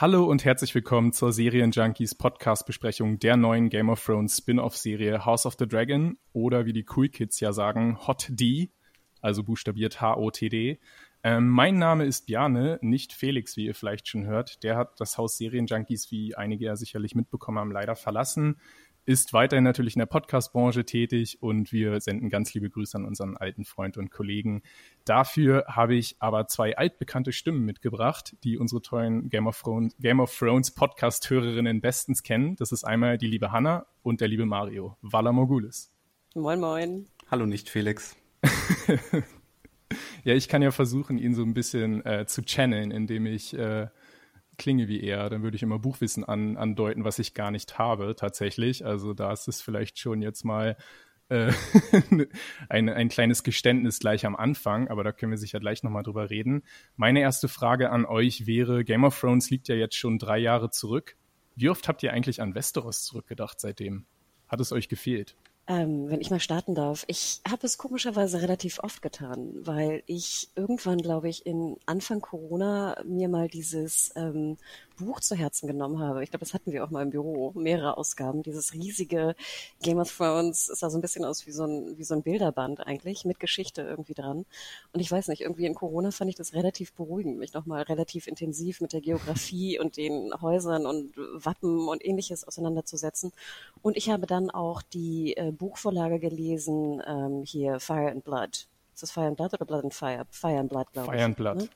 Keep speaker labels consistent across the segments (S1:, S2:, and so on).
S1: Hallo und herzlich willkommen zur Serienjunkies Podcast-Besprechung der neuen Game of Thrones Spin-off-Serie House of the Dragon oder wie die Cool Kids ja sagen, Hot D, also buchstabiert H-O-T-D. Ähm, mein Name ist Bjarne, nicht Felix, wie ihr vielleicht schon hört. Der hat das Haus Serienjunkies, wie einige ja sicherlich mitbekommen haben, leider verlassen ist weiterhin natürlich in der Podcast-Branche tätig und wir senden ganz liebe Grüße an unseren alten Freund und Kollegen. Dafür habe ich aber zwei altbekannte Stimmen mitgebracht, die unsere tollen Game of Thrones, Game of Thrones Podcast-Hörerinnen bestens kennen. Das ist einmal die liebe Hanna und der liebe Mario. Vala Morgulis.
S2: Moin, moin.
S3: Hallo nicht, Felix.
S1: ja, ich kann ja versuchen, ihn so ein bisschen äh, zu channeln, indem ich äh, klinge wie er, dann würde ich immer Buchwissen an, andeuten, was ich gar nicht habe tatsächlich. Also da ist es vielleicht schon jetzt mal äh, ein, ein kleines Geständnis gleich am Anfang, aber da können wir sicher gleich nochmal drüber reden. Meine erste Frage an euch wäre, Game of Thrones liegt ja jetzt schon drei Jahre zurück. Wie oft habt ihr eigentlich an Westeros zurückgedacht seitdem? Hat es euch gefehlt?
S2: Ähm, wenn ich mal starten darf. Ich habe es komischerweise relativ oft getan, weil ich irgendwann, glaube ich, in Anfang Corona mir mal dieses ähm, Buch zu Herzen genommen habe. Ich glaube, das hatten wir auch mal im Büro, mehrere Ausgaben. Dieses riesige Game of Thrones es sah so ein bisschen aus wie so ein, wie so ein Bilderband eigentlich, mit Geschichte irgendwie dran. Und ich weiß nicht, irgendwie in Corona fand ich das relativ beruhigend, mich nochmal relativ intensiv mit der Geografie und den Häusern und Wappen und ähnliches auseinanderzusetzen. Und ich habe dann auch die äh, Buchvorlage gelesen, ähm, hier Fire and Blood. Ist das Fire and Blood oder Blood and Fire? Fire and Blood, glaube ich.
S1: Fire and Blood. Ne?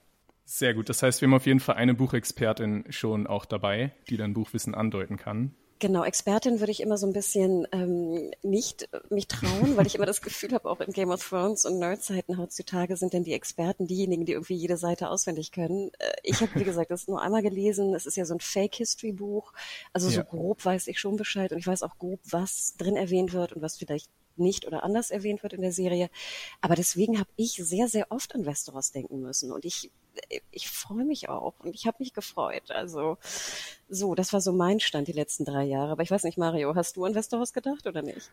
S1: Sehr gut. Das heißt, wir haben auf jeden Fall eine Buchexpertin schon auch dabei, die dann Buchwissen andeuten kann.
S2: Genau, Expertin würde ich immer so ein bisschen ähm, nicht mich trauen, weil ich immer das Gefühl habe, auch in Game of Thrones und Nerdzeiten heutzutage sind denn die Experten diejenigen, die irgendwie jede Seite auswendig können. Äh, ich habe, wie gesagt, das nur einmal gelesen. Es ist ja so ein Fake-History-Buch. Also so ja. grob weiß ich schon Bescheid und ich weiß auch grob, was drin erwähnt wird und was vielleicht nicht oder anders erwähnt wird in der Serie. Aber deswegen habe ich sehr, sehr oft an Westeros denken müssen. Und ich, ich freue mich auch und ich habe mich gefreut. Also so, das war so mein Stand die letzten drei Jahre. Aber ich weiß nicht, Mario, hast du an Westeros gedacht oder nicht?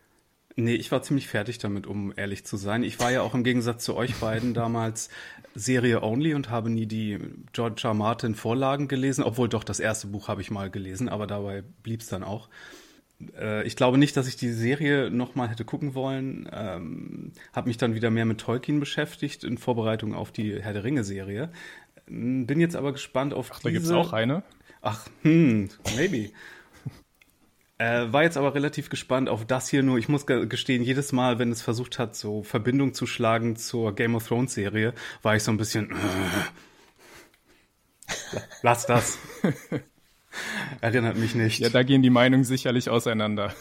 S3: Nee, ich war ziemlich fertig damit, um ehrlich zu sein. Ich war ja auch im Gegensatz zu euch beiden damals Serie only und habe nie die George R. Martin Vorlagen gelesen, obwohl doch das erste Buch habe ich mal gelesen, aber dabei blieb es dann auch. Äh, ich glaube nicht, dass ich die Serie nochmal hätte gucken wollen. Ähm, habe mich dann wieder mehr mit Tolkien beschäftigt in Vorbereitung auf die Herr der Ringe-Serie. Ähm, bin jetzt aber gespannt auf
S1: Ach,
S3: diese...
S1: da gibt's auch eine?
S3: Ach, hm, maybe. Äh, war jetzt aber relativ gespannt auf das hier nur. Ich muss gestehen, jedes Mal, wenn es versucht hat, so Verbindung zu schlagen zur Game of Thrones Serie, war ich so ein bisschen. Äh, lass das. Erinnert mich nicht.
S1: Ja, da gehen die Meinungen sicherlich auseinander.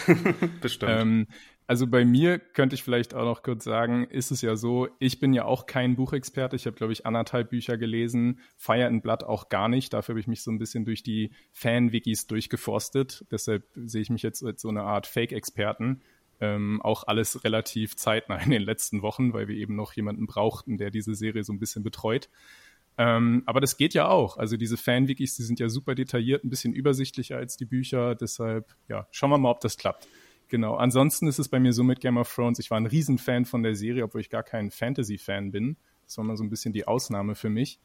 S3: Bestimmt.
S1: ähm, also bei mir könnte ich vielleicht auch noch kurz sagen, ist es ja so, ich bin ja auch kein Buchexperte. Ich habe, glaube ich, anderthalb Bücher gelesen, Fire and Blood auch gar nicht. Dafür habe ich mich so ein bisschen durch die Fan-Wikis durchgeforstet. Deshalb sehe ich mich jetzt als so eine Art Fake-Experten. Ähm, auch alles relativ zeitnah in den letzten Wochen, weil wir eben noch jemanden brauchten, der diese Serie so ein bisschen betreut. Ähm, aber das geht ja auch. Also diese Fan-Wikis, die sind ja super detailliert, ein bisschen übersichtlicher als die Bücher. Deshalb, ja, schauen wir mal, ob das klappt. Genau. Ansonsten ist es bei mir so mit Game of Thrones. Ich war ein Riesenfan von der Serie, obwohl ich gar kein Fantasy-Fan bin. Das war mal so ein bisschen die Ausnahme für mich.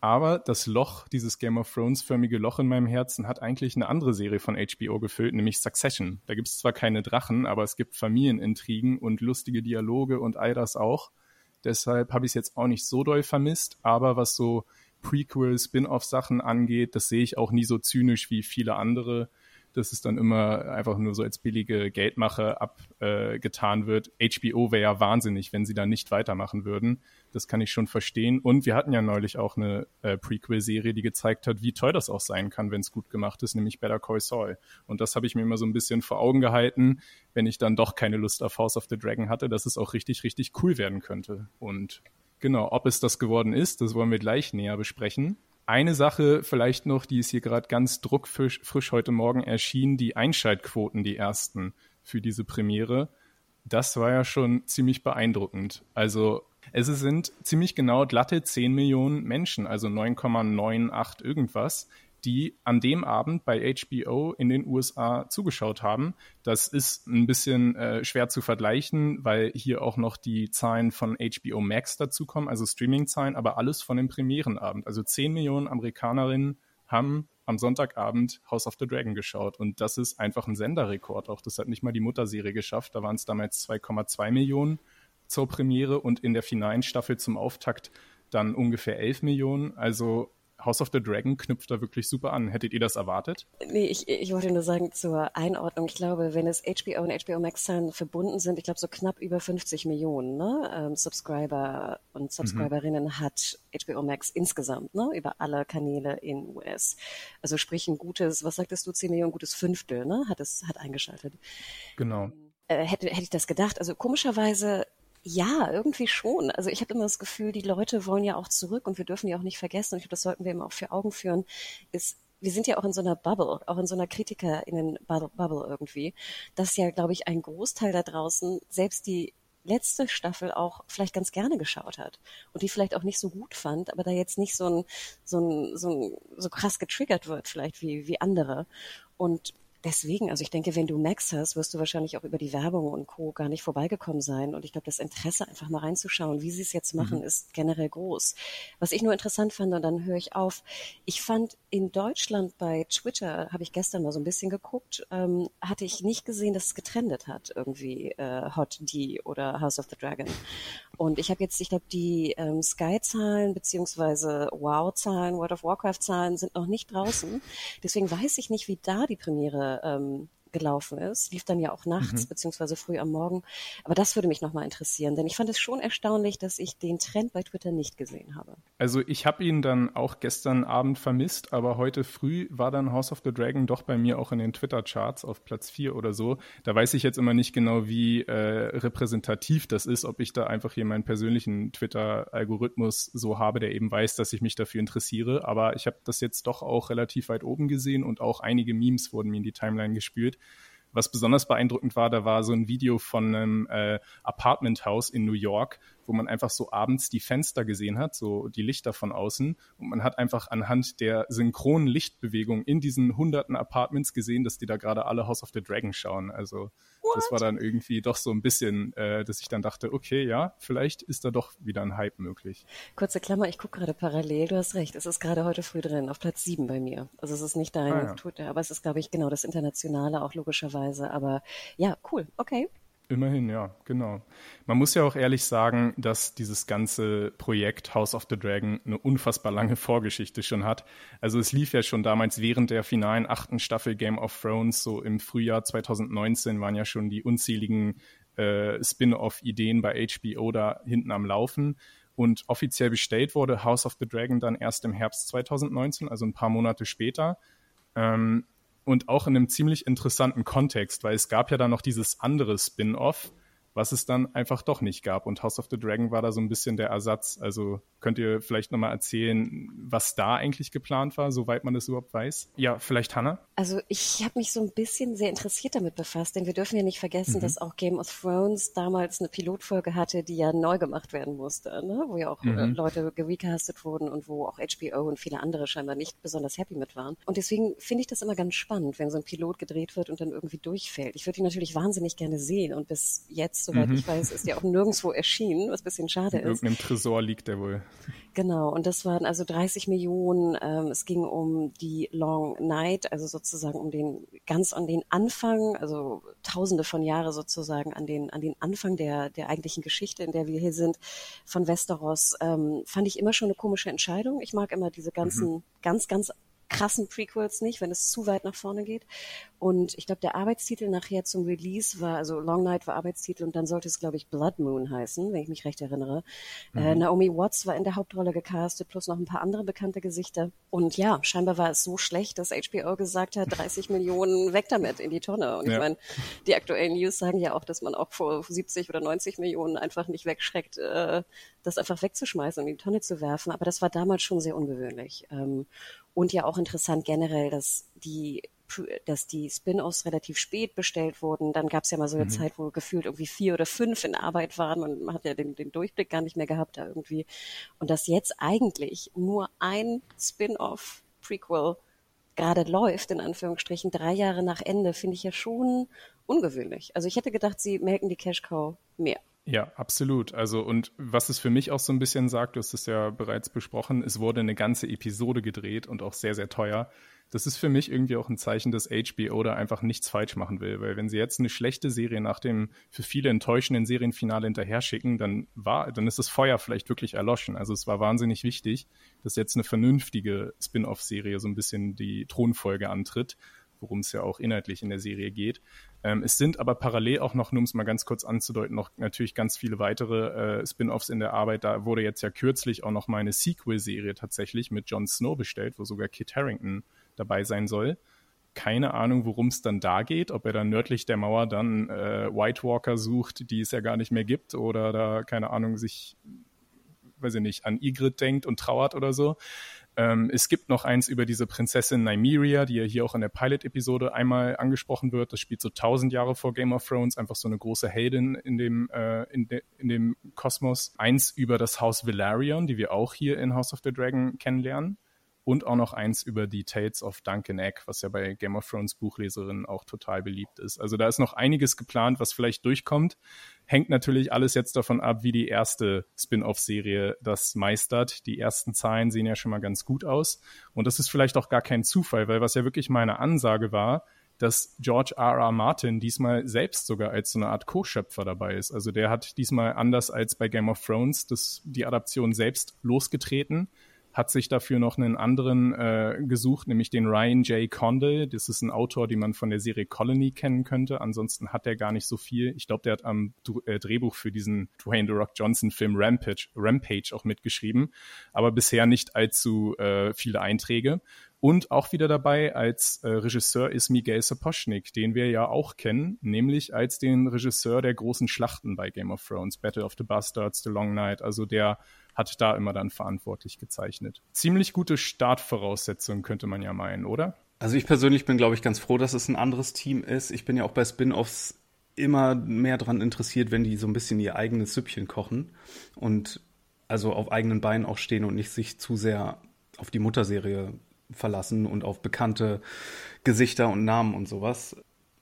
S1: Aber das Loch, dieses Game of Thrones-förmige Loch in meinem Herzen, hat eigentlich eine andere Serie von HBO gefüllt, nämlich Succession. Da gibt es zwar keine Drachen, aber es gibt Familienintrigen und lustige Dialoge und all das auch. Deshalb habe ich es jetzt auch nicht so doll vermisst. Aber was so Prequel, Spin-off-Sachen angeht, das sehe ich auch nie so zynisch wie viele andere. dass es dann immer einfach nur so als billige Geldmache abgetan äh, wird. HBO wäre ja wahnsinnig, wenn sie da nicht weitermachen würden. Das kann ich schon verstehen. Und wir hatten ja neulich auch eine äh, Prequel-Serie, die gezeigt hat, wie toll das auch sein kann, wenn es gut gemacht ist, nämlich Better Call Saul. Und das habe ich mir immer so ein bisschen vor Augen gehalten, wenn ich dann doch keine Lust auf House of the Dragon hatte, dass es auch richtig, richtig cool werden könnte. Und genau, ob es das geworden ist, das wollen wir gleich näher besprechen. Eine Sache vielleicht noch, die ist hier gerade ganz druckfrisch frisch heute Morgen erschienen, die Einschaltquoten, die ersten für diese Premiere. Das war ja schon ziemlich beeindruckend. Also es sind ziemlich genau glatte 10 Millionen Menschen, also 9,98 irgendwas, die an dem Abend bei HBO in den USA zugeschaut haben. Das ist ein bisschen äh, schwer zu vergleichen, weil hier auch noch die Zahlen von HBO Max dazukommen, also Streaming-Zahlen, aber alles von dem Premierenabend. Also 10 Millionen Amerikanerinnen haben am Sonntagabend House of the Dragon geschaut. Und das ist einfach ein Senderrekord auch. Das hat nicht mal die Mutterserie geschafft. Da waren es damals 2,2 Millionen zur Premiere und in der finalen Staffel zum Auftakt dann ungefähr 11 Millionen. Also House of the Dragon knüpft da wirklich super an. Hättet ihr das erwartet?
S2: Nee, ich, ich wollte nur sagen zur Einordnung. Ich glaube, wenn es HBO und HBO Max Zahlen verbunden sind, ich glaube so knapp über 50 Millionen ne, ähm, Subscriber und Subscriberinnen mhm. hat HBO Max insgesamt, ne, über alle Kanäle in US. Also sprich ein gutes, was sagtest du, 10 Millionen, gutes Fünftel, ne, hat es, hat eingeschaltet.
S1: Genau.
S2: Äh, hätte, hätte ich das gedacht. Also komischerweise ja, irgendwie schon. Also ich habe immer das Gefühl, die Leute wollen ja auch zurück und wir dürfen ja auch nicht vergessen, und ich glaube, das sollten wir immer auch für Augen führen, ist, wir sind ja auch in so einer Bubble, auch in so einer KritikerInnen-Bubble irgendwie, dass ja, glaube ich, ein Großteil da draußen selbst die letzte Staffel auch vielleicht ganz gerne geschaut hat und die vielleicht auch nicht so gut fand, aber da jetzt nicht so ein, so ein, so, ein, so krass getriggert wird vielleicht wie, wie andere. Und deswegen, also ich denke, wenn du Max hast, wirst du wahrscheinlich auch über die Werbung und Co. gar nicht vorbeigekommen sein. Und ich glaube, das Interesse, einfach mal reinzuschauen, wie sie es jetzt machen, mhm. ist generell groß. Was ich nur interessant fand, und dann höre ich auf, ich fand in Deutschland bei Twitter, habe ich gestern mal so ein bisschen geguckt, ähm, hatte ich nicht gesehen, dass es getrendet hat, irgendwie äh, Hot D oder House of the Dragon. Und ich habe jetzt, ich glaube, die ähm, Sky-Zahlen beziehungsweise Wow-Zahlen, World of Warcraft-Zahlen sind noch nicht draußen. Deswegen weiß ich nicht, wie da die Premiere ähm, gelaufen ist. Lief dann ja auch nachts mhm. beziehungsweise früh am Morgen. Aber das würde mich nochmal interessieren, denn ich fand es schon erstaunlich, dass ich den Trend bei Twitter nicht gesehen habe.
S1: Also ich habe ihn dann auch gestern Abend vermisst, aber heute früh war dann House of the Dragon doch bei mir auch in den Twitter-Charts auf Platz 4 oder so. Da weiß ich jetzt immer nicht genau, wie äh, repräsentativ das ist, ob ich da einfach hier meinen persönlichen Twitter-Algorithmus so habe, der eben weiß, dass ich mich dafür interessiere. Aber ich habe das jetzt doch auch relativ weit oben gesehen und auch einige Memes wurden mir in die Timeline gespült. Was besonders beeindruckend war, da war so ein Video von einem äh, Apartmenthaus in New York, wo man einfach so abends die Fenster gesehen hat, so die Lichter von außen. Und man hat einfach anhand der synchronen Lichtbewegung in diesen hunderten Apartments gesehen, dass die da gerade alle House of the Dragon schauen. Also? Das war dann irgendwie doch so ein bisschen, äh, dass ich dann dachte, okay, ja, vielleicht ist da doch wieder ein Hype möglich.
S2: Kurze Klammer, ich gucke gerade parallel, du hast recht, es ist gerade heute früh drin, auf Platz sieben bei mir. Also es ist nicht dein ah, ja. Twitter, aber es ist, glaube ich, genau das Internationale auch logischerweise. Aber ja, cool, okay.
S1: Immerhin, ja, genau. Man muss ja auch ehrlich sagen, dass dieses ganze Projekt House of the Dragon eine unfassbar lange Vorgeschichte schon hat. Also es lief ja schon damals während der finalen achten Staffel Game of Thrones, so im Frühjahr 2019 waren ja schon die unzähligen äh, Spin-off-Ideen bei HBO da hinten am Laufen. Und offiziell bestellt wurde House of the Dragon dann erst im Herbst 2019, also ein paar Monate später. Ähm, und auch in einem ziemlich interessanten Kontext, weil es gab ja dann noch dieses andere Spin-off, was es dann einfach doch nicht gab. Und House of the Dragon war da so ein bisschen der Ersatz. Also könnt ihr vielleicht nochmal erzählen, was da eigentlich geplant war, soweit man das überhaupt weiß? Ja, vielleicht Hannah?
S2: Also ich habe mich so ein bisschen sehr interessiert damit befasst, denn wir dürfen ja nicht vergessen, mhm. dass auch Game of Thrones damals eine Pilotfolge hatte, die ja neu gemacht werden musste, ne? wo ja auch äh, mhm. Leute gerecastet wurden und wo auch HBO und viele andere scheinbar nicht besonders happy mit waren. Und deswegen finde ich das immer ganz spannend, wenn so ein Pilot gedreht wird und dann irgendwie durchfällt. Ich würde ihn natürlich wahnsinnig gerne sehen und bis jetzt soweit mhm. ich weiß, ist ja auch nirgendwo erschienen, was ein bisschen schade
S1: In ist. In irgendeinem Tresor liegt der wohl.
S2: Genau, und das waren also 30 Millionen. Ähm, es ging um die Long Night, also sozusagen um den ganz an den Anfang, also Tausende von Jahre sozusagen an den an den Anfang der der eigentlichen Geschichte, in der wir hier sind, von Westeros. Ähm, fand ich immer schon eine komische Entscheidung. Ich mag immer diese ganzen mhm. ganz ganz krassen Prequels nicht, wenn es zu weit nach vorne geht. Und ich glaube, der Arbeitstitel nachher zum Release war, also Long Night war Arbeitstitel und dann sollte es, glaube ich, Blood Moon heißen, wenn ich mich recht erinnere. Äh, mhm. Äh, Naomi Watts war in der Hauptrolle gecastet, plus noch ein paar andere bekannte Gesichter. Und ja, scheinbar war es so schlecht, dass HBO gesagt hat, 30 Millionen weg damit in die Tonne. Und ja. ich meine, die aktuellen News sagen ja auch, dass man auch vor 70 oder 90 Millionen einfach nicht wegschreckt, äh, das einfach wegzuschmeißen und in die Tonne zu werfen. Aber das war damals schon sehr ungewöhnlich. Ähm, und ja auch interessant generell, dass die dass die Spin-offs relativ spät bestellt wurden. Dann gab es ja mal so eine mhm. Zeit, wo gefühlt irgendwie vier oder fünf in Arbeit waren und man hat ja den, den Durchblick gar nicht mehr gehabt da irgendwie. Und dass jetzt eigentlich nur ein Spin-off Prequel gerade läuft, in Anführungsstrichen, drei Jahre nach Ende, finde ich ja schon ungewöhnlich. Also ich hätte gedacht, sie melken die Cash Cow mehr.
S1: Ja, absolut. Also und was es für mich auch so ein bisschen sagt, du hast es ja bereits besprochen, es wurde eine ganze Episode gedreht und auch sehr, sehr teuer. Das ist für mich irgendwie auch ein Zeichen, dass HBO da einfach nichts falsch machen will, weil wenn sie jetzt eine schlechte Serie nach dem für viele enttäuschenden Serienfinale hinterher schicken, dann war, dann ist das Feuer vielleicht wirklich erloschen. Also es war wahnsinnig wichtig, dass jetzt eine vernünftige Spin-off-Serie so ein bisschen die Thronfolge antritt worum es ja auch inhaltlich in der Serie geht. Ähm, es sind aber parallel auch noch, nur um es mal ganz kurz anzudeuten, noch natürlich ganz viele weitere äh, Spin-offs in der Arbeit. Da wurde jetzt ja kürzlich auch noch mal eine Sequel-Serie tatsächlich mit Jon Snow bestellt, wo sogar Kit Harrington dabei sein soll. Keine Ahnung, worum es dann da geht, ob er dann nördlich der Mauer dann äh, White Walker sucht, die es ja gar nicht mehr gibt, oder da, keine Ahnung, sich, weiß ich nicht, an Ygritte denkt und trauert oder so. Ähm, es gibt noch eins über diese Prinzessin Nymeria, die ja hier auch in der Pilot-Episode einmal angesprochen wird. Das spielt so tausend Jahre vor Game of Thrones, einfach so eine große Heldin in dem, äh, in, de, in dem Kosmos. Eins über das Haus Velaryon, die wir auch hier in House of the Dragon kennenlernen und auch noch eins über die Tales of Duncan Egg, was ja bei Game of Thrones Buchleserinnen auch total beliebt ist. Also da ist noch einiges geplant, was vielleicht durchkommt. Hängt natürlich alles jetzt davon ab, wie die erste Spin-off-Serie das meistert. Die ersten Zahlen sehen ja schon mal ganz gut aus. Und das ist vielleicht auch gar kein Zufall, weil was ja wirklich meine Ansage war, dass George R. R. Martin diesmal selbst sogar als so eine Art Co-Schöpfer dabei ist. Also der hat diesmal anders als bei Game of Thrones das, die Adaption selbst losgetreten hat sich dafür noch einen anderen äh, gesucht, nämlich den Ryan J. Condell. Das ist ein Autor, den man von der Serie Colony kennen könnte. Ansonsten hat er gar nicht so viel. Ich glaube, der hat am äh, Drehbuch für diesen Dwayne The Rock Johnson Film Rampage, Rampage auch mitgeschrieben, aber bisher nicht allzu äh, viele Einträge. Und auch wieder dabei als äh, Regisseur ist Miguel Sapochnik, den wir ja auch kennen, nämlich als den Regisseur der großen Schlachten bei Game of Thrones, Battle of the Bastards, The Long Night, also der hat da immer dann verantwortlich gezeichnet. Ziemlich gute Startvoraussetzungen könnte man ja meinen, oder?
S3: Also ich persönlich bin, glaube ich, ganz froh, dass es ein anderes Team ist. Ich bin ja auch bei Spin-offs immer mehr daran interessiert, wenn die so ein bisschen ihr eigenes Süppchen kochen und also auf eigenen Beinen auch stehen und nicht sich zu sehr auf die Mutterserie verlassen und auf bekannte Gesichter und Namen und sowas.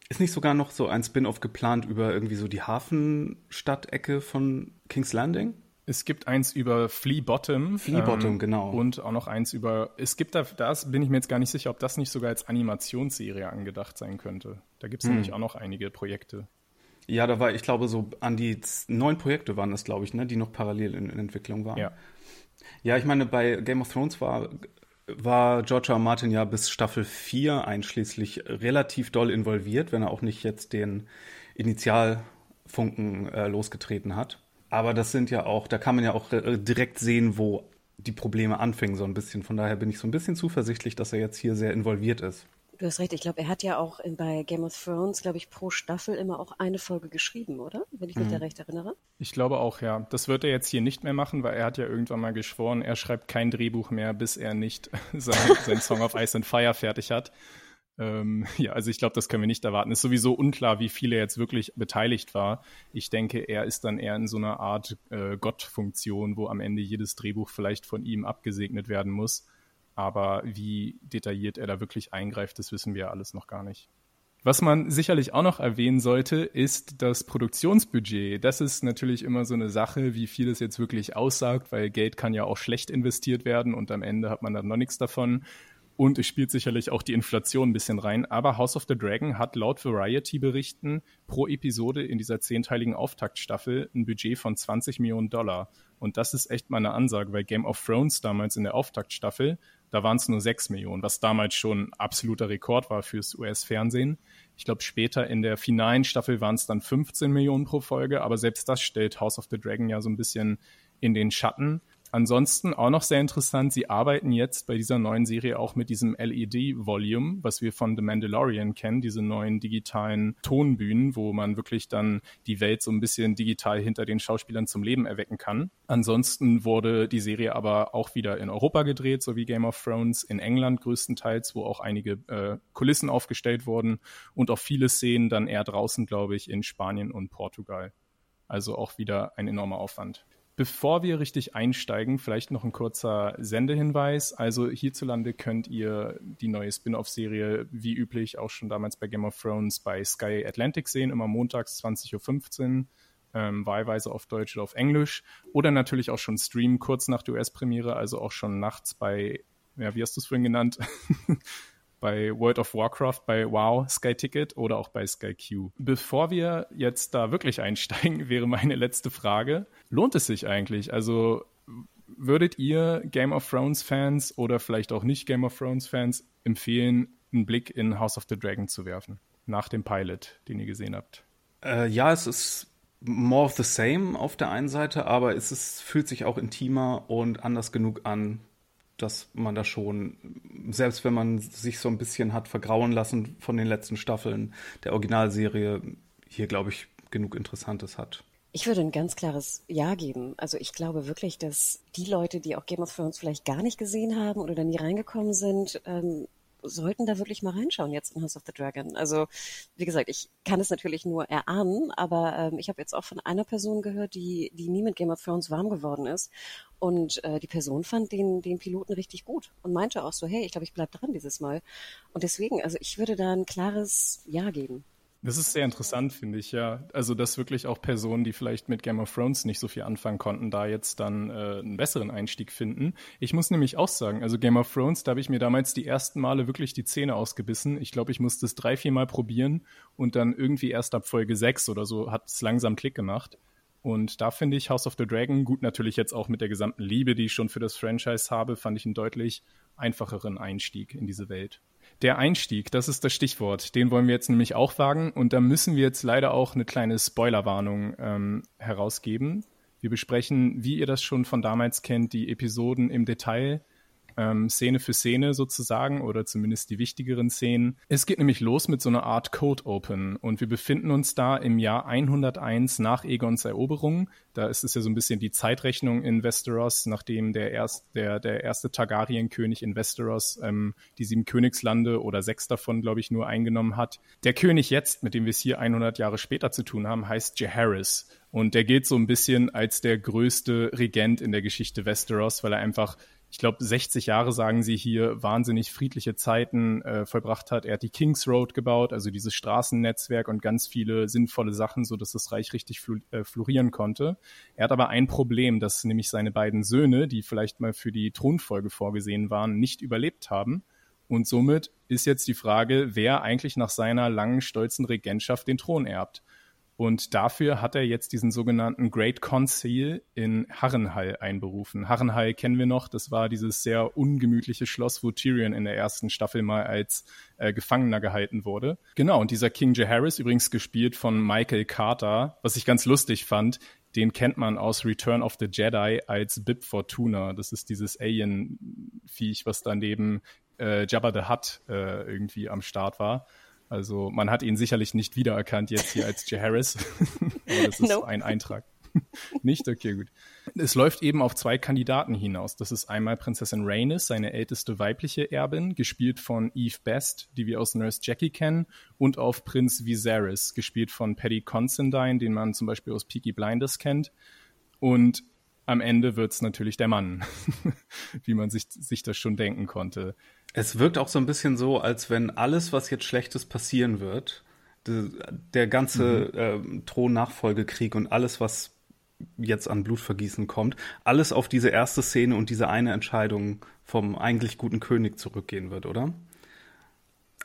S3: Ist nicht sogar noch so ein Spin-off geplant über irgendwie so die Hafenstadtecke von King's Landing?
S1: Es gibt eins über Flea Bottom.
S3: Flea Bottom, ähm, genau.
S1: Und auch noch eins über, es gibt da, das bin ich mir jetzt gar nicht sicher, ob das nicht sogar als Animationsserie angedacht sein könnte. Da gibt es hm. nämlich auch noch einige Projekte.
S3: Ja, da war, ich glaube, so an die neun Projekte waren das, glaube ich, ne, die noch parallel in, in Entwicklung waren.
S1: Ja.
S3: Ja, ich meine, bei Game of Thrones war, war George R. Martin ja bis Staffel 4 einschließlich relativ doll involviert, wenn er auch nicht jetzt den Initialfunken äh, losgetreten hat. Aber das sind ja auch, da kann man ja auch äh, direkt sehen, wo die Probleme anfingen, so ein bisschen. Von daher bin ich so ein bisschen zuversichtlich, dass er jetzt hier sehr involviert ist.
S2: Du hast recht, ich glaube, er hat ja auch bei Game of Thrones, glaube ich, pro Staffel immer auch eine Folge geschrieben, oder? Wenn ich mich mhm. da recht erinnere.
S1: Ich glaube auch, ja. Das wird er jetzt hier nicht mehr machen, weil er hat ja irgendwann mal geschworen, er schreibt kein Drehbuch mehr, bis er nicht sein, sein Song of Ice and Fire fertig hat. Ähm, ja, also ich glaube, das können wir nicht erwarten. Ist sowieso unklar, wie viel er jetzt wirklich beteiligt war. Ich denke, er ist dann eher in so einer Art äh, Gottfunktion, wo am Ende jedes Drehbuch vielleicht von ihm abgesegnet werden muss. Aber wie detailliert er da wirklich eingreift, das wissen wir alles noch gar nicht. Was man sicherlich auch noch erwähnen sollte, ist das Produktionsbudget. Das ist natürlich immer so eine Sache, wie viel es jetzt wirklich aussagt, weil Geld kann ja auch schlecht investiert werden und am Ende hat man dann noch nichts davon. Und es spielt sicherlich auch die Inflation ein bisschen rein. Aber House of the Dragon hat laut Variety-Berichten pro Episode in dieser zehnteiligen Auftaktstaffel ein Budget von 20 Millionen Dollar. Und das ist echt mal eine Ansage, weil Game of Thrones damals in der Auftaktstaffel, Da waren es nur 6 Millionen, was damals schon absoluter Rekord war fürs US-Fernsehen. Ich glaube, später in der finalen Staffel waren es dann 15 Millionen pro Folge, aber selbst das stellt House of the Dragon ja so ein bisschen in den Schatten. Ansonsten auch noch sehr interessant, sie arbeiten jetzt bei dieser neuen Serie auch mit diesem LED-Volume, was wir von The Mandalorian kennen, diese neuen digitalen Tonbühnen, wo man wirklich dann die Welt so ein bisschen digital hinter den Schauspielern zum Leben erwecken kann. Ansonsten wurde die Serie aber auch wieder in Europa gedreht, so wie Game of Thrones, in England größtenteils, wo auch einige äh, Kulissen aufgestellt wurden und auch viele Szenen dann eher draußen, glaube ich, in Spanien und Portugal. Also auch wieder ein enormer Aufwand. Bevor wir richtig einsteigen, vielleicht noch ein kurzer Sendehinweis. Also hierzulande könnt ihr die neue Spin-off-Serie wie üblich auch schon damals bei Game of Thrones bei Sky Atlantic sehen, immer montags 20.15 Uhr, ähm, wahlweise auf Deutsch oder auf Englisch. Oder natürlich auch schon streamen kurz nach der US-Premiere, also auch schon nachts bei, ja, wie hast du es vorhin genannt? bei World of Warcraft, bei WoW Sky Ticket oder auch bei Sky Q. Bevor wir jetzt da wirklich einsteigen, wäre meine letzte Frage. Lohnt es sich eigentlich? Also würdet ihr Game of Thrones Fans oder vielleicht auch nicht Game of Thrones Fans empfehlen, einen Blick in House of the Dragon zu werfen? Nach dem Pilot, den ihr gesehen habt?
S3: Äh, ja, es ist more of the same auf der einen Seite, aber es ist, fühlt sich auch intimer und anders genug an, dass man da schon, selbst wenn man sich so ein bisschen hat vergrauen lassen von den letzten Staffeln der Originalserie, hier, glaube ich, genug Interessantes hat.
S2: Ich würde ein ganz klares Ja geben. Also ich glaube wirklich, dass die Leute, die auch Game of Thrones vielleicht gar nicht gesehen haben oder da nie reingekommen sind, ähm, sollten da wirklich mal reinschauen jetzt in House of the Dragon. Also wie gesagt, ich kann es natürlich nur erahnen, aber ähm, ich habe jetzt auch von einer Person gehört, die, die nie mit Game of Thrones warm geworden ist. Und äh, die Person fand den, den Piloten richtig gut und meinte auch so, hey, ich glaube, ich bleib dran dieses Mal. Und deswegen, also ich würde da ein klares Ja geben.
S1: Das ist sehr interessant, finde ich, ja. Also, dass wirklich auch Personen, die vielleicht mit Game of Thrones nicht so viel anfangen konnten, da jetzt dann äh, einen besseren Einstieg finden. Ich muss nämlich auch sagen, also Game of Thrones, da habe ich mir damals die ersten Male wirklich die Zähne ausgebissen. Ich glaube, ich musste es drei, vier Mal probieren und dann irgendwie erst ab Folge sechs oder so hat es langsam Klick gemacht. Und da finde ich House of the Dragon, gut natürlich jetzt auch mit der gesamten Liebe, die ich schon für das Franchise habe, fand ich einen deutlich einfacheren Einstieg in diese Welt. Der Einstieg, das ist das Stichwort. Den wollen wir jetzt nämlich auch wagen. Und da müssen wir jetzt leider auch eine kleine Spoilerwarnung ähm, herausgeben. Wir besprechen, wie ihr das schon von damals kennt, die Episoden im Detail ähm, Szene für Szene sozusagen oder zumindest die wichtigeren Szenen. Es geht nämlich los mit so einer Art Code Open und wir befinden uns da im Jahr 101 nach Egons Eroberung. Da ist es ja so ein bisschen die Zeitrechnung in Westeros, nachdem der, erst, der, der erste Targaryen-König in Westeros ähm, die sieben Königslande oder sechs davon, glaube ich, nur eingenommen hat. Der König jetzt, mit dem wir es hier 100 Jahre später zu tun haben, heißt Jaehaerys. Und der gilt so ein bisschen als der größte Regent in der Geschichte Westeros, weil er einfach ich glaube, 60 Jahre, sagen sie hier, wahnsinnig friedliche Zeiten äh, vollbracht hat. Er hat die Kings Road gebaut, also dieses Straßennetzwerk und ganz viele sinnvolle Sachen, so dass das Reich richtig fl äh, florieren konnte. Er hat aber ein Problem, dass nämlich seine beiden Söhne, die vielleicht mal für die Thronfolge vorgesehen waren, nicht überlebt haben. Und somit ist jetzt die Frage, wer eigentlich nach seiner langen, stolzen Regentschaft den Thron erbt. Und dafür hat er jetzt diesen sogenannten Great Conceal in Harrenhal einberufen. Harrenhal kennen wir noch, das war dieses sehr ungemütliche Schloss, wo Tyrion in der ersten Staffel mal als äh, Gefangener gehalten wurde. Genau, und dieser King Jaehaerys, übrigens gespielt von Michael Carter, was ich ganz lustig fand, den kennt man aus Return of the Jedi als Bib Fortuna. Das ist dieses Alien-Viech, was daneben äh, Jabba the Hutt äh, irgendwie am Start war. Also man hat ihn sicherlich nicht wiedererkannt jetzt hier als J. Harris. Aber das ist nope. ein Eintrag. nicht? Okay, gut. Es läuft eben auf zwei Kandidaten hinaus. Das ist einmal Prinzessin Rhaenys, seine älteste weibliche Erbin, gespielt von Eve Best, die wir aus Nurse Jackie kennen, und auf Prinz Viserys, gespielt von Paddy Considine, den man zum Beispiel aus Peaky Blinders kennt. Und am Ende wird es natürlich der Mann, wie man sich, sich das schon denken konnte.
S3: Es wirkt auch so ein bisschen so, als wenn alles, was jetzt Schlechtes passieren wird, de, der ganze mhm. äh, Thronnachfolgekrieg und alles, was jetzt an Blutvergießen kommt, alles auf diese erste Szene und diese eine Entscheidung vom eigentlich guten König zurückgehen wird, oder?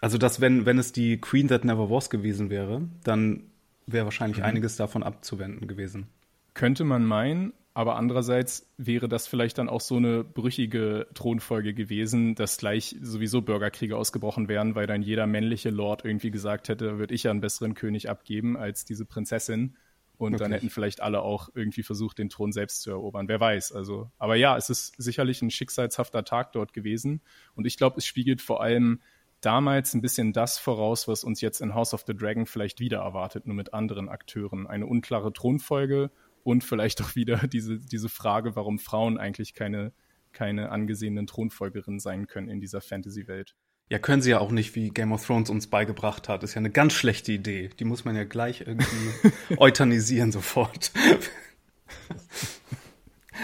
S3: Also, dass wenn, wenn es die Queen That Never Was gewesen wäre, dann wäre wahrscheinlich mhm. einiges davon abzuwenden gewesen.
S1: Könnte man meinen, Aber andererseits wäre das vielleicht dann auch so eine brüchige Thronfolge gewesen, dass gleich sowieso Bürgerkriege ausgebrochen wären, weil dann jeder männliche Lord irgendwie gesagt hätte, würde ich ja einen besseren König abgeben als diese Prinzessin. Und Wirklich? dann hätten vielleicht alle auch irgendwie versucht, den Thron selbst zu erobern. Wer weiß. Also, aber ja, es ist sicherlich ein schicksalshafter Tag dort gewesen. Und ich glaube, es spiegelt vor allem damals ein bisschen das voraus, was uns jetzt in House of the Dragon vielleicht wieder erwartet, nur mit anderen Akteuren. Eine unklare Thronfolge und vielleicht auch wieder diese, diese Frage, warum Frauen eigentlich keine, keine angesehenen Thronfolgerinnen sein können in dieser Fantasy-Welt.
S3: Ja, können sie ja auch nicht, wie Game of Thrones uns beigebracht hat. ist ja eine ganz schlechte Idee. Die muss man ja gleich irgendwie euthanisieren sofort.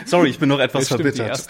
S3: Sorry, ich bin noch etwas stimmt, verbittert.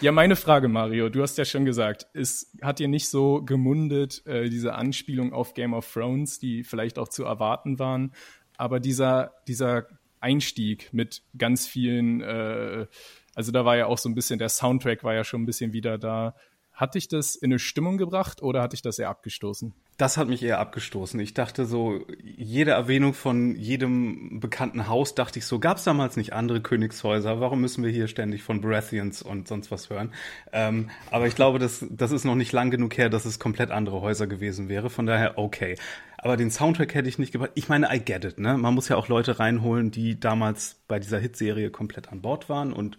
S1: ja, meine Frage, Mario. Du hast ja schon gesagt, es hat dir nicht so gemundet, äh, diese Anspielung auf Game of Thrones, die vielleicht auch zu erwarten waren. Aber dieser, dieser Einstieg mit ganz vielen, äh, also da war ja auch so ein bisschen, der Soundtrack war ja schon ein bisschen wieder da. Hat dich das in eine Stimmung gebracht oder hat dich das eher abgestoßen?
S3: Das hat mich eher abgestoßen. Ich dachte so, jede Erwähnung von jedem bekannten Haus, dachte ich so, gab es damals nicht andere Königshäuser? Warum müssen wir hier ständig von Baratheons und sonst was hören? Ähm, aber ich glaube, das, das ist noch nicht lang genug her, dass es komplett andere Häuser gewesen wäre. Von daher okay. Aber den Soundtrack hätte ich nicht gebracht. Ich meine, I get it, ne? Man muss ja auch Leute reinholen, die damals bei dieser Hitserie komplett an Bord waren und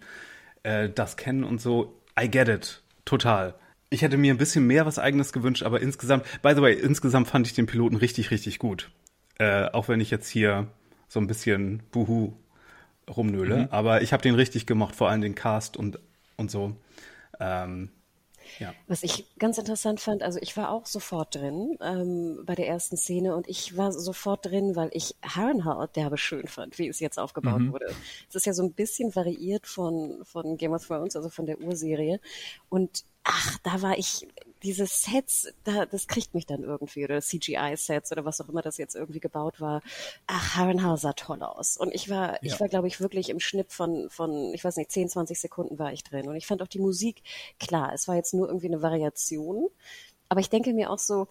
S3: äh, das kennen und so. I get it. Total. Ich hätte mir ein bisschen mehr was eigenes gewünscht, aber insgesamt, by the way, insgesamt fand ich den Piloten richtig, richtig gut. Äh, auch wenn ich jetzt hier so ein bisschen Buhu rumnöle. Mhm. Aber ich habe den richtig gemocht, vor allem den Cast und, und so. Ähm,
S2: ja. Was ich ganz interessant fand, also ich war auch sofort drin ähm, bei der ersten Szene und ich war sofort drin, weil ich Harrenhal derbe schön fand, wie es jetzt aufgebaut mhm. wurde. Es ist ja so ein bisschen variiert von, von Game of Thrones, also von der Urserie. Und ach, da war ich, diese Sets, da, das kriegt mich dann irgendwie, oder CGI-Sets oder was auch immer das jetzt irgendwie gebaut war. Ach, Harrenhal sah toll aus. Und ich war, ja. ich war, glaube ich, wirklich im Schnitt von, von, ich weiß nicht, 10, 20 Sekunden war ich drin. Und ich fand auch die Musik, klar, es war jetzt nur irgendwie eine Variation. Aber ich denke mir auch so,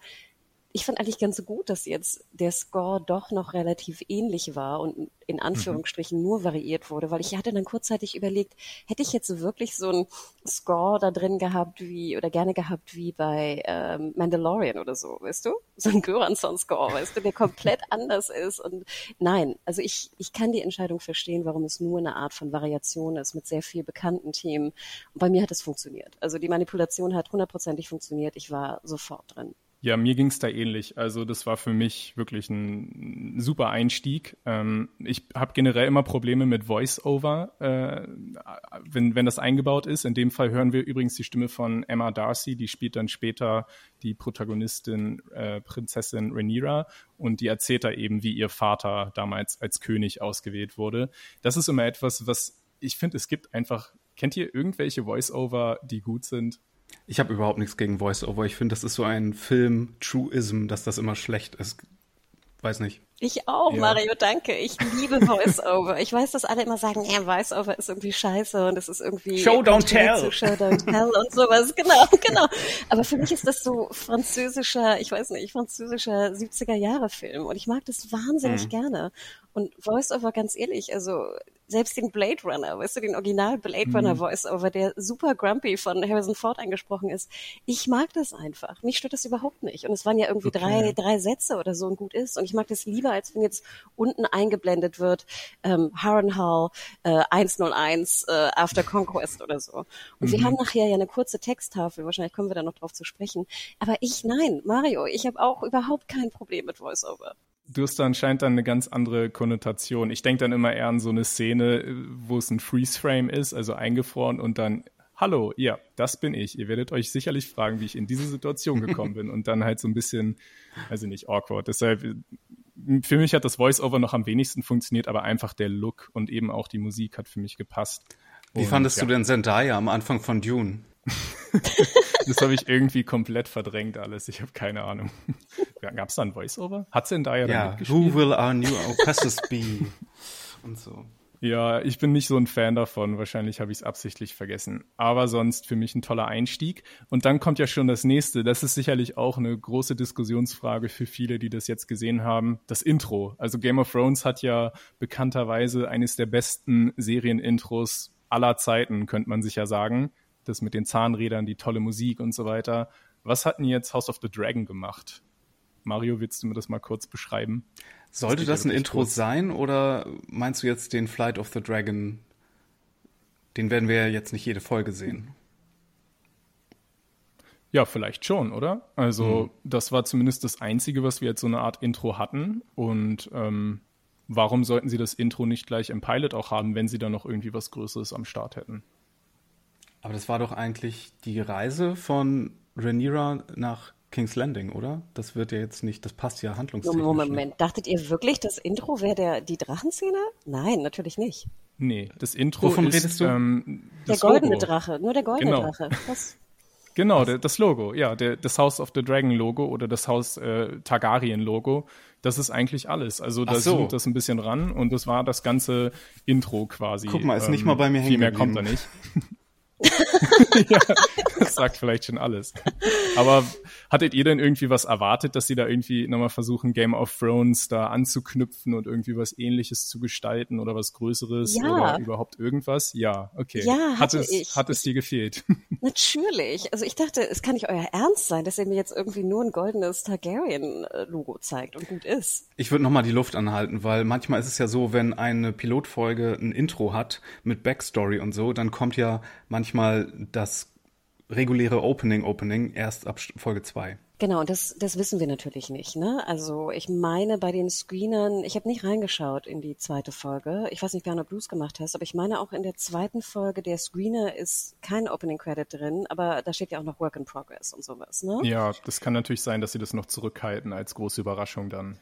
S2: ich fand eigentlich ganz gut, dass jetzt der Score doch noch relativ ähnlich war und in mhm. Anführungsstrichen mhm. nur variiert wurde, weil ich hatte dann kurzzeitig überlegt, hätte ich jetzt wirklich so einen Score da drin gehabt wie oder gerne gehabt wie bei ähm, Mandalorian oder so, weißt du? So ein Göransson-Score, weißt du, der komplett anders ist und nein, also ich, ich kann die Entscheidung verstehen, warum es nur eine Art von Variation ist mit sehr viel bekannten Themen. Und bei mir hat es funktioniert. Also die Manipulation hat hundertprozentig funktioniert. Ich war sofort drin.
S1: Ja, mir ging es da ähnlich. Also das war für mich wirklich ein super Einstieg. Ähm, ich habe generell immer Probleme mit Voice-Over, äh, wenn, wenn das eingebaut ist. In dem Fall hören wir übrigens die Stimme von Emma Darcy, die spielt dann später die Protagonistin äh, Prinzessin Rhaenyra und die erzählt da eben, wie ihr Vater damals als König ausgewählt wurde. Das ist immer etwas, was ich finde, es gibt einfach, kennt ihr irgendwelche Voice-Over, die gut sind?
S3: Ich habe überhaupt nichts gegen Voice-Over. Ich finde, das ist so ein Film-Truism, dass das immer schlecht ist. Weiß nicht.
S2: Ich auch, ja. Mario, danke. Ich liebe Voice-Over. ich weiß, dass alle immer sagen, ja, Voice-Over ist irgendwie scheiße und es ist irgendwie
S3: Show don't tell.
S2: Show don't tell und sowas. Genau, genau. Aber für mich ist das so französischer, ich weiß nicht, französischer 70er Jahre Film und ich mag das wahnsinnig mhm. gerne. Und Voice-Over, ganz ehrlich, also selbst den Blade Runner, weißt du, den Original Blade Runner mhm. Voice-Over, der super grumpy von Harrison Ford eingesprochen ist. Ich mag das einfach. Mich stört das überhaupt nicht. Und es waren ja irgendwie okay. drei, drei Sätze oder so und gut ist. Und ich mag das lieber, als wenn jetzt unten eingeblendet wird, ähm, Harrenhal äh, 101 äh, After Conquest oder so. Und mhm. wir haben nachher ja eine kurze Texttafel, wahrscheinlich kommen wir da noch drauf zu sprechen. Aber ich, nein, Mario, ich habe auch überhaupt kein Problem mit Voice-Over
S1: du hast da anscheinend dann eine ganz andere Konnotation. Ich denke dann immer eher an so eine Szene, wo es ein Freeze-Frame ist, also eingefroren und dann, hallo, ja, das bin ich. Ihr werdet euch sicherlich fragen, wie ich in diese Situation gekommen bin und dann halt so ein bisschen, also nicht awkward. Deshalb, für mich hat das Voice-Over noch am wenigsten funktioniert, aber einfach der Look und eben auch die Musik hat für mich gepasst.
S3: Wie und, fandest ja. du denn Zendaya am Anfang von Dune?
S1: das habe ich irgendwie komplett verdrängt alles. Ich habe keine Ahnung. Gab es da ein Voice-Over? Hat Zendaya
S3: ja, da mitgespielt? Who will our new Oppressors be? Und so.
S1: Ja, ich bin nicht so ein Fan davon. Wahrscheinlich habe ich es absichtlich vergessen. Aber sonst für mich ein toller Einstieg. Und dann kommt ja schon das nächste. Das ist sicherlich auch eine große Diskussionsfrage für viele, die das jetzt gesehen haben. Das Intro. Also Game of Thrones hat ja bekannterweise eines der besten Serienintros aller Zeiten, könnte man sich ja sagen. Das mit den Zahnrädern, die tolle Musik und so weiter. Was hat denn jetzt House of the Dragon gemacht? Mario, willst du mir das mal kurz beschreiben?
S3: Sollte das, das ein Intro kurz. sein oder meinst du jetzt den Flight of the Dragon? Den werden wir ja jetzt nicht jede Folge sehen.
S1: Ja, vielleicht schon, oder? Also, hm. das war zumindest das Einzige, was wir jetzt so eine Art Intro hatten. Und ähm, warum sollten sie das Intro nicht gleich im Pilot auch haben, wenn sie da noch irgendwie was Größeres am Start hätten?
S3: Aber das war doch eigentlich die Reise von Rhaenyra nach King's Landing, oder? Das wird ja jetzt nicht, das passt ja handlungstechnisch.
S2: Moment, Moment. Dachtet ihr wirklich, das Intro wäre die Drachenszene? Nein, natürlich nicht.
S1: Nee, das Intro
S3: Wovon
S1: ist,
S3: redest du? Ähm,
S2: der goldene Logo. Drache, nur der goldene genau. Drache. Was?
S1: Genau, der, das Logo, ja, der, das House of the Dragon Logo oder das Haus äh, Targaryen Logo, das ist eigentlich alles. Also da so. zoomt das ein bisschen ran und das war das ganze Intro quasi.
S3: Guck mal, ist ähm, nicht mal bei mir hängen
S1: Viel mehr kommt da nicht. ja, das sagt vielleicht schon alles. Aber hattet ihr denn irgendwie was erwartet, dass sie da irgendwie nochmal versuchen, Game of Thrones da anzuknüpfen und irgendwie was ähnliches zu gestalten oder was Größeres ja. oder überhaupt irgendwas? Ja, okay.
S2: Ja,
S1: hat es, ich. Hat es dir gefehlt?
S2: Natürlich. Also ich dachte, es kann nicht euer Ernst sein, dass ihr mir jetzt irgendwie nur ein goldenes Targaryen-Logo zeigt und gut ist.
S3: Ich würde nochmal die Luft anhalten, weil manchmal ist es ja so, wenn eine Pilotfolge ein Intro hat mit Backstory und so, dann kommt ja manchmal das reguläre Opening Opening erst ab Folge 2.
S2: Genau, das, das wissen wir natürlich nicht. Ne? Also ich meine bei den Screenern, ich habe nicht reingeschaut in die zweite Folge. Ich weiß nicht, Björn, ob du es gemacht hast, aber ich meine auch in der zweiten Folge, der Screener ist kein Opening Credit drin, aber da steht ja auch noch Work in Progress und sowas. Ne?
S1: Ja, das kann natürlich sein, dass sie das noch zurückhalten als große Überraschung dann.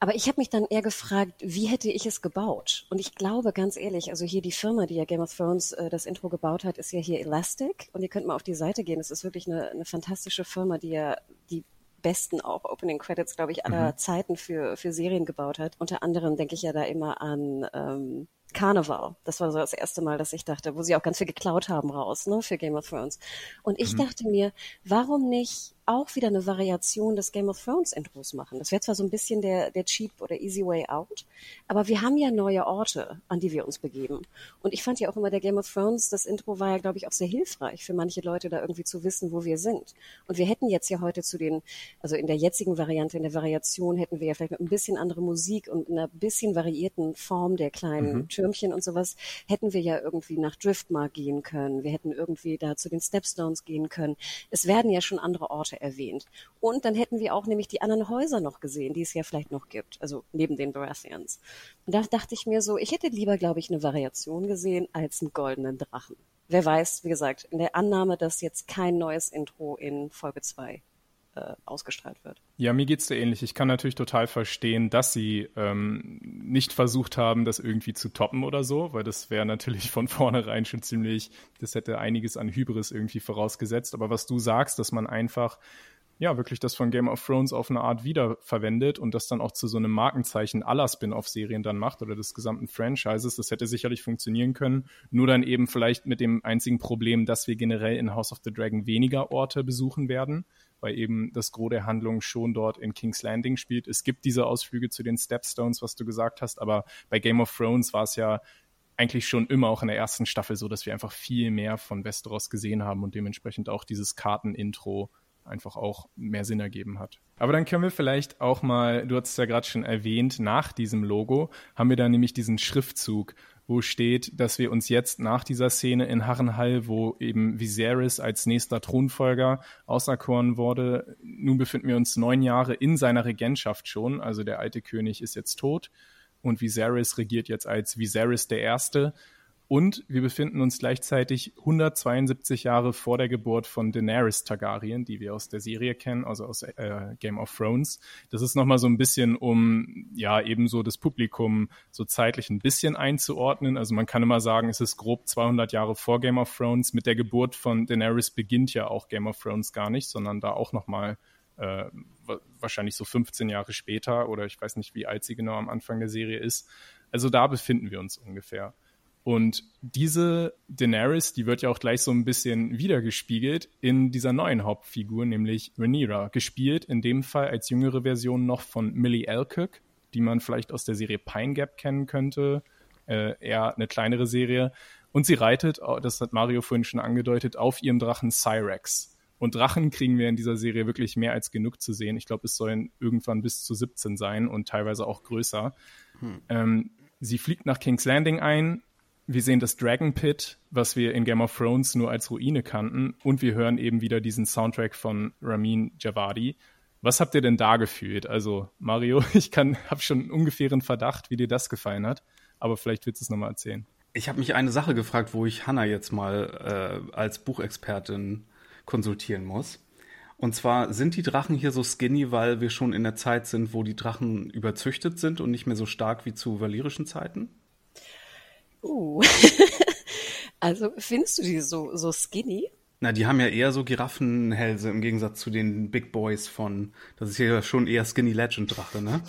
S2: Aber ich habe mich dann eher gefragt, wie hätte ich es gebaut? Und ich glaube ganz ehrlich, also hier die Firma, die ja Game of Thrones äh, das Intro gebaut hat, ist ja hier Elastic. Und ihr könnt mal auf die Seite gehen. Es ist wirklich eine, eine fantastische Firma, die ja die besten auch Opening Credits, glaube ich, aller mhm. Zeiten für, für Serien gebaut hat. Unter anderem denke ich ja da immer an ähm, Carnival. Das war so das erste Mal, dass ich dachte, wo sie auch ganz viel geklaut haben raus, ne, für Game of Thrones. Und ich mhm. dachte mir, warum nicht auch wieder eine Variation des Game of Thrones Intros machen. Das wäre zwar so ein bisschen der, der cheap oder easy way out, aber wir haben ja neue Orte, an die wir uns begeben. Und ich fand ja auch immer der Game of Thrones, das Intro war ja, glaube ich, auch sehr hilfreich für manche Leute, da irgendwie zu wissen, wo wir sind. Und wir hätten jetzt ja heute zu den, also in der jetzigen Variante, in der Variation hätten wir ja vielleicht mit ein bisschen andere Musik und einer bisschen variierten Form der kleinen mhm. Türmchen und sowas, hätten wir ja irgendwie nach Driftmark gehen können. Wir hätten irgendwie da zu den Stepstones gehen können. Es werden ja schon andere Orte erwähnt. Und dann hätten wir auch nämlich die anderen Häuser noch gesehen, die es ja vielleicht noch gibt, also neben den Baratheons. Und da dachte ich mir so, ich hätte lieber, glaube ich, eine Variation gesehen als einen goldenen Drachen. Wer weiß, wie gesagt, in der Annahme, dass jetzt kein neues Intro in Folge 2 äh, ausgestrahlt wird.
S1: Ja, mir geht's da ähnlich. Ich kann natürlich total verstehen, dass sie ähm, nicht versucht haben, das irgendwie zu toppen oder so, weil das wäre natürlich von vornherein schon ziemlich, das hätte einiges an Hybris irgendwie vorausgesetzt. Aber was du sagst, dass man einfach ja, wirklich das von Game of Thrones auf eine Art wiederverwendet und das dann auch zu so einem Markenzeichen aller Spin-off-Serien dann macht oder des gesamten Franchises. Das hätte sicherlich funktionieren können. Nur dann eben vielleicht mit dem einzigen Problem, dass wir generell in House of the Dragon weniger Orte besuchen werden weil eben das Gros der Handlung schon dort in King's Landing spielt. Es gibt diese Ausflüge zu den Stepstones, was du gesagt hast, aber bei Game of Thrones war es ja eigentlich schon immer auch in der ersten Staffel so, dass wir einfach viel mehr von Westeros gesehen haben und dementsprechend auch dieses Kartenintro einfach auch mehr Sinn ergeben hat. Aber dann können wir vielleicht auch mal, du hast es ja gerade schon erwähnt, nach diesem Logo haben wir dann nämlich diesen Schriftzug wo steht, dass wir uns jetzt nach dieser Szene in Harrenhall, wo eben Viserys als nächster Thronfolger auserkoren wurde, nun befinden wir uns neun Jahre in seiner Regentschaft schon. Also der alte König ist jetzt tot und Viserys regiert jetzt als Viserys der Erste. Und wir befinden uns gleichzeitig 172 Jahre vor der Geburt von Daenerys Targaryen, die wir aus der Serie kennen, also aus äh, Game of Thrones. Das ist nochmal so ein bisschen, um ja eben so das Publikum so zeitlich ein bisschen einzuordnen. Also man kann immer sagen, es ist grob 200 Jahre vor Game of Thrones. Mit der Geburt von Daenerys beginnt ja auch Game of Thrones gar nicht, sondern da auch nochmal äh, wahrscheinlich so 15 Jahre später oder ich weiß nicht, wie alt sie genau am Anfang der Serie ist. Also da befinden wir uns ungefähr. Und diese Daenerys, die wird ja auch gleich so ein bisschen wiedergespiegelt in dieser neuen Hauptfigur, nämlich Rhaenyra, gespielt in dem Fall als jüngere Version noch von Millie Alcock, die man vielleicht aus der Serie Pine Gap kennen könnte, äh, eher eine kleinere Serie. Und sie reitet, das hat Mario vorhin schon angedeutet, auf ihrem Drachen Cyrex. Und Drachen kriegen wir in dieser Serie wirklich mehr als genug zu sehen. Ich glaube, es sollen irgendwann bis zu 17 sein und teilweise auch größer. Hm. Ähm, sie fliegt nach King's Landing ein. Wir sehen das Dragon Pit, was wir in Game of Thrones nur als Ruine kannten. Und wir hören eben wieder diesen Soundtrack von Ramin Javadi. Was habt ihr denn da gefühlt? Also, Mario, ich habe schon einen ungefähren Verdacht, wie dir das gefallen hat. Aber vielleicht willst du es nochmal erzählen.
S3: Ich habe mich eine Sache gefragt, wo ich Hannah jetzt mal äh, als Buchexpertin konsultieren muss. Und zwar sind die Drachen hier so skinny, weil wir schon in der Zeit sind, wo die Drachen überzüchtet sind und nicht mehr so stark wie zu valyrischen Zeiten?
S2: Uh. also findest du die so, so skinny?
S3: Na, die haben ja eher so Giraffenhälse im Gegensatz zu den Big Boys von, das ist ja schon eher Skinny Legend Drache, ne?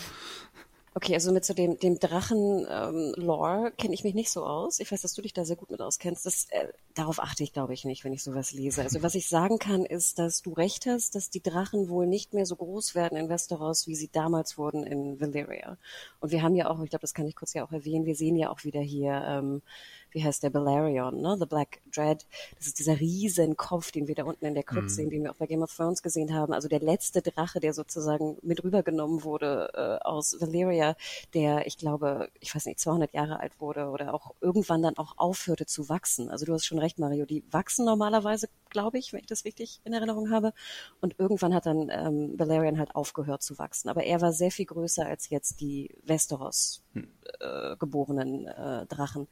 S2: Okay, also mit so dem, dem Drachen-Lore ähm, kenne ich mich nicht so aus. Ich weiß, dass du dich da sehr gut mit auskennst. Das, äh, darauf achte ich, glaube ich, nicht, wenn ich sowas lese. Also was ich sagen kann, ist, dass du recht hast, dass die Drachen wohl nicht mehr so groß werden in Westeros, wie sie damals wurden in Valyria. Und wir haben ja auch, ich glaube, das kann ich kurz ja auch erwähnen, wir sehen ja auch wieder hier ähm, wie heißt der, Balerion, ne? The Black Dread. Das ist dieser riesen Kopf, den wir da unten in der Crypt mhm. sehen, den wir auch bei Game of Thrones gesehen haben. Also der letzte Drache, der sozusagen mit rübergenommen wurde äh, aus Valyria, der, ich glaube, ich weiß nicht, 200 Jahre alt wurde oder auch irgendwann dann auch aufhörte zu wachsen. Also du hast schon recht, Mario, die wachsen normalerweise, glaube ich, wenn ich das richtig in Erinnerung habe. Und irgendwann hat dann ähm, Valerian halt aufgehört zu wachsen. Aber er war sehr viel größer als jetzt die Westeros hm. äh, geborenen äh, Drachen.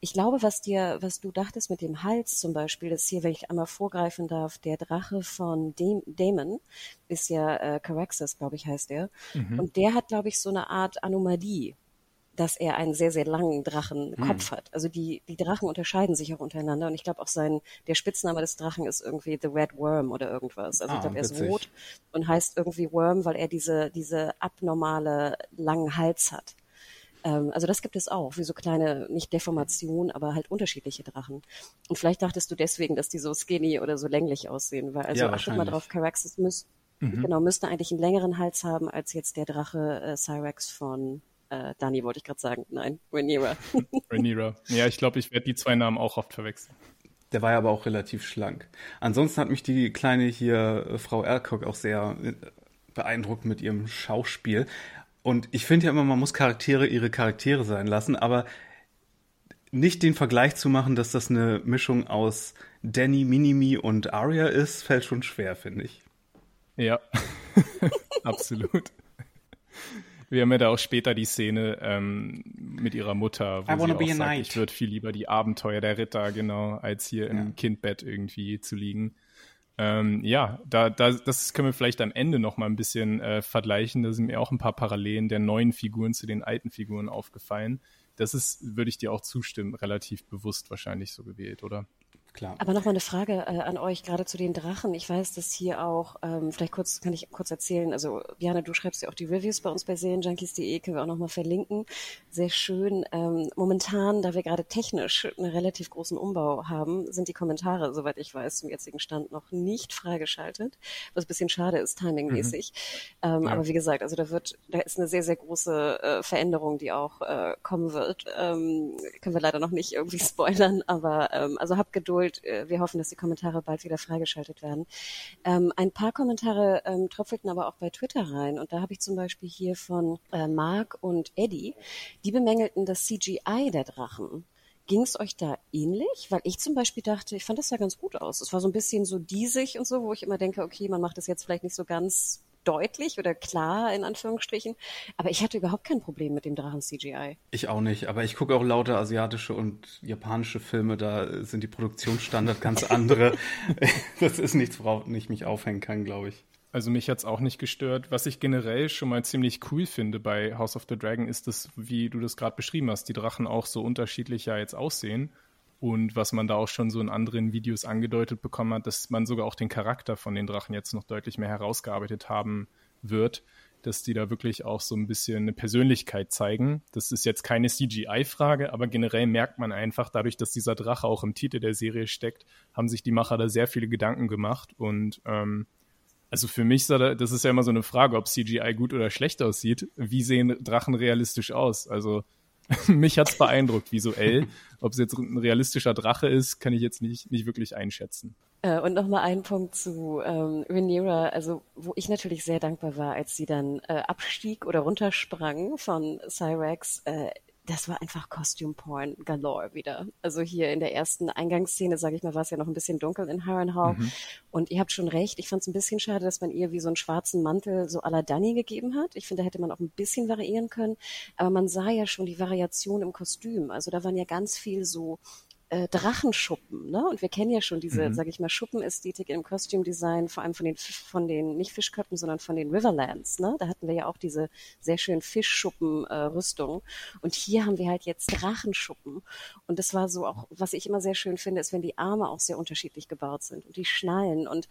S2: Ich glaube, was dir, was du dachtest mit dem Hals zum Beispiel, das hier, wenn ich einmal vorgreifen darf, der Drache von Dam Damon ist ja äh, Caraxes, glaube ich, heißt er. Mhm. Und der hat, glaube ich, so eine Art Anomalie, dass er einen sehr, sehr langen Drachenkopf mhm. hat. Also die, die Drachen unterscheiden sich auch untereinander und ich glaube auch sein, der Spitzname des Drachen ist irgendwie The Red Worm oder irgendwas. Also ah, ich glaube, er ist rot und heißt irgendwie Worm, weil er diese, diese abnormale langen Hals hat. Ähm, also das gibt es auch, wie so kleine, nicht Deformationen, aber halt unterschiedliche Drachen. Und vielleicht dachtest du deswegen, dass die so skinny oder so länglich aussehen, weil also ja, achtet mal drauf, Caraxes müß, mhm. genau, müsste eigentlich einen längeren Hals haben als jetzt der Drache äh, Cyrex von äh, Dani wollte ich gerade sagen. Nein, Rhaenyra.
S1: Rhaenyra. Ja, ich glaube, ich werde die zwei Namen auch oft verwechseln.
S3: Der war ja aber auch relativ schlank. Ansonsten hat mich die kleine hier, äh, Frau Alcock, auch sehr äh, beeindruckt mit ihrem Schauspiel. Und ich finde ja immer, man muss Charaktere ihre Charaktere sein lassen, aber nicht den Vergleich zu machen, dass das eine Mischung aus Danny, Minimi und Arya ist, fällt schon schwer, finde ich.
S1: Ja, absolut. Wir haben ja da auch später die Szene ähm, mit ihrer Mutter, wo sie auch sagt, ich würde viel lieber die Abenteuer der Ritter, genau, als hier im ja. Kindbett irgendwie zu liegen. Ähm, ja, da, da, das können wir vielleicht am Ende noch mal ein bisschen äh, vergleichen. Da sind mir auch ein paar Parallelen der neuen Figuren zu den alten Figuren aufgefallen. Das ist, würde ich dir auch zustimmen, relativ bewusst wahrscheinlich so gewählt, oder?
S2: Klar. Aber nochmal eine Frage äh, an euch, gerade zu den Drachen. Ich weiß, dass hier auch, ähm, vielleicht kurz, kann ich kurz erzählen, also Jana, du schreibst ja auch die Reviews bei uns bei Serienjunkies.de, können wir auch nochmal verlinken. Sehr schön. Ähm, momentan, da wir gerade technisch einen relativ großen Umbau haben, sind die Kommentare, soweit ich weiß, zum jetzigen Stand noch nicht freigeschaltet, was ein bisschen schade ist, timingmäßig. Mhm. Ähm, ja. Aber wie gesagt, also da wird, da ist eine sehr, sehr große äh, Veränderung, die auch äh, kommen wird. Ähm, können wir leider noch nicht irgendwie spoilern, aber ähm, also habt Geduld Geduld. Äh, wir hoffen, dass die Kommentare bald wieder freigeschaltet werden. Ähm, ein paar Kommentare ähm, tröpfelten aber auch bei Twitter rein. Und da habe ich zum Beispiel hier von äh, Mark und Eddie, die bemängelten das CGI der Drachen. Ging es euch da ähnlich? Weil ich zum Beispiel dachte, ich fand das ja ganz gut aus. Es war so ein bisschen so diesig und so, wo ich immer denke, okay, man macht das jetzt vielleicht nicht so ganz deutlich oder klar in Anführungsstrichen. Aber ich hatte überhaupt kein Problem mit dem Drachen CGI.
S3: Ich auch nicht, aber ich gucke auch lauter asiatische und japanische Filme, da sind die Produktionsstandards ganz andere. das ist nichts, worauf ich mich aufhängen kann, glaube ich.
S1: Also mich hat es auch nicht gestört. Was ich generell schon mal ziemlich cool finde bei House of the Dragon ist, dass, wie du das gerade beschrieben hast, die Drachen auch so unterschiedlich ja jetzt aussehen. Und was man da auch schon so in anderen Videos angedeutet bekommen hat, dass man sogar auch den Charakter von den Drachen jetzt noch deutlich mehr herausgearbeitet haben wird. dass die da wirklich auch so ein bisschen eine Persönlichkeit zeigen. Das ist jetzt keine CGI-Frage, aber generell merkt man einfach, dadurch, dass dieser Drache auch im Titel der Serie steckt, haben sich die Macher da sehr viele Gedanken gemacht und ähm, also für mich, das ist ja immer so eine Frage, ob CGI gut oder schlecht aussieht. Wie sehen Drachen realistisch aus? Also mich hat's beeindruckt visuell. Ob es jetzt ein realistischer Drache ist, kann ich jetzt nicht, nicht wirklich einschätzen.
S2: Äh, und nochmal ein Punkt zu ähm, Rhaenyra, also wo ich natürlich sehr dankbar war, als sie dann äh, abstieg oder runtersprang von Cyrex. Äh, das war einfach Costume Porn galore wieder. Also hier in der ersten Eingangsszene, sage ich mal, war es ja noch ein bisschen dunkel in Harrenhal. Mhm. Und ihr habt schon recht, ich fand es ein bisschen schade, dass man ihr wie so einen schwarzen Mantel so à la Danny gegeben hat. Ich finde, da hätte man auch ein bisschen variieren können. Aber man sah ja schon die Variation im Kostüm. Also da waren ja ganz viel so äh, Drachenschuppen, ne? Und wir kennen ja schon diese, mhm. sage ich mal, Schuppenästhetik im Costume Design, vor allem von den von den nicht Fischköppen, sondern von den Riverlands, ne? Da hatten wir ja auch diese sehr schönen Fischschuppen-Rüstungen. Äh, und hier haben wir halt jetzt Drachenschuppen. Und das war so auch, was ich immer sehr schön finde, ist, wenn die Arme auch sehr unterschiedlich gebaut sind und die Schnallen. Und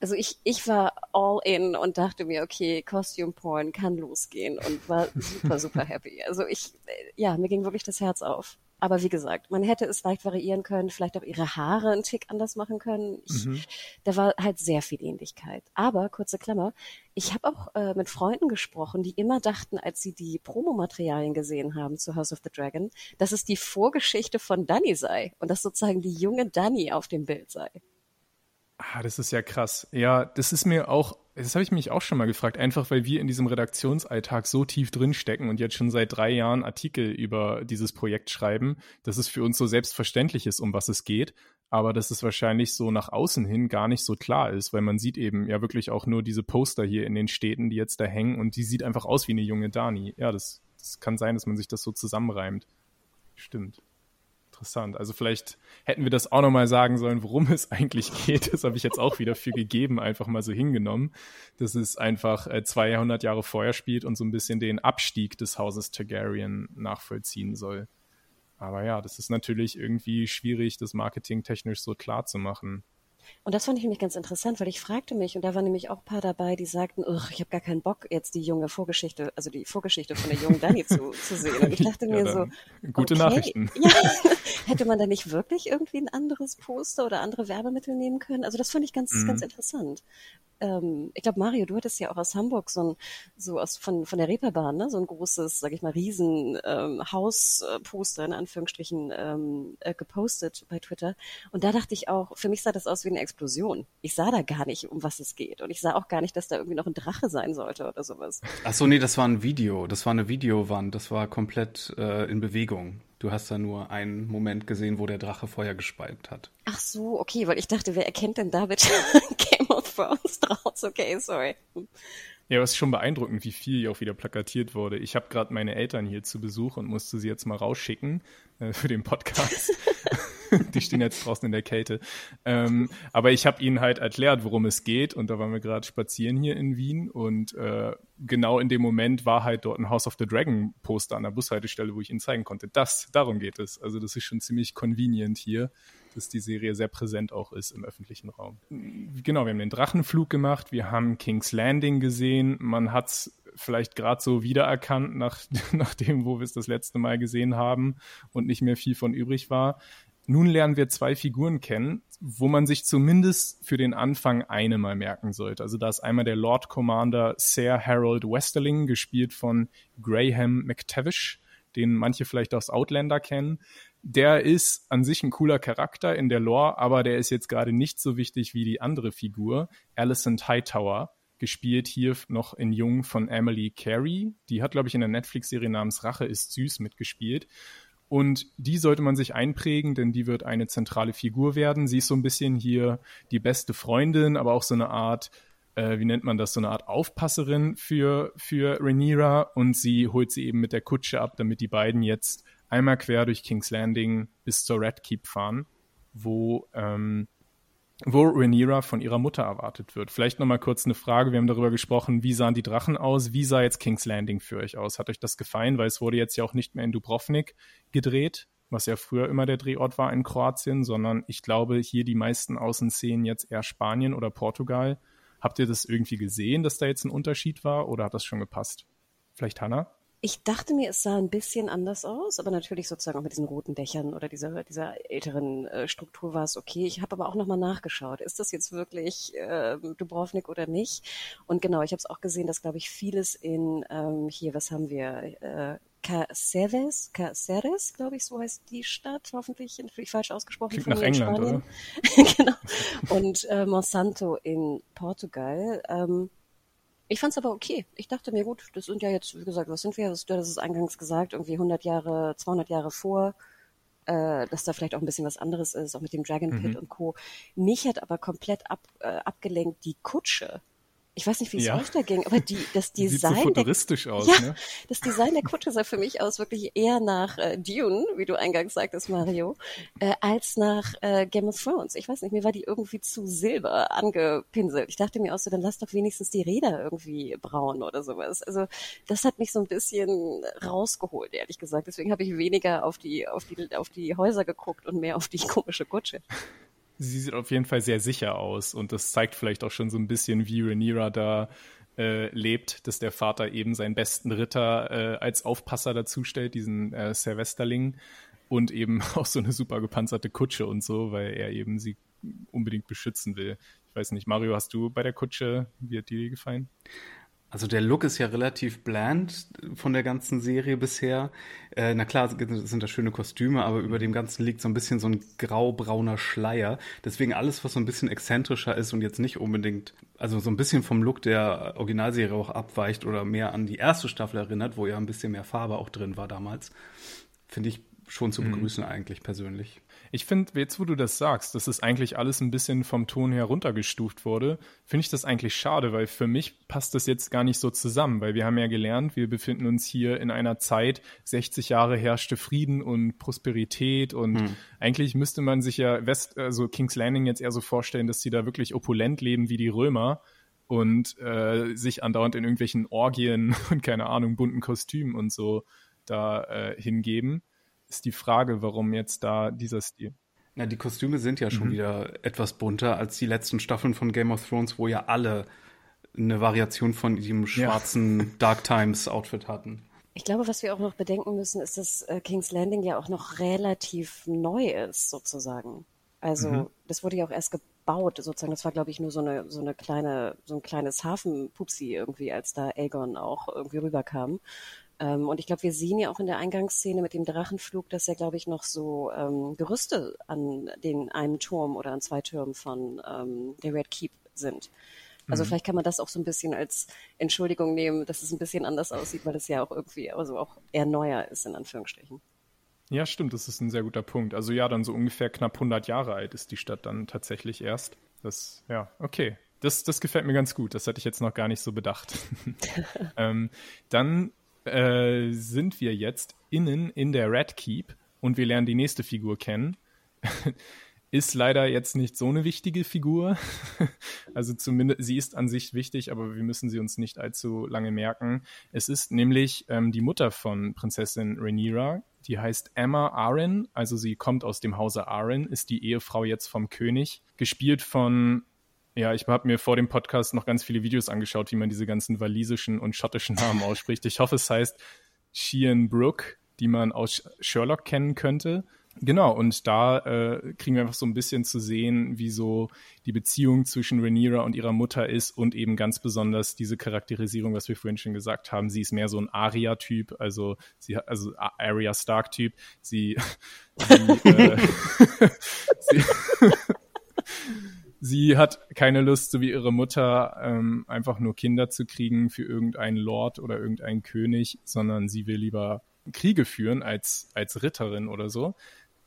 S2: also ich, ich war all in und dachte mir, okay, Costume Porn kann losgehen und war super, super happy. Also ich, äh, ja, mir ging wirklich das Herz auf. Aber wie gesagt, man hätte es leicht variieren können, vielleicht auch ihre Haare einen Tick anders machen können. Ich, mhm. Da war halt sehr viel Ähnlichkeit. Aber, kurze Klammer, ich habe auch äh, mit Freunden gesprochen, die immer dachten, als sie die Promomaterialien gesehen haben zu House of the Dragon, dass es die Vorgeschichte von Danny sei und dass sozusagen die junge Danny auf dem Bild sei.
S1: Ah, das ist ja krass. Ja, das ist mir auch, das habe ich mich auch schon mal gefragt, einfach weil wir in diesem Redaktionsalltag so tief drinstecken und jetzt schon seit drei Jahren Artikel über dieses Projekt schreiben, dass es für uns so selbstverständlich ist, um was es geht, aber dass es wahrscheinlich so nach außen hin gar nicht so klar ist, weil man sieht eben ja wirklich auch nur diese Poster hier in den Städten, die jetzt da hängen und die sieht einfach aus wie eine junge Dani. Ja, das, das kann sein, dass man sich das so zusammenreimt. Stimmt interessant. Also vielleicht hätten wir das auch nochmal sagen sollen, worum es eigentlich geht. Das habe ich jetzt auch wieder für gegeben, einfach mal so hingenommen. Dass es einfach äh, 200 Jahre vorher spielt und so ein bisschen den Abstieg des Hauses Targaryen nachvollziehen soll. Aber ja, das ist natürlich irgendwie schwierig, das marketingtechnisch so klar zu machen.
S2: Und das fand ich nämlich ganz interessant, weil ich fragte mich, und da waren nämlich auch ein paar dabei, die sagten, ich habe gar keinen Bock, jetzt die junge Vorgeschichte, also die Vorgeschichte von der jungen Dani zu, zu sehen. Und ich dachte mir so,
S1: gute okay, Nachrichten.
S2: Ja, hätte man da nicht wirklich irgendwie ein anderes Poster oder andere Werbemittel nehmen können? Also das fand ich ganz, mhm. ganz interessant ähm, ich glaube, Mario, du hattest ja auch aus Hamburg so ein, so aus, von, von der Reeperbahn, ne, so ein großes, sag ich mal, riesen ähm, Hausposter in Anführungsstrichen ähm, äh, gepostet bei Twitter. Und da dachte ich auch, für mich sah das aus wie eine Explosion. Ich sah da gar nicht, um was es geht. Und ich sah auch gar nicht, dass da irgendwie noch ein Drache sein sollte oder sowas.
S3: Ach so, nee, das war ein Video. Das war eine Videowand. Das war komplett äh, in Bewegung. Du hast da nur einen Moment gesehen, wo der Drache Feuer gespalten hat.
S2: Ach so, okay, weil ich dachte, wer erkennt denn David Game of Thrones draus? Okay, sorry.
S1: Ja, es ist schon beeindruckend, wie viel hier auch wieder plakatiert wurde. Ich habe gerade meine Eltern hier zu Besuch und musste sie jetzt mal rausschicken äh, für den Podcast. die stehen jetzt draußen in der Kälte. Ähm, aber ich habe ihnen halt erklärt, worum es geht. Und da waren wir gerade spazieren hier in Wien. Und äh, genau in dem Moment war halt dort ein House of the Dragon Poster an der Bushaltestelle, wo ich ihnen zeigen konnte. Das, darum geht es. Also das ist schon ziemlich convenient hier, dass die Serie sehr präsent auch ist im öffentlichen Raum. Genau, wir haben den Drachenflug gemacht. Wir haben King's Landing gesehen. Man hat's vielleicht gerade so wiedererkannt, nach, nach dem, wo wir es das letzte Mal gesehen haben und nicht mehr viel von übrig war. Nun lernen wir zwei Figuren kennen, wo man sich zumindest für den Anfang eine mal merken sollte. Also da ist einmal der Lord Commander Sir Harold Westerling, gespielt von Graham McTavish, den manche vielleicht aus Outlander kennen. Der ist an sich ein cooler Charakter in der Lore, aber der ist jetzt gerade nicht so wichtig wie die andere Figur, Alicent Hightower, gespielt hier noch in Jung von Emily Carey. Die hat, glaube ich, in der Netflix-Serie namens Rache ist süß mitgespielt. Und die sollte man sich einprägen, denn die wird eine zentrale Figur werden. Sie ist so ein bisschen hier die beste Freundin, aber auch so eine Art, äh, wie nennt man das, so eine Art Aufpasserin für, für Rhaenyra. Und sie holt sie eben mit der Kutsche ab, damit die beiden jetzt einmal quer durch King's Landing bis zur Red Keep fahren, wo ähm, wo Rhaenyra von ihrer Mutter erwartet wird. Vielleicht nochmal kurz eine Frage. Wir haben darüber gesprochen, wie sahen die Drachen aus? Wie sah jetzt King's Landing für euch aus? Hat euch das gefallen? Weil es wurde jetzt ja auch nicht mehr in Dubrovnik gedreht, was ja früher immer der Drehort war in Kroatien, sondern ich glaube hier die meisten Außenszenen jetzt eher Spanien oder Portugal. Habt ihr das irgendwie gesehen, dass da jetzt ein Unterschied war oder hat das schon gepasst? Vielleicht Hannah?
S2: Ich dachte mir, es sah ein bisschen anders aus, aber natürlich sozusagen auch mit diesen roten Dächern oder dieser, dieser älteren äh, Struktur war es okay. Ich habe aber auch nochmal nachgeschaut. Ist das jetzt wirklich äh, Dubrovnik oder nicht? Und genau, ich habe es auch gesehen, dass, glaube ich, vieles in ähm, hier, was haben wir? Äh, Caceres, Caceres, glaube ich, so heißt die Stadt, hoffentlich natürlich falsch ausgesprochen.
S1: Klingt nach England, oder?
S2: genau. Und äh, Monsanto in Portugal. Ähm, ich fand es aber okay. Ich dachte mir, gut, das sind ja jetzt, wie gesagt, was sind wir? Du hast es eingangs gesagt, irgendwie 100 Jahre, 200 Jahre vor, äh, dass da vielleicht auch ein bisschen was anderes ist, auch mit dem Dragon Pit mhm. und Co. Mich hat aber komplett ab, äh, abgelenkt die Kutsche ich weiß nicht, wie es ja. euch da ging, aber die, das Design. Sieht
S1: so futuristisch der, aus,
S2: ja,
S1: ne?
S2: Das Design der Kutsche sah für mich aus wirklich eher nach äh, Dune, wie du eingangs sagtest, Mario, äh, als nach äh, Game of Thrones. Ich weiß nicht, mir war die irgendwie zu silber angepinselt. Ich dachte mir auch so, dann lass doch wenigstens die Räder irgendwie braun oder sowas. Also das hat mich so ein bisschen rausgeholt, ehrlich gesagt. Deswegen habe ich weniger auf die, auf die, auf die Häuser geguckt und mehr auf die komische Kutsche
S1: sie sieht auf jeden Fall sehr sicher aus und das zeigt vielleicht auch schon so ein bisschen, wie Rhaenyra da äh, lebt, dass der Vater eben seinen besten Ritter äh, als Aufpasser dazu stellt, diesen äh, Silvesterling und eben auch so eine super gepanzerte Kutsche und so, weil er eben sie unbedingt beschützen will. Ich weiß nicht, Mario, hast du bei der Kutsche, wie hat dir gefallen?
S3: Also der Look ist ja relativ bland von der ganzen Serie bisher. Äh, na klar sind da schöne Kostüme, aber über dem Ganzen liegt so ein bisschen so ein graubrauner Schleier. Deswegen alles, was so ein bisschen exzentrischer ist und jetzt nicht unbedingt, also so ein bisschen vom Look der Originalserie auch abweicht oder mehr an die erste Staffel erinnert, wo ja ein bisschen mehr Farbe auch drin war damals, finde ich schon zu mhm. begrüßen mhm. eigentlich persönlich.
S1: Ich finde, jetzt wo du das sagst, dass es eigentlich alles ein bisschen vom Ton her runtergestuft wurde, finde ich das eigentlich schade, weil für mich passt das jetzt gar nicht so zusammen, weil wir haben ja gelernt, wir befinden uns hier in einer Zeit, 60 Jahre herrschte Frieden und Prosperität und hm. eigentlich müsste man sich ja West, also King's Landing jetzt eher so vorstellen, dass sie da wirklich opulent leben wie die Römer und äh, sich andauernd in irgendwelchen Orgien und keine Ahnung, bunten Kostümen und so da äh, hingeben ist die Frage, warum jetzt da dieser Stil.
S3: Na, die Kostüme sind ja schon mhm. wieder etwas bunter als die letzten Staffeln von Game of Thrones, wo ja alle eine Variation von diesem schwarzen ja. Dark Times Outfit hatten.
S2: Ich glaube, was wir auch noch bedenken müssen, ist, dass äh, King's Landing ja auch noch relativ neu ist, sozusagen. Also, mhm. das wurde ja auch erst gebaut, sozusagen. Das war, glaube ich, nur so eine, so eine kleine, so ein kleines Hafenpupsi irgendwie, als da Aegon auch irgendwie rüberkam. Ähm, und ich glaube, wir sehen ja auch in der Eingangsszene mit dem Drachenflug, dass ja, glaube ich, noch so ähm, Gerüste an den einen Turm oder an zwei Türmen von ähm, der Red Keep sind. Also mhm. vielleicht kann man das auch so ein bisschen als Entschuldigung nehmen, dass es ein bisschen anders aussieht, weil es ja auch irgendwie also auch eher neuer ist, in Anführungsstrichen.
S1: Ja, stimmt, das ist ein sehr guter Punkt. Also ja, dann so ungefähr knapp 100 Jahre alt ist die Stadt dann tatsächlich erst. Das, ja, okay. Das, das gefällt mir ganz gut. Das hätte ich jetzt noch gar nicht so bedacht. ähm, dann äh, sind wir jetzt innen in der Red Keep und wir lernen die nächste Figur kennen. ist leider jetzt nicht so eine wichtige Figur. also zumindest, sie ist an sich wichtig, aber wir müssen sie uns nicht allzu lange merken. Es ist nämlich ähm, die Mutter von Prinzessin Rhaenyra. Die heißt Emma Arryn, also sie kommt aus dem Hause Arryn, ist die Ehefrau jetzt vom König, gespielt von ja, ich habe mir vor dem Podcast noch ganz viele Videos angeschaut, wie man diese ganzen walisischen und schottischen Namen ausspricht. Ich hoffe, es heißt Sheehan Brooke, die man aus Sherlock kennen könnte. Genau, und da äh, kriegen wir einfach so ein bisschen zu sehen, wie so die Beziehung zwischen Rhaenyra und ihrer Mutter ist und eben ganz besonders diese Charakterisierung, was wir vorhin schon gesagt haben. Sie ist mehr so ein Aria-Typ, also also Arya Stark-Typ. Sie, sie, äh, sie sie hat keine Lust, so wie ihre Mutter, ähm, einfach nur Kinder zu kriegen für irgendeinen Lord oder irgendeinen König, sondern sie will lieber Kriege führen als, als Ritterin oder so.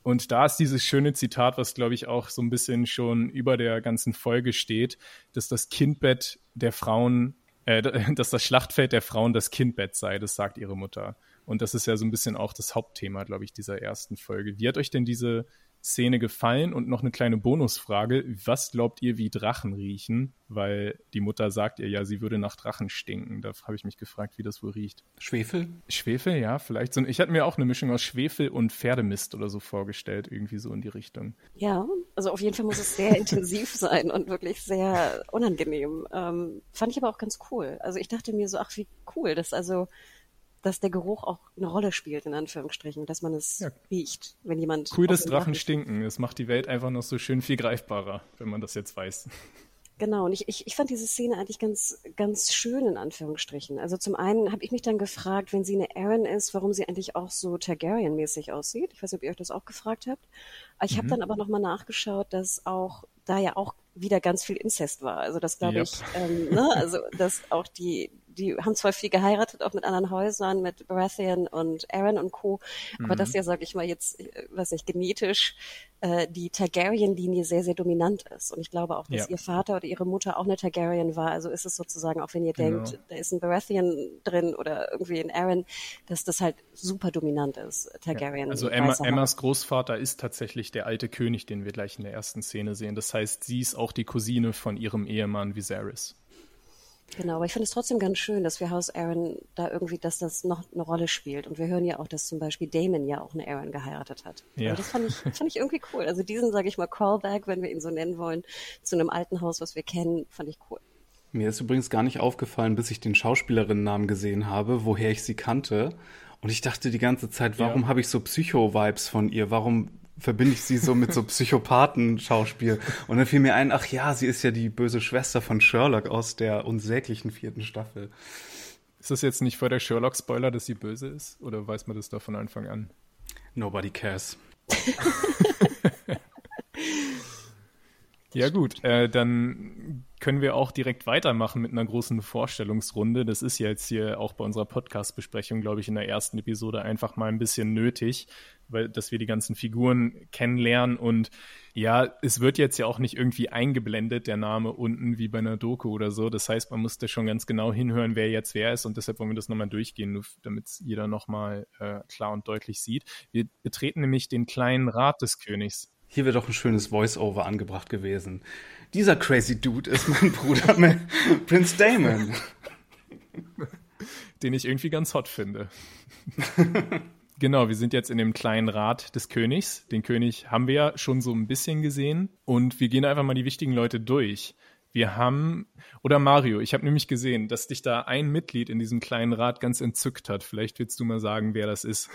S1: Und da ist dieses schöne Zitat, was glaube ich auch so ein bisschen schon über der ganzen Folge steht, dass das Kindbett der Frauen, äh, dass das Schlachtfeld der Frauen das Kindbett sei, das sagt ihre Mutter. Und das ist ja so ein bisschen auch das Hauptthema, glaube ich, dieser ersten Folge. Wie hat euch denn diese, Szene gefallen und noch eine kleine Bonusfrage. Was glaubt ihr, wie Drachen riechen? Weil die Mutter sagt ihr ja, sie würde nach Drachen stinken. Da habe ich mich gefragt, wie das wohl riecht.
S3: Schwefel?
S1: Schwefel, ja, vielleicht. So, ich hatte mir auch eine Mischung aus Schwefel und Pferdemist oder so vorgestellt, irgendwie so in die Richtung.
S2: Ja, also auf jeden Fall muss es sehr intensiv sein und wirklich sehr unangenehm. Ähm, fand ich aber auch ganz cool. Also ich dachte mir so, ach wie cool, das also dass der Geruch auch eine Rolle spielt, in Anführungsstrichen, dass man es ja. riecht, wenn jemand.
S1: Cool, dass Drachen stinken. Es macht die Welt einfach noch so schön viel greifbarer, wenn man das jetzt weiß.
S2: Genau, und ich, ich, ich fand diese Szene eigentlich ganz, ganz schön, in Anführungsstrichen. Also zum einen habe ich mich dann gefragt, wenn sie eine Aaron ist, warum sie eigentlich auch so Targaryen-mäßig aussieht. Ich weiß nicht, ob ihr euch das auch gefragt habt. Ich mhm. habe dann aber nochmal nachgeschaut, dass auch da ja auch wieder ganz viel Inzest war. Also das glaube yep. ich, ähm, ne? also dass auch die die haben zwar viel geheiratet, auch mit anderen Häusern, mit Baratheon und Aaron und Co., aber mhm. das ja, sage ich mal, jetzt, äh, was ich, genetisch äh, die Targaryen-Linie sehr, sehr dominant ist. Und ich glaube auch, dass ja. ihr Vater oder ihre Mutter auch eine Targaryen war. Also ist es sozusagen, auch wenn ihr genau. denkt, da ist ein Baratheon drin oder irgendwie ein Aaron, dass das halt super dominant ist, Targaryen. Ja.
S1: Also Emma, Emmas Großvater ist tatsächlich der alte König, den wir gleich in der ersten Szene sehen. Das heißt, sie ist auch die Cousine von ihrem Ehemann Viserys.
S2: Genau, aber ich finde es trotzdem ganz schön, dass wir Haus Aaron da irgendwie, dass das noch eine Rolle spielt. Und wir hören ja auch, dass zum Beispiel Damon ja auch eine Aaron geheiratet hat. Ja. Und das fand ich, fand ich irgendwie cool. Also diesen, sage ich mal, Callback, wenn wir ihn so nennen wollen, zu einem alten Haus, was wir kennen, fand ich cool.
S3: Mir ist übrigens gar nicht aufgefallen, bis ich den Schauspielerinnennamen gesehen habe, woher ich sie kannte. Und ich dachte die ganze Zeit, warum ja. habe ich so Psycho-Vibes von ihr? Warum verbinde ich sie so mit so Psychopathen-Schauspiel. Und dann fiel mir ein, ach ja, sie ist ja die böse Schwester von Sherlock aus der unsäglichen vierten Staffel.
S1: Ist das jetzt nicht vor der Sherlock-Spoiler, dass sie böse ist? Oder weiß man das da von Anfang an?
S3: Nobody cares.
S1: ja gut, äh, dann können wir auch direkt weitermachen mit einer großen Vorstellungsrunde. Das ist jetzt hier auch bei unserer Podcast-Besprechung, glaube ich, in der ersten Episode einfach mal ein bisschen nötig, weil, dass wir die ganzen Figuren kennenlernen und ja, es wird jetzt ja auch nicht irgendwie eingeblendet, der Name unten wie bei einer Doku oder so. Das heißt, man musste schon ganz genau hinhören, wer jetzt wer ist und deshalb wollen wir das nochmal durchgehen, damit jeder nochmal äh, klar und deutlich sieht. Wir betreten nämlich den kleinen Rat des Königs.
S3: Hier wäre doch ein schönes Voice-Over angebracht gewesen. Dieser crazy Dude ist mein Bruder Prince Damon.
S1: Den ich irgendwie ganz hot finde. genau, wir sind jetzt in dem kleinen Rat des Königs. Den König haben wir ja schon so ein bisschen gesehen. Und wir gehen einfach mal die wichtigen Leute durch. Wir haben, oder Mario, ich habe nämlich gesehen, dass dich da ein Mitglied in diesem kleinen Rat ganz entzückt hat. Vielleicht willst du mal sagen, wer das ist.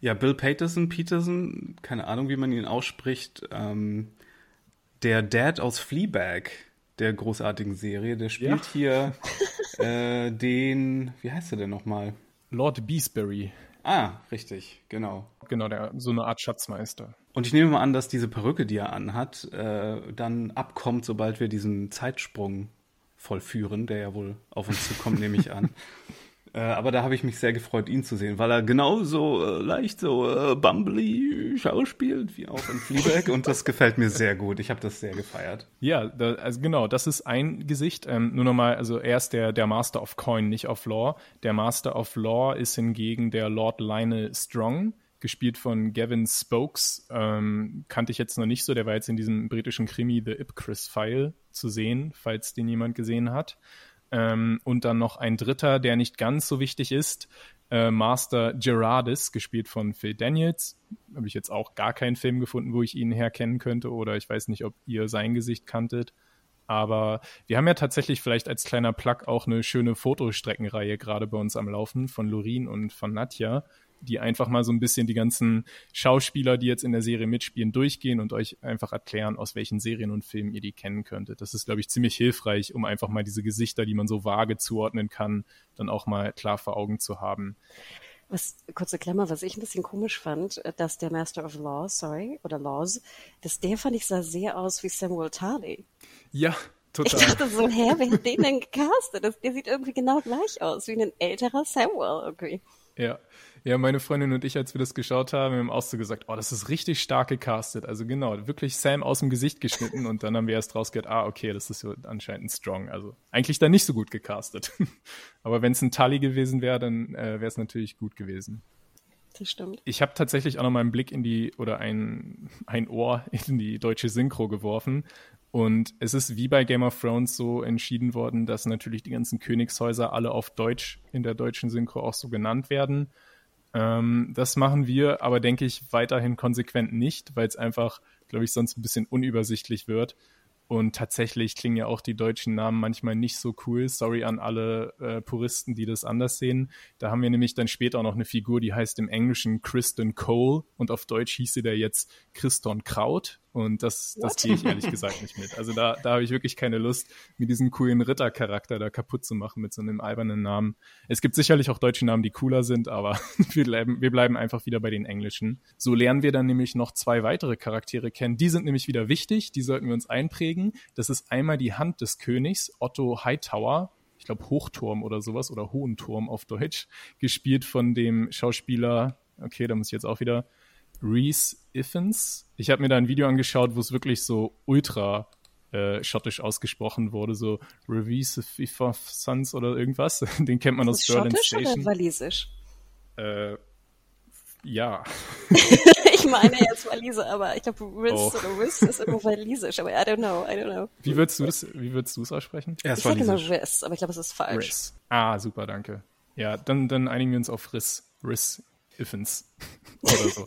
S3: Ja, Bill Peterson, Peterson, keine Ahnung, wie man ihn ausspricht. Ähm, der Dad aus Fleabag, der großartigen Serie, der spielt ja. hier äh, den, wie heißt er denn nochmal?
S1: Lord Beesbury.
S3: Ah, richtig, genau.
S1: Genau, der, so eine Art Schatzmeister.
S3: Und ich nehme mal an, dass diese Perücke, die er anhat, äh, dann abkommt, sobald wir diesen Zeitsprung vollführen, der ja wohl auf uns zukommt, nehme ich an. Äh, aber da habe ich mich sehr gefreut, ihn zu sehen, weil er genauso äh, leicht so äh, bumbly schauspielt wie auch in Fleabag und das gefällt mir sehr gut. Ich habe das sehr gefeiert.
S1: Ja, da, also genau, das ist ein Gesicht. Ähm, nur nochmal, also er ist der, der Master of Coin, nicht of Law. Der Master of Law ist hingegen der Lord Lionel Strong gespielt von Gavin Spokes. Ähm, kannte ich jetzt noch nicht so. Der war jetzt in diesem britischen Krimi The Ipcris File zu sehen, falls den jemand gesehen hat. Ähm, und dann noch ein dritter, der nicht ganz so wichtig ist, äh, Master Gerardis, gespielt von Phil Daniels. Habe ich jetzt auch gar keinen Film gefunden, wo ich ihn herkennen könnte oder ich weiß nicht, ob ihr sein Gesicht kanntet. Aber wir haben ja tatsächlich vielleicht als kleiner Plug auch eine schöne Fotostreckenreihe gerade bei uns am Laufen von Lorin und von Nadja, die einfach mal so ein bisschen die ganzen Schauspieler, die jetzt in der Serie mitspielen, durchgehen und euch einfach erklären, aus welchen Serien und Filmen ihr die kennen könntet. Das ist, glaube ich, ziemlich hilfreich, um einfach mal diese Gesichter, die man so vage zuordnen kann, dann auch mal klar vor Augen zu haben.
S2: Was, kurze Klammer, was ich ein bisschen komisch fand, dass der Master of Law, sorry, oder Laws, dass der fand ich sah sehr aus wie Samuel Tarly.
S1: Ja, Total.
S2: Ich dachte so, hä, wer hat den denn gecastet? Das, der sieht irgendwie genau gleich aus, wie ein älterer Samuel irgendwie.
S1: Ja, ja, meine Freundin und ich, als wir das geschaut haben, haben auch so gesagt, oh, das ist richtig stark gecastet. Also genau, wirklich Sam aus dem Gesicht geschnitten und dann haben wir erst rausgehört, ah, okay, das ist so anscheinend ein Strong. Also eigentlich dann nicht so gut gecastet. Aber wenn es ein Tully gewesen wäre, dann äh, wäre es natürlich gut gewesen.
S2: Das stimmt.
S1: Ich habe tatsächlich auch noch mal einen Blick in die oder ein, ein Ohr in die deutsche Synchro geworfen. Und es ist wie bei Game of Thrones so entschieden worden, dass natürlich die ganzen Königshäuser alle auf Deutsch in der deutschen Synchro auch so genannt werden. Ähm, das machen wir aber, denke ich, weiterhin konsequent nicht, weil es einfach, glaube ich, sonst ein bisschen unübersichtlich wird. Und tatsächlich klingen ja auch die deutschen Namen manchmal nicht so cool. Sorry an alle äh, Puristen, die das anders sehen. Da haben wir nämlich dann später auch noch eine Figur, die heißt im Englischen Kristen Cole und auf Deutsch hieß sie der jetzt Christon Kraut. Und das, das gehe ich ehrlich gesagt nicht mit. Also da, da habe ich wirklich keine Lust, mir diesen coolen Rittercharakter da kaputt zu machen mit so einem albernen Namen. Es gibt sicherlich auch deutsche Namen, die cooler sind, aber wir bleiben, wir bleiben einfach wieder bei den englischen. So lernen wir dann nämlich noch zwei weitere Charaktere kennen. Die sind nämlich wieder wichtig, die sollten wir uns einprägen. Das ist einmal die Hand des Königs, Otto Hightower, ich glaube Hochturm oder sowas oder Hohenturm auf Deutsch, gespielt von dem Schauspieler, okay, da muss ich jetzt auch wieder Reese Iffens. Ich habe mir da ein Video angeschaut, wo es wirklich so ultra äh, schottisch ausgesprochen wurde, so Reese Sons oder irgendwas. Den kennt man aus Berlin Station.
S2: Oder walisisch?
S1: Äh, ja.
S2: ich meine jetzt Walise, aber ich glaube Riz oh. oder Riz ist irgendwo walisisch, aber I don't know, I don't know.
S1: Wie würdest du das, wie würdest du es aussprechen?
S2: Ja, ich sage immer Riz, aber ich glaube, es ist falsch. Riz.
S1: Ah, super, danke. Ja, dann, dann einigen wir uns auf Riz. Riz Iffens oder so.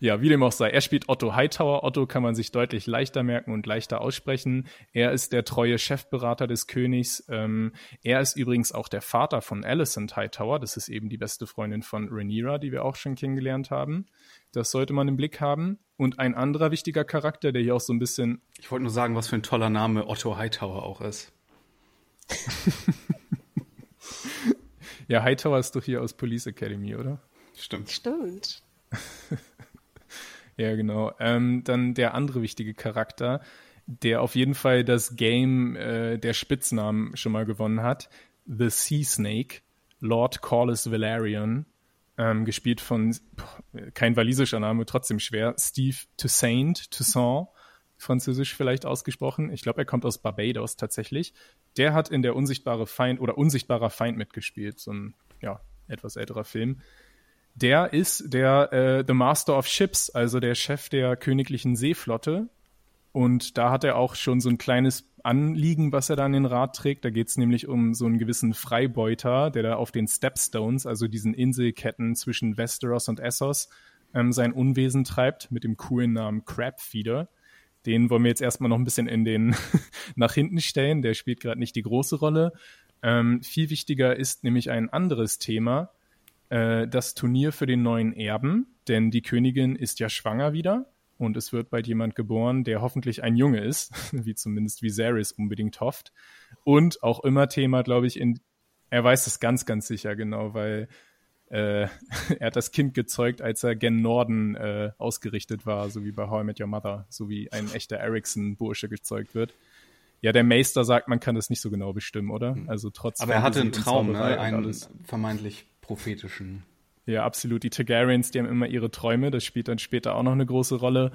S1: ja, wie dem auch sei. Er spielt Otto Hightower. Otto kann man sich deutlich leichter merken und leichter aussprechen. Er ist der treue Chefberater des Königs. Ähm, er ist übrigens auch der Vater von Alicent Hightower. Das ist eben die beste Freundin von Rhaenyra, die wir auch schon kennengelernt haben. Das sollte man im Blick haben. Und ein anderer wichtiger Charakter, der hier auch so ein bisschen.
S3: Ich wollte nur sagen, was für ein toller Name Otto Hightower auch ist.
S1: Ja, Hightower ist doch hier aus Police Academy, oder?
S3: Stimmt.
S2: Stimmt.
S1: ja, genau. Ähm, dann der andere wichtige Charakter, der auf jeden Fall das Game äh, der Spitznamen schon mal gewonnen hat. The Sea Snake, Lord Corlys Valerian, ähm, gespielt von, kein walisischer Name, trotzdem schwer, Steve Toussaint, Toussaint, französisch vielleicht ausgesprochen. Ich glaube, er kommt aus Barbados tatsächlich. Der hat in der Unsichtbare Feind oder Unsichtbarer Feind mitgespielt, so ein ja, etwas älterer Film. Der ist der äh, The Master of Ships, also der Chef der königlichen Seeflotte. Und da hat er auch schon so ein kleines Anliegen, was er da an den Rat trägt. Da geht es nämlich um so einen gewissen Freibeuter, der da auf den Stepstones, also diesen Inselketten zwischen Westeros und Essos, ähm, sein Unwesen treibt mit dem coolen Namen Crabfeeder. Den wollen wir jetzt erstmal noch ein bisschen in den nach hinten stellen. Der spielt gerade nicht die große Rolle. Ähm, viel wichtiger ist nämlich ein anderes Thema, äh, das Turnier für den neuen Erben, denn die Königin ist ja schwanger wieder und es wird bald jemand geboren, der hoffentlich ein Junge ist, wie zumindest Viserys unbedingt hofft. Und auch immer Thema, glaube ich, in, er weiß es ganz, ganz sicher genau, weil äh, er hat das Kind gezeugt, als er gen Norden äh, ausgerichtet war, so wie bei How I Met Your Mother, so wie ein echter Ericsson-Bursche gezeugt wird. Ja, der Meister sagt, man kann das nicht so genau bestimmen, oder?
S3: Hm. Also trotz Aber er hatte einen Traum, ne? einen vermeintlich prophetischen.
S1: Ja, absolut. Die Targaryens, die haben immer ihre Träume. Das spielt dann später auch noch eine große Rolle.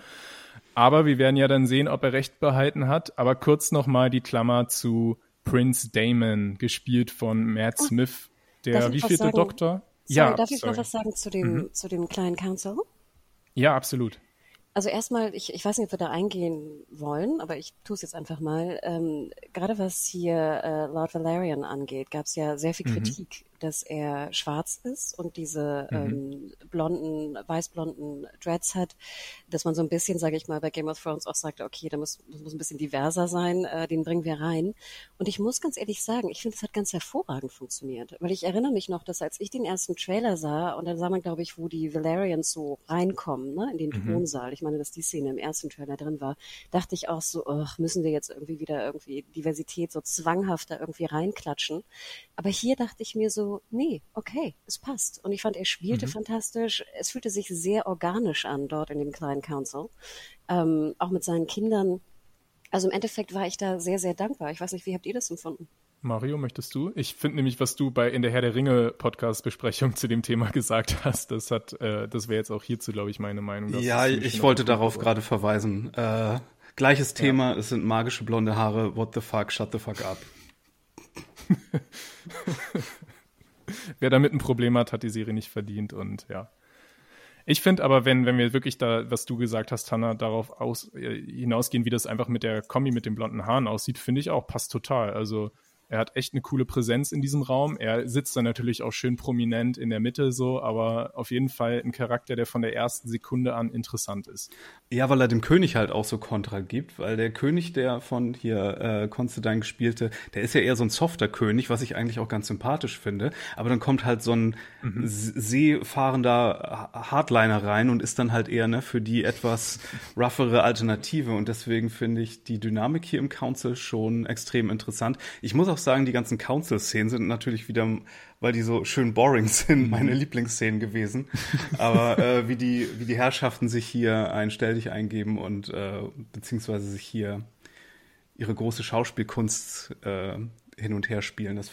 S1: Aber wir werden ja dann sehen, ob er recht behalten hat. Aber kurz nochmal die Klammer zu Prince Damon, gespielt von Matt oh, Smith, der wievielte Doktor?
S2: Sorry, ja, darf ich sorry. noch was sagen zu dem, mhm. zu dem kleinen Council?
S1: Ja, absolut.
S2: Also erstmal, ich, ich weiß nicht, ob wir da eingehen wollen, aber ich tue es jetzt einfach mal. Ähm, gerade was hier äh, Lord Valerian angeht, gab es ja sehr viel mhm. Kritik dass er schwarz ist und diese mhm. ähm, blonden, weißblonden Dreads hat, dass man so ein bisschen, sage ich mal, bei Game of Thrones auch sagt, okay, da muss, das muss ein bisschen diverser sein, äh, den bringen wir rein. Und ich muss ganz ehrlich sagen, ich finde, es hat ganz hervorragend funktioniert, weil ich erinnere mich noch, dass als ich den ersten Trailer sah, und dann sah man, glaube ich, wo die Valerians so reinkommen, ne, in den mhm. Thronsaal, ich meine, dass die Szene im ersten Trailer drin war, dachte ich auch so, ach, müssen wir jetzt irgendwie wieder irgendwie Diversität so zwanghaft da irgendwie reinklatschen. Aber hier dachte ich mir so, nee, okay, es passt. Und ich fand, er spielte mhm. fantastisch. Es fühlte sich sehr organisch an dort in dem kleinen Council. Ähm, auch mit seinen Kindern. Also im Endeffekt war ich da sehr, sehr dankbar. Ich weiß nicht, wie habt ihr das empfunden?
S1: Mario, möchtest du? Ich finde nämlich, was du bei in der Herr der Ringe Podcast Besprechung zu dem Thema gesagt hast, das hat, äh, das wäre jetzt auch hierzu, glaube ich, meine Meinung.
S3: Ja, ich wollte darauf gerade verweisen. Äh, gleiches Thema, ja. es sind magische blonde Haare. What the fuck? Shut the fuck up.
S1: wer damit ein Problem hat, hat die Serie nicht verdient und ja. Ich finde aber, wenn, wenn wir wirklich da, was du gesagt hast, Hanna, darauf aus, äh, hinausgehen, wie das einfach mit der Kombi mit den blonden Haaren aussieht, finde ich auch, passt total. Also er hat echt eine coole Präsenz in diesem Raum. Er sitzt dann natürlich auch schön prominent in der Mitte so, aber auf jeden Fall ein Charakter, der von der ersten Sekunde an interessant ist.
S3: Ja, weil er dem König halt auch so Kontra gibt, weil der König, der von hier äh, Constantine gespielte, der ist ja eher so ein softer König, was ich eigentlich auch ganz sympathisch finde. Aber dann kommt halt so ein mhm. seefahrender Hardliner rein und ist dann halt eher ne, für die etwas roughere Alternative. Und deswegen finde ich die Dynamik hier im Council schon extrem interessant. Ich muss auch sagen, die ganzen Council-Szenen sind natürlich wieder, weil die so schön boring sind, mhm. meine Lieblingsszenen gewesen. Aber äh, wie, die, wie die Herrschaften sich hier ein Stelldich eingeben und äh, beziehungsweise sich hier ihre große Schauspielkunst äh, hin und her spielen, das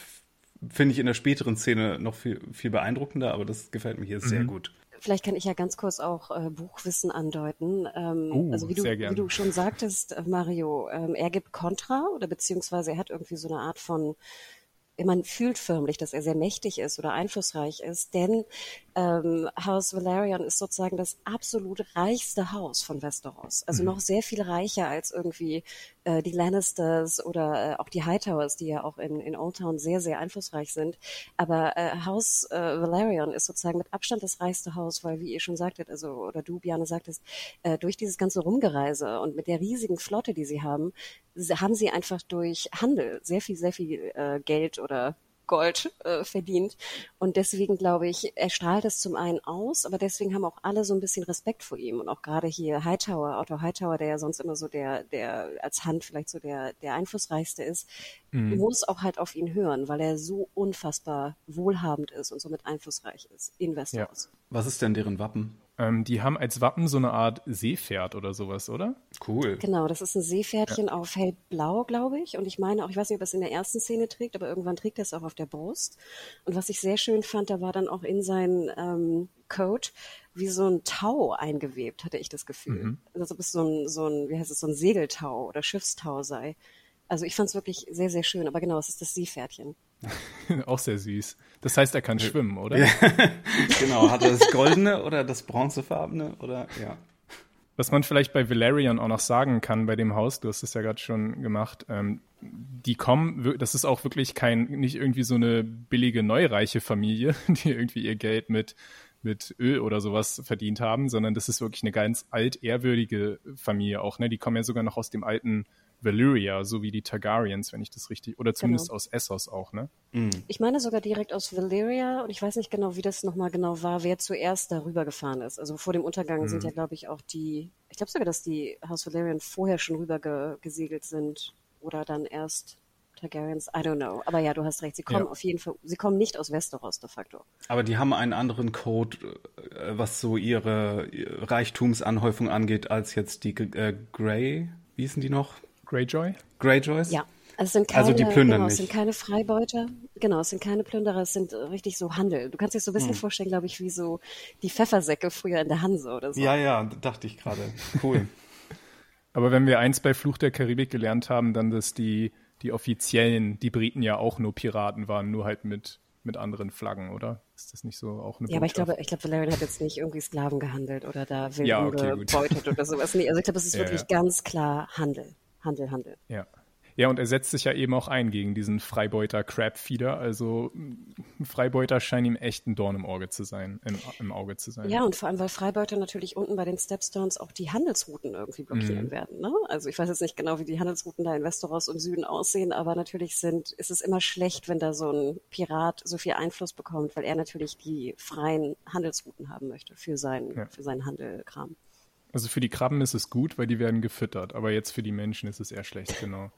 S3: finde ich in der späteren Szene noch viel, viel beeindruckender, aber das gefällt mir hier mhm. sehr gut.
S2: Vielleicht kann ich ja ganz kurz auch äh, Buchwissen andeuten. Ähm, uh, also wie du, wie du schon sagtest, äh, Mario, ähm, er gibt Kontra oder beziehungsweise er hat irgendwie so eine Art von man fühlt förmlich, dass er sehr mächtig ist oder einflussreich ist, denn ähm, Haus Valerian ist sozusagen das absolut reichste Haus von Westeros. Also mhm. noch sehr viel reicher als irgendwie äh, die Lannisters oder äh, auch die Hightowers, die ja auch in, in Old Town sehr, sehr einflussreich sind. Aber äh, Haus äh, Valerian ist sozusagen mit Abstand das reichste Haus, weil, wie ihr schon sagtet, also oder du, Biane, sagtest, äh, durch dieses ganze Rumgereise und mit der riesigen Flotte, die sie haben, haben sie einfach durch Handel sehr viel, sehr viel äh, Geld oder Gold äh, verdient. Und deswegen glaube ich, er strahlt es zum einen aus, aber deswegen haben auch alle so ein bisschen Respekt vor ihm. Und auch gerade hier Hightower, Otto Hightower, der ja sonst immer so der, der als Hand vielleicht so der, der einflussreichste ist, mhm. muss auch halt auf ihn hören, weil er so unfassbar wohlhabend ist und somit einflussreich ist in Westeros.
S3: Ja. Was ist denn deren Wappen?
S1: Ähm, die haben als Wappen so eine Art Seepferd oder sowas, oder?
S3: Cool.
S2: Genau, das ist ein Seepferdchen ja. auf hellblau, glaube ich. Und ich meine auch, ich weiß nicht, ob es in der ersten Szene trägt, aber irgendwann trägt er es auch auf der Brust. Und was ich sehr schön fand, da war dann auch in seinen ähm, Coat wie so ein Tau eingewebt, hatte ich das Gefühl. Mhm. Also als ob es so ein, so ein, wie heißt es, so ein Segeltau oder Schiffstau sei. Also ich fand es wirklich sehr, sehr schön. Aber genau, es ist das Seepferdchen.
S1: Auch sehr süß. Das heißt, er kann schwimmen, oder?
S3: Genau. Hat er das goldene oder das bronzefarbene oder ja.
S1: Was man vielleicht bei Valerian auch noch sagen kann bei dem Haus, du hast es ja gerade schon gemacht, ähm, die kommen, das ist auch wirklich kein, nicht irgendwie so eine billige neureiche Familie, die irgendwie ihr Geld mit, mit Öl oder sowas verdient haben, sondern das ist wirklich eine ganz alt ehrwürdige Familie auch, ne? Die kommen ja sogar noch aus dem alten Valyria, so wie die Targaryens, wenn ich das richtig, oder zumindest genau. aus Essos auch, ne?
S2: Mhm. Ich meine sogar direkt aus Valyria und ich weiß nicht genau, wie das nochmal genau war, wer zuerst darüber gefahren ist. Also vor dem Untergang mhm. sind ja, glaube ich, auch die, ich glaube sogar, dass die House Valyrian vorher schon rüber ge gesegelt sind oder dann erst Targaryens, I don't know. Aber ja, du hast recht, sie kommen ja. auf jeden Fall, sie kommen nicht aus Westeros de facto.
S3: Aber die haben einen anderen Code, äh, was so ihre Reichtumsanhäufung angeht, als jetzt die äh, Grey, wie hießen die noch?
S1: Greyjoy?
S3: Greyjoys?
S2: Ja. Also, es sind keine,
S3: also die plündern
S2: genau. Es sind keine Freibeuter. Genau, es sind keine Plünderer, es sind richtig so Handel. Du kannst dir so ein bisschen hm. vorstellen, glaube ich, wie so die Pfeffersäcke früher in der Hanse oder so.
S3: Ja, ja, dachte ich gerade. Cool.
S1: Aber wenn wir eins bei Fluch der Karibik gelernt haben, dann, dass die, die offiziellen, die Briten ja auch nur Piraten waren, nur halt mit, mit anderen Flaggen, oder? Ist das nicht so auch eine
S2: Ja, aber ich glaube, ich glaube, Valerian hat jetzt nicht irgendwie Sklaven gehandelt oder da Wilden ja, okay, gebeutet oder sowas. Nee, also ich glaube, es ist ja, wirklich ja. ganz klar Handel. Handel, Handel.
S1: Ja. Ja, und er setzt sich ja eben auch ein gegen diesen Freibeuter Crab-Feeder. Also Freibeuter scheint ihm echt ein Dorn im Auge zu sein, im, im, Auge zu sein.
S2: Ja, und vor allem, weil Freibeuter natürlich unten bei den Stepstones auch die Handelsrouten irgendwie blockieren mhm. werden. Ne? Also ich weiß jetzt nicht genau, wie die Handelsrouten da in Westeros und Süden aussehen, aber natürlich sind, ist es immer schlecht, wenn da so ein Pirat so viel Einfluss bekommt, weil er natürlich die freien Handelsrouten haben möchte für seinen, ja. für seinen Handelkram.
S1: Also für die Krabben ist es gut, weil die werden gefüttert, aber jetzt für die Menschen ist es eher schlecht, genau.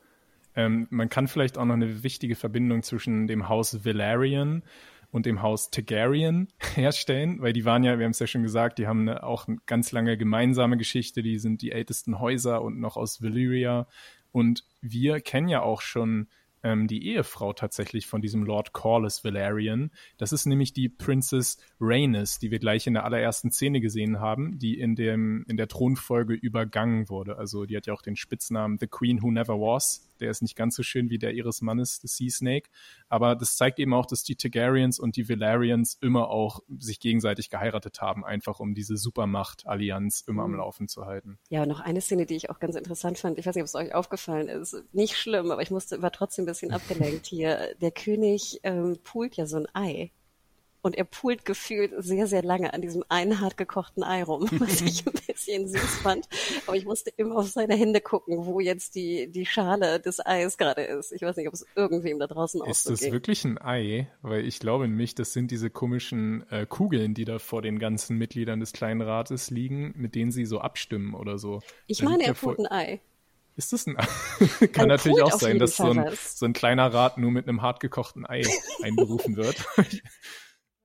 S1: Ähm, man kann vielleicht auch noch eine wichtige Verbindung zwischen dem Haus Valerian und dem Haus Targaryen herstellen, weil die waren ja, wir haben es ja schon gesagt, die haben eine, auch eine ganz lange gemeinsame Geschichte, die sind die ältesten Häuser und noch aus Valyria. Und wir kennen ja auch schon ähm, die Ehefrau tatsächlich von diesem Lord Corlys Valerian. Das ist nämlich die Princess Rhaenys, die wir gleich in der allerersten Szene gesehen haben, die in, dem, in der Thronfolge übergangen wurde. Also die hat ja auch den Spitznamen The Queen Who Never Was. Der ist nicht ganz so schön wie der ihres Mannes, der Sea Snake. Aber das zeigt eben auch, dass die Targaryens und die Valerians immer auch sich gegenseitig geheiratet haben, einfach um diese Supermacht-Allianz immer am mhm. Laufen zu halten.
S2: Ja, noch eine Szene, die ich auch ganz interessant fand. Ich weiß nicht, ob es euch aufgefallen ist. Nicht schlimm, aber ich musste, war trotzdem ein bisschen abgelenkt hier. Der König ähm, poolt ja so ein Ei und er pult gefühlt sehr, sehr lange an diesem einen hart gekochten Ei rum, was ich ein bisschen süß fand. Aber ich musste immer auf seine Hände gucken, wo jetzt die, die Schale des Eis gerade ist. Ich weiß nicht, ob es irgendwem da draußen
S1: auch Ist so das ging. wirklich ein Ei? Weil ich glaube nämlich, das sind diese komischen äh, Kugeln, die da vor den ganzen Mitgliedern des kleinen Rates liegen, mit denen sie so abstimmen oder so.
S2: Ich meine, er pult ein Ei.
S1: Ist das ein Ei? Kann ein natürlich auch sein, dass so ein, so ein kleiner Rat nur mit einem hart gekochten Ei einberufen wird.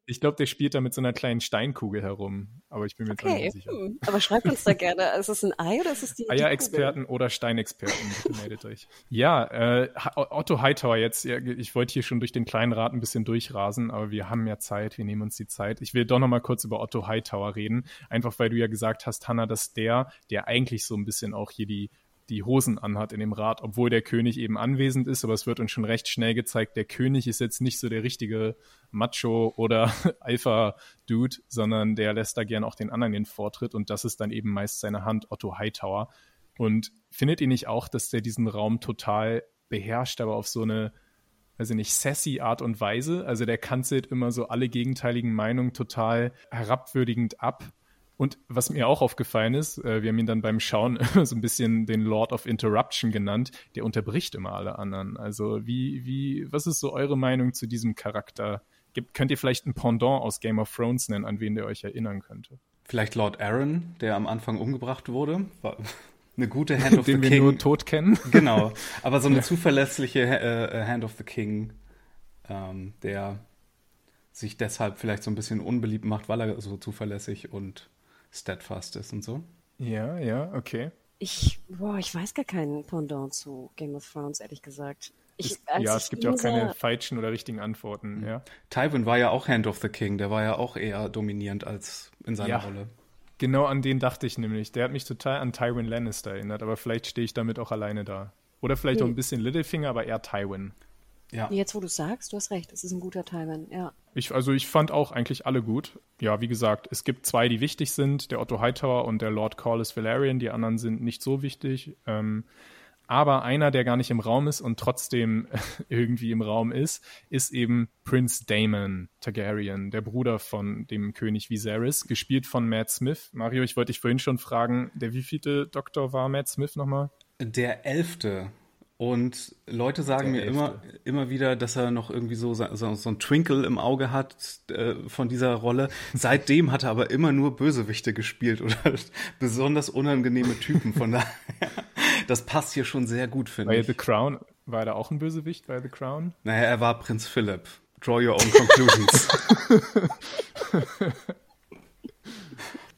S1: Ich glaube, der spielt da mit so einer kleinen Steinkugel herum, aber ich bin mir okay. nicht sicher. Hm.
S2: Aber schreibt uns da gerne, ist es ein Ei oder ist es die
S1: Eierexperten oder Steinexperten, meldet euch. Ja, äh, Otto Hightower jetzt, ich wollte hier schon durch den kleinen Rat ein bisschen durchrasen, aber wir haben ja Zeit, wir nehmen uns die Zeit. Ich will doch noch mal kurz über Otto Hightower reden, einfach weil du ja gesagt hast, Hannah, dass der, der eigentlich so ein bisschen auch hier die die Hosen anhat in dem Rat, obwohl der König eben anwesend ist, aber es wird uns schon recht schnell gezeigt, der König ist jetzt nicht so der richtige Macho oder Alpha-Dude, sondern der lässt da gern auch den anderen den Vortritt und das ist dann eben meist seine Hand, Otto Hightower. Und findet ihr nicht auch, dass der diesen Raum total beherrscht, aber auf so eine, weiß ich nicht, sassy Art und Weise? Also der kanzelt immer so alle gegenteiligen Meinungen total herabwürdigend ab und was mir auch aufgefallen ist, äh, wir haben ihn dann beim Schauen so ein bisschen den Lord of Interruption genannt, der unterbricht immer alle anderen. Also wie, wie, was ist so eure Meinung zu diesem Charakter? Gibt, könnt ihr vielleicht ein Pendant aus Game of Thrones nennen, an wen der euch erinnern könnte?
S3: Vielleicht Lord Aaron, der am Anfang umgebracht wurde. War eine gute Hand of the
S1: King. Den wir nur tot kennen.
S3: Genau, aber so eine zuverlässige äh, äh, Hand of the King, ähm, der sich deshalb vielleicht so ein bisschen unbeliebt macht, weil er so zuverlässig und steadfast ist und so.
S1: Ja, ja, okay.
S2: Ich, boah, ich weiß gar keinen Pendant zu Game of Thrones, ehrlich gesagt. Ich,
S1: ja, es gibt ja auch keine falschen oder richtigen Antworten, mhm. ja.
S3: Tywin war ja auch Hand of the King, der war ja auch eher dominierend als in seiner ja, Rolle.
S1: Genau an den dachte ich nämlich. Der hat mich total an Tywin Lannister erinnert, aber vielleicht stehe ich damit auch alleine da. Oder vielleicht nee. auch ein bisschen Littlefinger, aber eher Tywin.
S2: Ja. Jetzt, wo du sagst, du hast recht, es ist ein guter Tywin, ja.
S1: Ich, also ich fand auch eigentlich alle gut. Ja, wie gesagt, es gibt zwei, die wichtig sind, der Otto Hightower und der Lord Corlys Valerian. Die anderen sind nicht so wichtig. Ähm, aber einer, der gar nicht im Raum ist und trotzdem irgendwie im Raum ist, ist eben Prince Damon Targaryen, der Bruder von dem König Viserys, gespielt von Matt Smith. Mario, ich wollte dich vorhin schon fragen, der wievielte Doktor war Matt Smith nochmal?
S3: Der elfte. Und Leute sagen mir immer, immer wieder, dass er noch irgendwie so, so, so ein Twinkle im Auge hat äh, von dieser Rolle. Seitdem hat er aber immer nur Bösewichte gespielt oder besonders unangenehme Typen. Von daher, das passt hier schon sehr gut, finde ich.
S1: Bei The Crown, war er auch ein Bösewicht bei The Crown?
S3: Naja, er war Prinz Philip. Draw your own conclusions.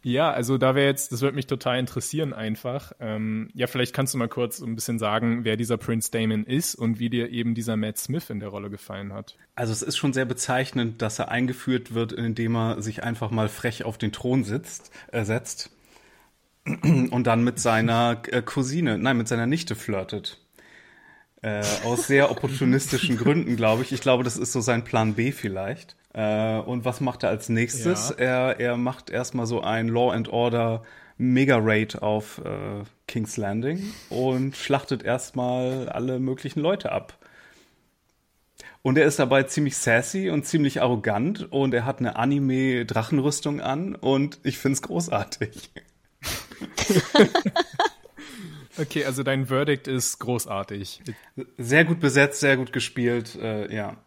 S1: Ja, also da wäre jetzt, das würde mich total interessieren einfach. Ähm, ja, vielleicht kannst du mal kurz ein bisschen sagen, wer dieser Prince Damon ist und wie dir eben dieser Matt Smith in der Rolle gefallen hat.
S3: Also es ist schon sehr bezeichnend, dass er eingeführt wird, indem er sich einfach mal frech auf den Thron sitzt, äh, setzt und dann mit seiner äh, Cousine, nein, mit seiner Nichte flirtet. Äh, aus sehr opportunistischen Gründen, glaube ich. Ich glaube, das ist so sein Plan B vielleicht. Äh, und was macht er als nächstes? Ja. Er, er macht erstmal so ein Law and Order Mega Raid auf äh, King's Landing und schlachtet erstmal alle möglichen Leute ab. Und er ist dabei ziemlich sassy und ziemlich arrogant und er hat eine Anime-Drachenrüstung an und ich find's großartig.
S1: okay, also dein Verdict ist großartig.
S3: Sehr gut besetzt, sehr gut gespielt, äh, ja.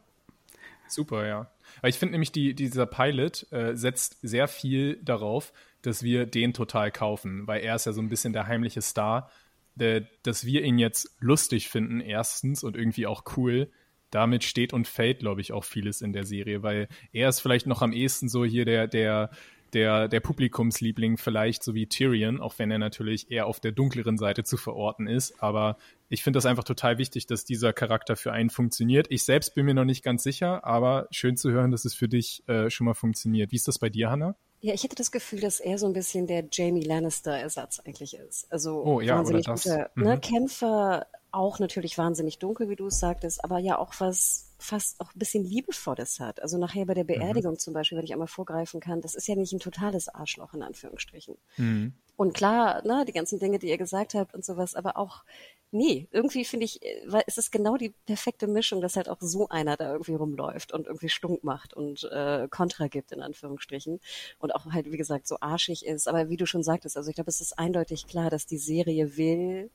S1: Super, ja. Weil ich finde nämlich, die, dieser Pilot äh, setzt sehr viel darauf, dass wir den total kaufen, weil er ist ja so ein bisschen der heimliche Star, der, dass wir ihn jetzt lustig finden, erstens, und irgendwie auch cool. Damit steht und fällt, glaube ich, auch vieles in der Serie, weil er ist vielleicht noch am ehesten so hier der, der, der, der Publikumsliebling vielleicht, so wie Tyrion, auch wenn er natürlich eher auf der dunkleren Seite zu verorten ist. Aber ich finde das einfach total wichtig, dass dieser Charakter für einen funktioniert. Ich selbst bin mir noch nicht ganz sicher, aber schön zu hören, dass es für dich äh, schon mal funktioniert. Wie ist das bei dir, Hannah?
S2: Ja, ich hätte das Gefühl, dass er so ein bisschen der Jamie Lannister-Ersatz eigentlich ist. Also
S1: oh, ja,
S2: wahnsinnig guter ne, mhm. Kämpfer, auch natürlich wahnsinnig dunkel, wie du es sagtest, aber ja auch was fast auch ein bisschen Liebevolles hat. Also nachher bei der mhm. Beerdigung mhm. zum Beispiel, wenn ich einmal vorgreifen kann, das ist ja nicht ein totales Arschloch in Anführungsstrichen. Mhm. Und klar, ne, die ganzen Dinge, die ihr gesagt habt und sowas, aber auch, nee, irgendwie finde ich, weil es ist genau die perfekte Mischung, dass halt auch so einer da irgendwie rumläuft und irgendwie stunk macht und äh, Kontra gibt, in Anführungsstrichen. Und auch halt, wie gesagt, so arschig ist. Aber wie du schon sagtest, also ich glaube, es ist eindeutig klar, dass die Serie will,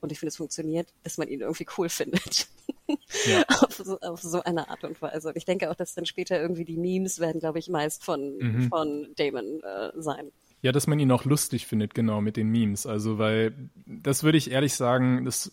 S2: und ich finde, es funktioniert, dass man ihn irgendwie cool findet. Ja. auf, so, auf, so, eine Art und Weise. Und ich denke auch, dass dann später irgendwie die Memes werden, glaube ich, meist von, mhm. von Damon äh, sein.
S1: Ja, dass man ihn auch lustig findet, genau, mit den Memes. Also, weil das würde ich ehrlich sagen, das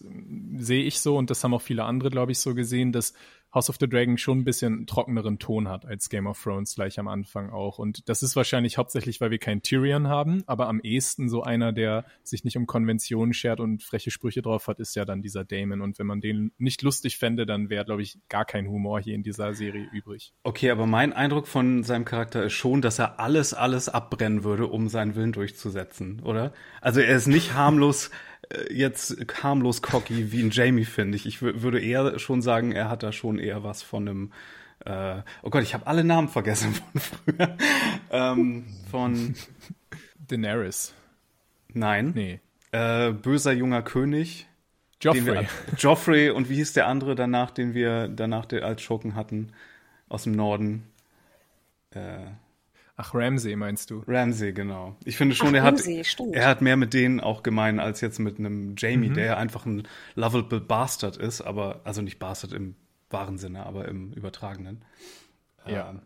S1: sehe ich so und das haben auch viele andere, glaube ich, so gesehen, dass House of the Dragon schon ein bisschen trockeneren Ton hat als Game of Thrones gleich am Anfang auch. Und das ist wahrscheinlich hauptsächlich, weil wir keinen Tyrion haben, aber am ehesten so einer, der sich nicht um Konventionen schert und freche Sprüche drauf hat, ist ja dann dieser Damon. Und wenn man den nicht lustig fände, dann wäre, glaube ich, gar kein Humor hier in dieser Serie übrig.
S3: Okay, aber mein Eindruck von seinem Charakter ist schon, dass er alles, alles abbrennen würde, um seinen Willen durchzusetzen, oder? Also er ist nicht harmlos jetzt harmlos cocky wie ein Jamie, finde ich. Ich würde eher schon sagen, er hat da schon eher was von einem äh, oh Gott, ich habe alle Namen vergessen von früher. ähm, von
S1: Daenerys.
S3: Nein.
S1: Nee.
S3: Äh, böser junger König.
S1: Joffrey.
S3: Wir, Joffrey und wie hieß der andere danach, den wir danach als Schurken hatten aus dem Norden?
S1: Äh, Ach, Ramsey meinst du?
S3: Ramsey, genau. Ich finde schon, Ach, er, Ramsey, hat, stimmt. er hat mehr mit denen auch gemein als jetzt mit einem Jamie, mhm. der ja einfach ein lovable Bastard ist, aber, also nicht Bastard im wahren Sinne, aber im übertragenen.
S1: Ja. Ähm,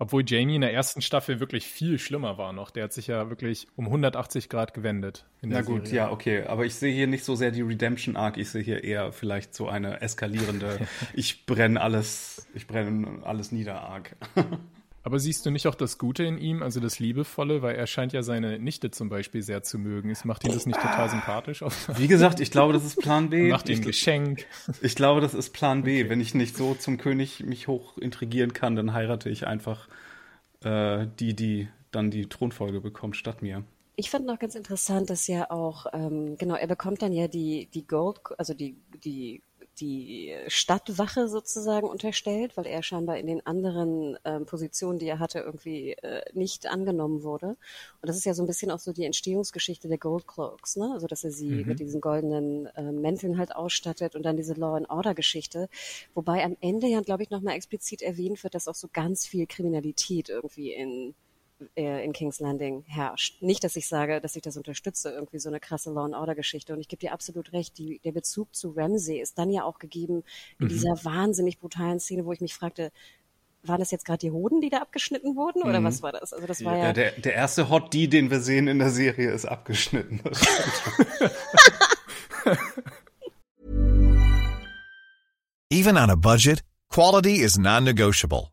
S1: obwohl Jamie in der ersten Staffel wirklich viel schlimmer war noch. Der hat sich ja wirklich um 180 Grad gewendet.
S3: Na gut, Serie. ja, okay. Aber ich sehe hier nicht so sehr die Redemption Arc. Ich sehe hier eher vielleicht so eine eskalierende, ich brenne alles, ich brenne alles nieder Arc.
S1: Aber siehst du nicht auch das Gute in ihm, also das Liebevolle, weil er scheint ja seine Nichte zum Beispiel sehr zu mögen. Es macht ihn das nicht total sympathisch?
S3: Wie gesagt, ich glaube, das ist Plan B.
S1: macht ihm Geschenk.
S3: Ich glaube, das ist Plan B. Okay. Wenn ich nicht so zum König mich hoch intrigieren kann, dann heirate ich einfach äh, die, die dann die Thronfolge bekommt, statt mir.
S2: Ich fand noch ganz interessant, dass ja auch, ähm, genau, er bekommt dann ja die, die Gold, also die, die die Stadtwache sozusagen unterstellt, weil er scheinbar in den anderen ähm, Positionen, die er hatte, irgendwie äh, nicht angenommen wurde. Und das ist ja so ein bisschen auch so die Entstehungsgeschichte der Gold Cloaks, ne? Also dass er sie mhm. mit diesen goldenen äh, Mänteln halt ausstattet und dann diese Law and Order Geschichte. Wobei am Ende ja, glaube ich, nochmal explizit erwähnt wird, dass auch so ganz viel Kriminalität irgendwie in in King's Landing herrscht. Nicht, dass ich sage, dass ich das unterstütze, irgendwie so eine krasse Law and Order Geschichte. Und ich gebe dir absolut recht, die, der Bezug zu Ramsey ist dann ja auch gegeben in mhm. dieser wahnsinnig brutalen Szene, wo ich mich fragte, waren das jetzt gerade die Hoden, die da abgeschnitten wurden oder mhm. was war das? Also das war ja, ja
S3: der, der erste Hot D, den wir sehen in der Serie, ist abgeschnitten.
S4: Even on a budget, quality is non-negotiable.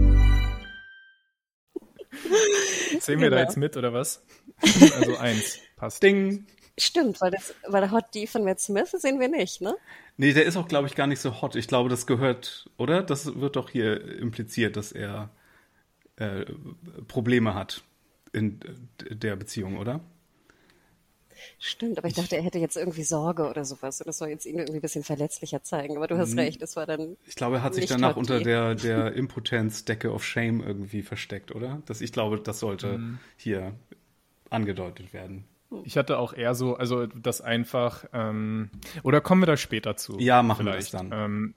S1: Sehen wir genau. da jetzt mit, oder was? Also eins, passt.
S3: Ding.
S2: Stimmt, weil, das, weil der Hot D von Matt Smith sehen wir nicht, ne?
S3: Nee, der ist auch, glaube ich, gar nicht so hot. Ich glaube, das gehört, oder? Das wird doch hier impliziert, dass er äh, Probleme hat in der Beziehung, oder?
S2: Stimmt, aber ich dachte, er hätte jetzt irgendwie Sorge oder sowas und das soll jetzt ihn irgendwie ein bisschen verletzlicher zeigen. Aber du hast recht, das war dann.
S3: Ich glaube, er hat sich danach unter der, der Impotenz-Decke of Shame irgendwie versteckt, oder? Das, ich glaube, das sollte mhm. hier angedeutet werden.
S1: Ich hatte auch eher so, also das einfach, ähm, oder kommen wir da später zu?
S3: Ja, machen vielleicht. wir das dann.
S1: Ähm,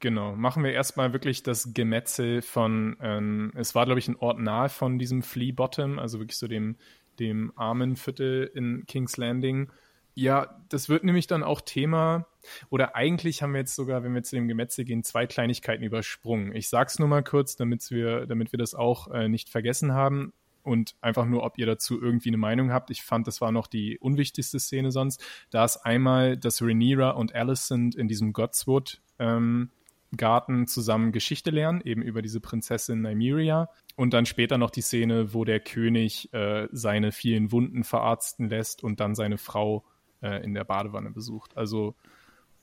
S1: Genau, machen wir erstmal wirklich das Gemetzel von, ähm, es war, glaube ich, ein Ort nahe von diesem Flea Bottom, also wirklich so dem dem armen Viertel in King's Landing. Ja, das wird nämlich dann auch Thema, oder eigentlich haben wir jetzt sogar, wenn wir zu dem Gemetzel gehen, zwei Kleinigkeiten übersprungen. Ich sag's nur mal kurz, damit wir, damit wir das auch äh, nicht vergessen haben und einfach nur, ob ihr dazu irgendwie eine Meinung habt. Ich fand, das war noch die unwichtigste Szene sonst. Da ist einmal, dass Rhaenyra und Alicent in diesem Godswood ähm, Garten zusammen Geschichte lernen, eben über diese Prinzessin Nymeria. Und dann später noch die Szene, wo der König äh, seine vielen Wunden verarzten lässt und dann seine Frau äh, in der Badewanne besucht. Also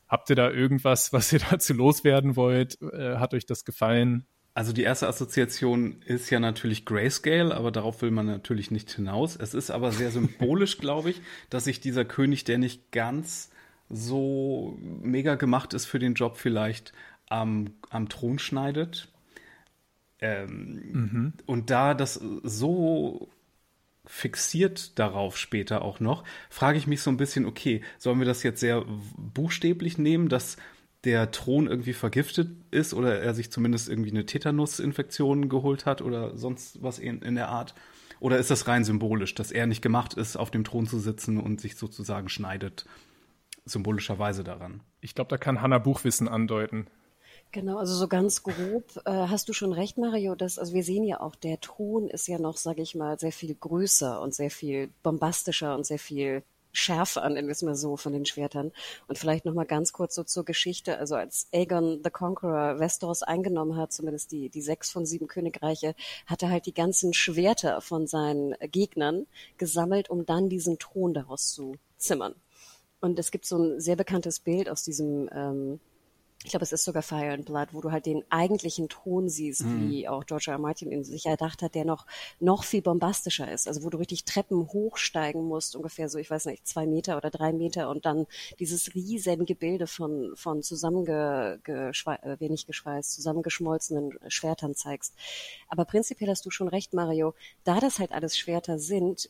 S1: habt ihr da irgendwas, was ihr dazu loswerden wollt? Äh, hat euch das gefallen?
S3: Also die erste Assoziation ist ja natürlich Grayscale, aber darauf will man natürlich nicht hinaus. Es ist aber sehr symbolisch, glaube ich, dass sich dieser König, der nicht ganz so mega gemacht ist für den Job, vielleicht am, am Thron schneidet. Ähm, mhm. Und da das so fixiert darauf später auch noch, frage ich mich so ein bisschen, okay, sollen wir das jetzt sehr buchstäblich nehmen, dass der Thron irgendwie vergiftet ist oder er sich zumindest irgendwie eine Tetanus-Infektion geholt hat oder sonst was in, in der Art? Oder ist das rein symbolisch, dass er nicht gemacht ist, auf dem Thron zu sitzen und sich sozusagen schneidet, symbolischerweise daran?
S1: Ich glaube, da kann Hannah Buchwissen andeuten.
S2: Genau, also so ganz grob äh, hast du schon recht, Mario. Dass, also wir sehen ja auch, der Thron ist ja noch, sage ich mal, sehr viel größer und sehr viel bombastischer und sehr viel schärfer nennen wir es mal so, von den Schwertern. Und vielleicht nochmal ganz kurz so zur Geschichte. Also als Aegon the Conqueror Westeros eingenommen hat, zumindest die, die sechs von sieben Königreiche, hat er halt die ganzen Schwerter von seinen Gegnern gesammelt, um dann diesen Thron daraus zu zimmern. Und es gibt so ein sehr bekanntes Bild aus diesem ähm, ich glaube, es ist sogar Fire and Blood, wo du halt den eigentlichen Ton siehst, mhm. wie auch George R. R. Martin in sich erdacht hat, der noch, noch viel bombastischer ist. Also wo du richtig Treppen hochsteigen musst, ungefähr so, ich weiß nicht, zwei Meter oder drei Meter und dann dieses riesen Gebilde von, von zusammengeschweißt, äh, wenig geschweißt, zusammengeschmolzenen Schwertern zeigst. Aber prinzipiell hast du schon recht, Mario. Da das halt alles Schwerter sind,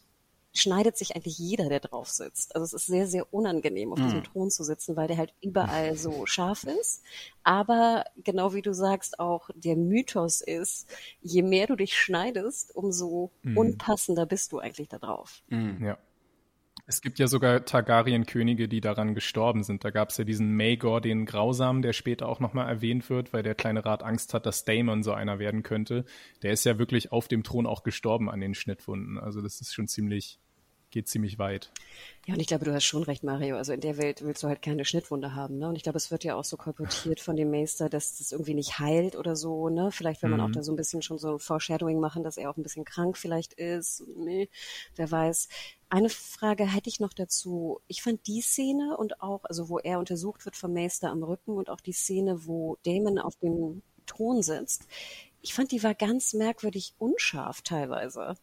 S2: schneidet sich eigentlich jeder, der drauf sitzt. Also es ist sehr, sehr unangenehm, auf mhm. diesem Thron zu sitzen, weil der halt überall so scharf ist. Aber genau wie du sagst, auch der Mythos ist, je mehr du dich schneidest, umso mhm. unpassender bist du eigentlich da drauf.
S1: Mhm. Ja. Es gibt ja sogar Targaryen-Könige, die daran gestorben sind. Da gab es ja diesen Maegor, den Grausamen, der später auch nochmal erwähnt wird, weil der kleine Rat Angst hat, dass Daemon so einer werden könnte. Der ist ja wirklich auf dem Thron auch gestorben an den Schnittwunden. Also das ist schon ziemlich geht ziemlich weit.
S2: Ja, und ich glaube, du hast schon recht, Mario. Also in der Welt willst du halt keine Schnittwunde haben, ne? Und ich glaube, es wird ja auch so kolportiert von dem Meister, dass das irgendwie nicht heilt oder so, ne? Vielleicht will man mhm. auch da so ein bisschen schon so Foreshadowing machen, dass er auch ein bisschen krank vielleicht ist. Nee, wer weiß. Eine Frage hätte ich noch dazu. Ich fand die Szene und auch, also wo er untersucht wird vom Meister am Rücken und auch die Szene, wo Damon auf dem Thron sitzt. Ich fand, die war ganz merkwürdig unscharf teilweise.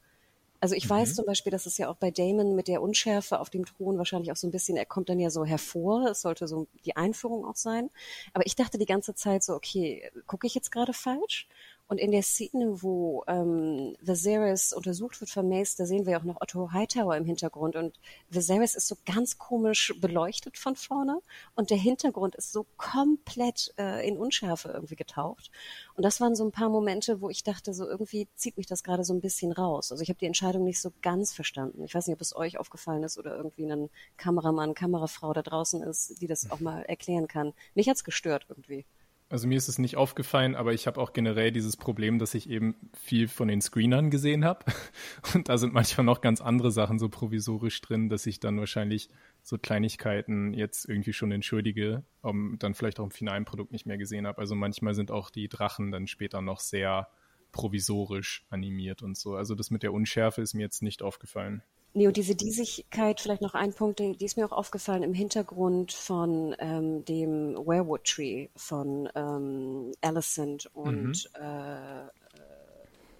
S2: Also ich mhm. weiß zum Beispiel, dass es ja auch bei Damon mit der Unschärfe auf dem Thron wahrscheinlich auch so ein bisschen, er kommt dann ja so hervor, es sollte so die Einführung auch sein. Aber ich dachte die ganze Zeit so, okay, gucke ich jetzt gerade falsch? Und in der Szene, wo ähm, Viserys untersucht wird von Mace, da sehen wir auch noch Otto Hightower im Hintergrund. Und Viserys ist so ganz komisch beleuchtet von vorne. Und der Hintergrund ist so komplett äh, in Unschärfe irgendwie getaucht. Und das waren so ein paar Momente, wo ich dachte, so irgendwie zieht mich das gerade so ein bisschen raus. Also ich habe die Entscheidung nicht so ganz verstanden. Ich weiß nicht, ob es euch aufgefallen ist oder irgendwie ein Kameramann, Kamerafrau da draußen ist, die das auch mal erklären kann. Mich hat's gestört irgendwie.
S1: Also mir ist es nicht aufgefallen, aber ich habe auch generell dieses Problem, dass ich eben viel von den Screenern gesehen habe. Und da sind manchmal noch ganz andere Sachen so provisorisch drin, dass ich dann wahrscheinlich so Kleinigkeiten jetzt irgendwie schon entschuldige, um dann vielleicht auch im finalen Produkt nicht mehr gesehen habe. Also manchmal sind auch die Drachen dann später noch sehr provisorisch animiert und so. Also das mit der Unschärfe ist mir jetzt nicht aufgefallen.
S2: Nee, und diese Diesigkeit, vielleicht noch ein Punkt, die ist mir auch aufgefallen im Hintergrund von ähm, dem Werewood Tree von ähm, Alicent und mhm. äh,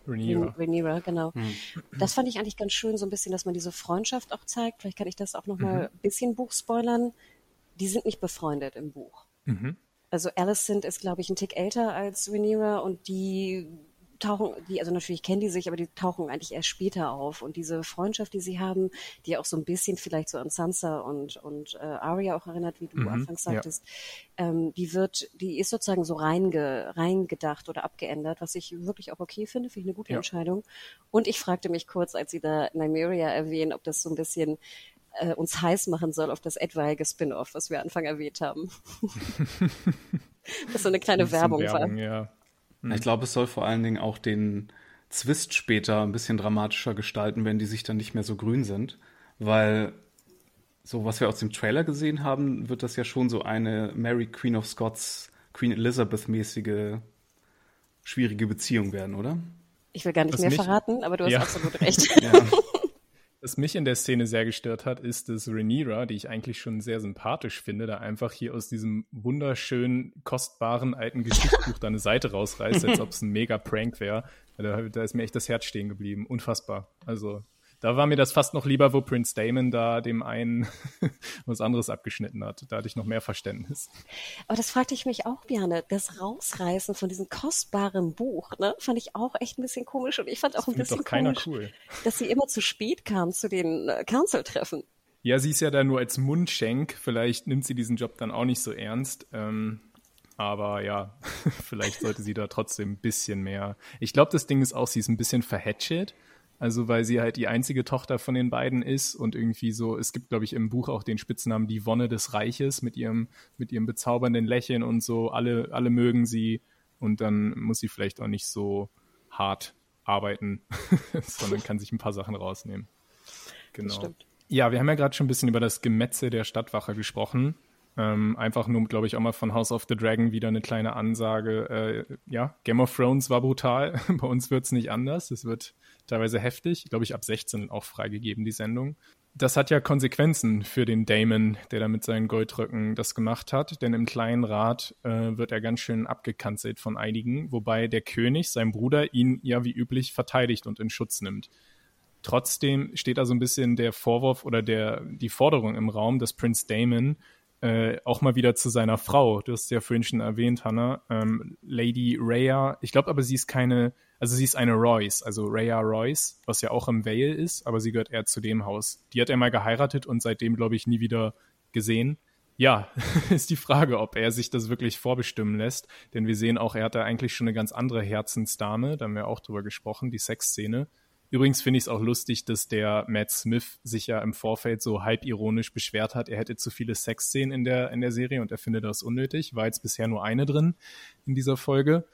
S2: Rhaenyra. Rhaenyra, genau. Mhm. Das fand ich eigentlich ganz schön, so ein bisschen, dass man diese Freundschaft auch zeigt. Vielleicht kann ich das auch noch mhm. mal ein bisschen Buch spoilern. Die sind nicht befreundet im Buch. Mhm. Also Alicent ist, glaube ich, ein Tick älter als Rhaenyra und die tauchen, die, also natürlich kennen die sich, aber die tauchen eigentlich erst später auf. Und diese Freundschaft, die sie haben, die auch so ein bisschen vielleicht so an Sansa und, und äh, Arya auch erinnert, wie du mhm, anfangs sagtest, ja. ähm, die wird, die ist sozusagen so reinge, reingedacht oder abgeändert, was ich wirklich auch okay finde, finde ich eine gute ja. Entscheidung. Und ich fragte mich kurz, als sie da Nymeria erwähnen, ob das so ein bisschen äh, uns heiß machen soll auf das etwaige Spin-off, was wir Anfang erwähnt haben. das so eine kleine Werbung, Werbung war.
S3: Ja. Mhm. Ich glaube, es soll vor allen Dingen auch den Zwist später ein bisschen dramatischer gestalten, wenn die sich dann nicht mehr so grün sind. Weil so was wir aus dem Trailer gesehen haben, wird das ja schon so eine Mary Queen of Scots Queen Elizabeth-mäßige schwierige Beziehung werden, oder?
S2: Ich will gar nicht
S1: Was
S2: mehr
S1: mich-
S2: verraten, aber du hast
S1: Ja.
S2: absolut recht.
S3: Ja.
S1: Was mich in der Szene sehr gestört hat, ist, dass Rhaenyra, die ich eigentlich schon sehr sympathisch finde, da einfach hier aus diesem wunderschönen, kostbaren alten Geschichtsbuch da eine Seite rausreißt, als ob es ein mega Prank wäre. Da, da ist mir echt das Herz stehen geblieben. Unfassbar. Also, da war mir das fast noch lieber, wo Prince Damon da dem einen was anderes abgeschnitten hat. Da hatte ich noch mehr Verständnis.
S2: Aber das fragte ich mich auch, Björn. Das Rausreißen von diesem kostbaren Buch, ne, fand ich auch echt ein bisschen komisch. Und ich fand auch ein
S1: Findet
S2: bisschen komisch,
S1: cool.
S2: dass sie immer zu spät kam zu den äh, Council-Treffen.
S1: Ja, sie ist ja da nur als Mundschenk. Vielleicht nimmt sie diesen Job dann auch nicht so ernst. Ähm, aber ja, vielleicht sollte sie da trotzdem ein bisschen mehr. Ich glaube, das Ding ist auch, sie ist ein bisschen verhätschelt. Also, weil sie halt die einzige Tochter von den beiden ist und irgendwie so, es gibt, glaube ich, im Buch auch den Spitznamen die Wonne des Reiches mit ihrem, mit ihrem bezaubernden Lächeln und so. Alle, alle mögen sie und dann muss sie vielleicht auch nicht so hart arbeiten, sondern kann sich ein paar Sachen rausnehmen. Genau. Ja, wir haben ja gerade schon ein bisschen über das Gemetzel der Stadtwache gesprochen. Ähm, einfach nur, glaube ich, auch mal von House of the Dragon wieder eine kleine Ansage. Äh, ja, Game of Thrones war brutal. Bei uns wird es nicht anders. Es wird teilweise heftig. Glaube ich, ab 16 auch freigegeben, die Sendung. Das hat ja Konsequenzen für den Damon, der da mit seinen Goldröcken das gemacht hat. Denn im kleinen Rat äh, wird er ganz schön abgekanzelt von einigen, wobei der König, sein Bruder, ihn ja wie üblich verteidigt und in Schutz nimmt. Trotzdem steht da so ein bisschen der Vorwurf oder der, die Forderung im Raum, dass Prince Damon äh, auch mal wieder zu seiner Frau, du hast ja vorhin schon erwähnt, Hannah, ähm, Lady Rhea, ich glaube aber sie ist keine, also sie ist eine Royce, also Rhea Royce, was ja auch im Vale ist, aber sie gehört eher zu dem Haus. Die hat er mal geheiratet und seitdem, glaube ich, nie wieder gesehen. Ja, ist die Frage, ob er sich das wirklich vorbestimmen lässt, denn wir sehen auch, er hat da eigentlich schon eine ganz andere Herzensdame, da haben wir auch drüber gesprochen, die Sexszene. Übrigens finde ich es auch lustig, dass der Matt Smith sich ja im Vorfeld so halb ironisch beschwert hat, er hätte zu viele Sexszenen in der, in der Serie und er findet das unnötig. War jetzt bisher nur eine drin in dieser Folge.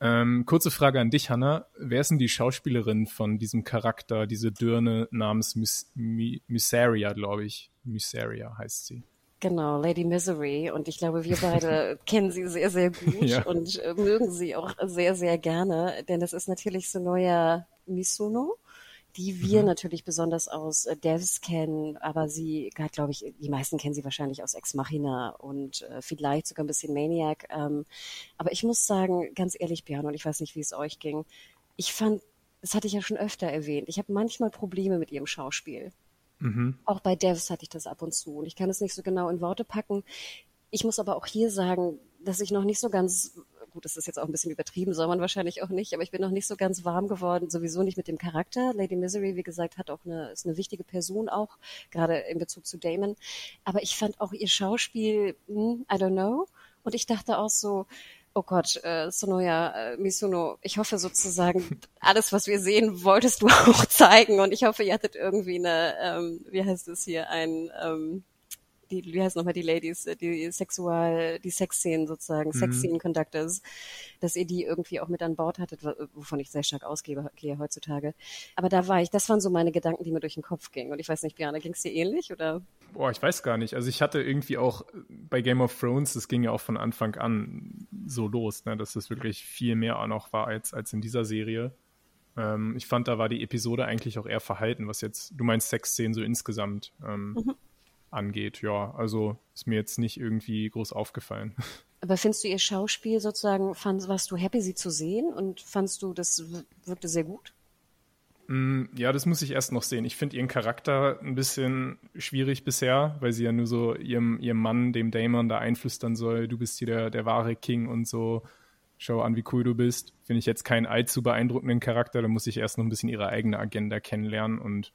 S1: Ähm, kurze Frage an dich, Hannah. Wer ist denn die Schauspielerin von diesem Charakter, diese Dirne namens Mys glaube ich? Mysaria heißt sie.
S2: Genau, Lady Misery. Und ich glaube, wir beide kennen sie sehr, sehr gut
S1: Ja.
S2: und äh, mögen sie auch sehr, sehr gerne. Denn das ist natürlich so neuer Misuno, die wir natürlich besonders aus äh, Devs kennen. Aber sie glaube ich, die meisten kennen sie wahrscheinlich aus Ex Machina und äh, vielleicht sogar ein bisschen Maniac. Ähm, aber ich muss sagen, ganz ehrlich, Björn, und ich weiß nicht, wie es euch ging. Ich fand, das hatte ich ja schon öfter erwähnt, ich habe manchmal Probleme mit ihrem Schauspiel. Auch bei Devs hatte ich das ab und zu und ich kann es nicht so genau in Worte packen. Ich muss aber auch hier sagen, dass ich noch nicht so ganz, gut, das ist jetzt auch ein bisschen übertrieben, soll man wahrscheinlich auch nicht, aber ich bin noch nicht so ganz warm geworden, sowieso nicht mit dem Charakter. Lady Misery, wie gesagt, hat auch eine, ist eine wichtige Person auch, gerade in Bezug zu Damon. Aber ich fand auch ihr Schauspiel, hm, I don't know. Und ich dachte auch so, oh Gott, äh, Sonoya äh, Misuno, ich hoffe sozusagen, alles, was wir sehen, wolltest du auch zeigen. Und ich hoffe, ihr hattet irgendwie eine, ähm, wie heißt es hier, ein, ähm, die, wie heißt nochmal die Ladies, äh, die Sexual, die Sexszenen sozusagen, Sexszenen Conductors, dass ihr die irgendwie auch mit an Bord hattet, wo- wovon ich sehr stark ausgehe gehe heutzutage. Aber da war ich, das waren so meine Gedanken, die mir durch den Kopf gingen. Und ich weiß nicht, Björn, ging es dir ähnlich oder?
S1: Boah, ich weiß gar nicht. Also ich hatte irgendwie auch bei Game of Thrones, das ging ja auch von Anfang an so los, ne, dass das wirklich viel mehr auch noch war als, als in dieser Serie. Ähm, ich fand, da war die Episode eigentlich auch eher verhalten, was jetzt, du meinst Sexszenen so insgesamt ähm, angeht. Ja, also ist mir jetzt nicht irgendwie groß aufgefallen.
S2: Aber findest du ihr Schauspiel sozusagen, fand, warst du happy, sie zu sehen und fandst du, das wirkte sehr gut?
S1: Mm, Ja, das muss ich erst noch sehen. Ich finde ihren Charakter ein bisschen schwierig bisher, weil sie ja nur so ihrem, ihrem Mann, dem Damon, da einflüstern soll, du bist hier der, der wahre King und so. Schau an, wie cool du bist. Finde ich jetzt keinen allzu beeindruckenden Charakter. Da muss ich erst noch ein bisschen ihre eigene Agenda kennenlernen und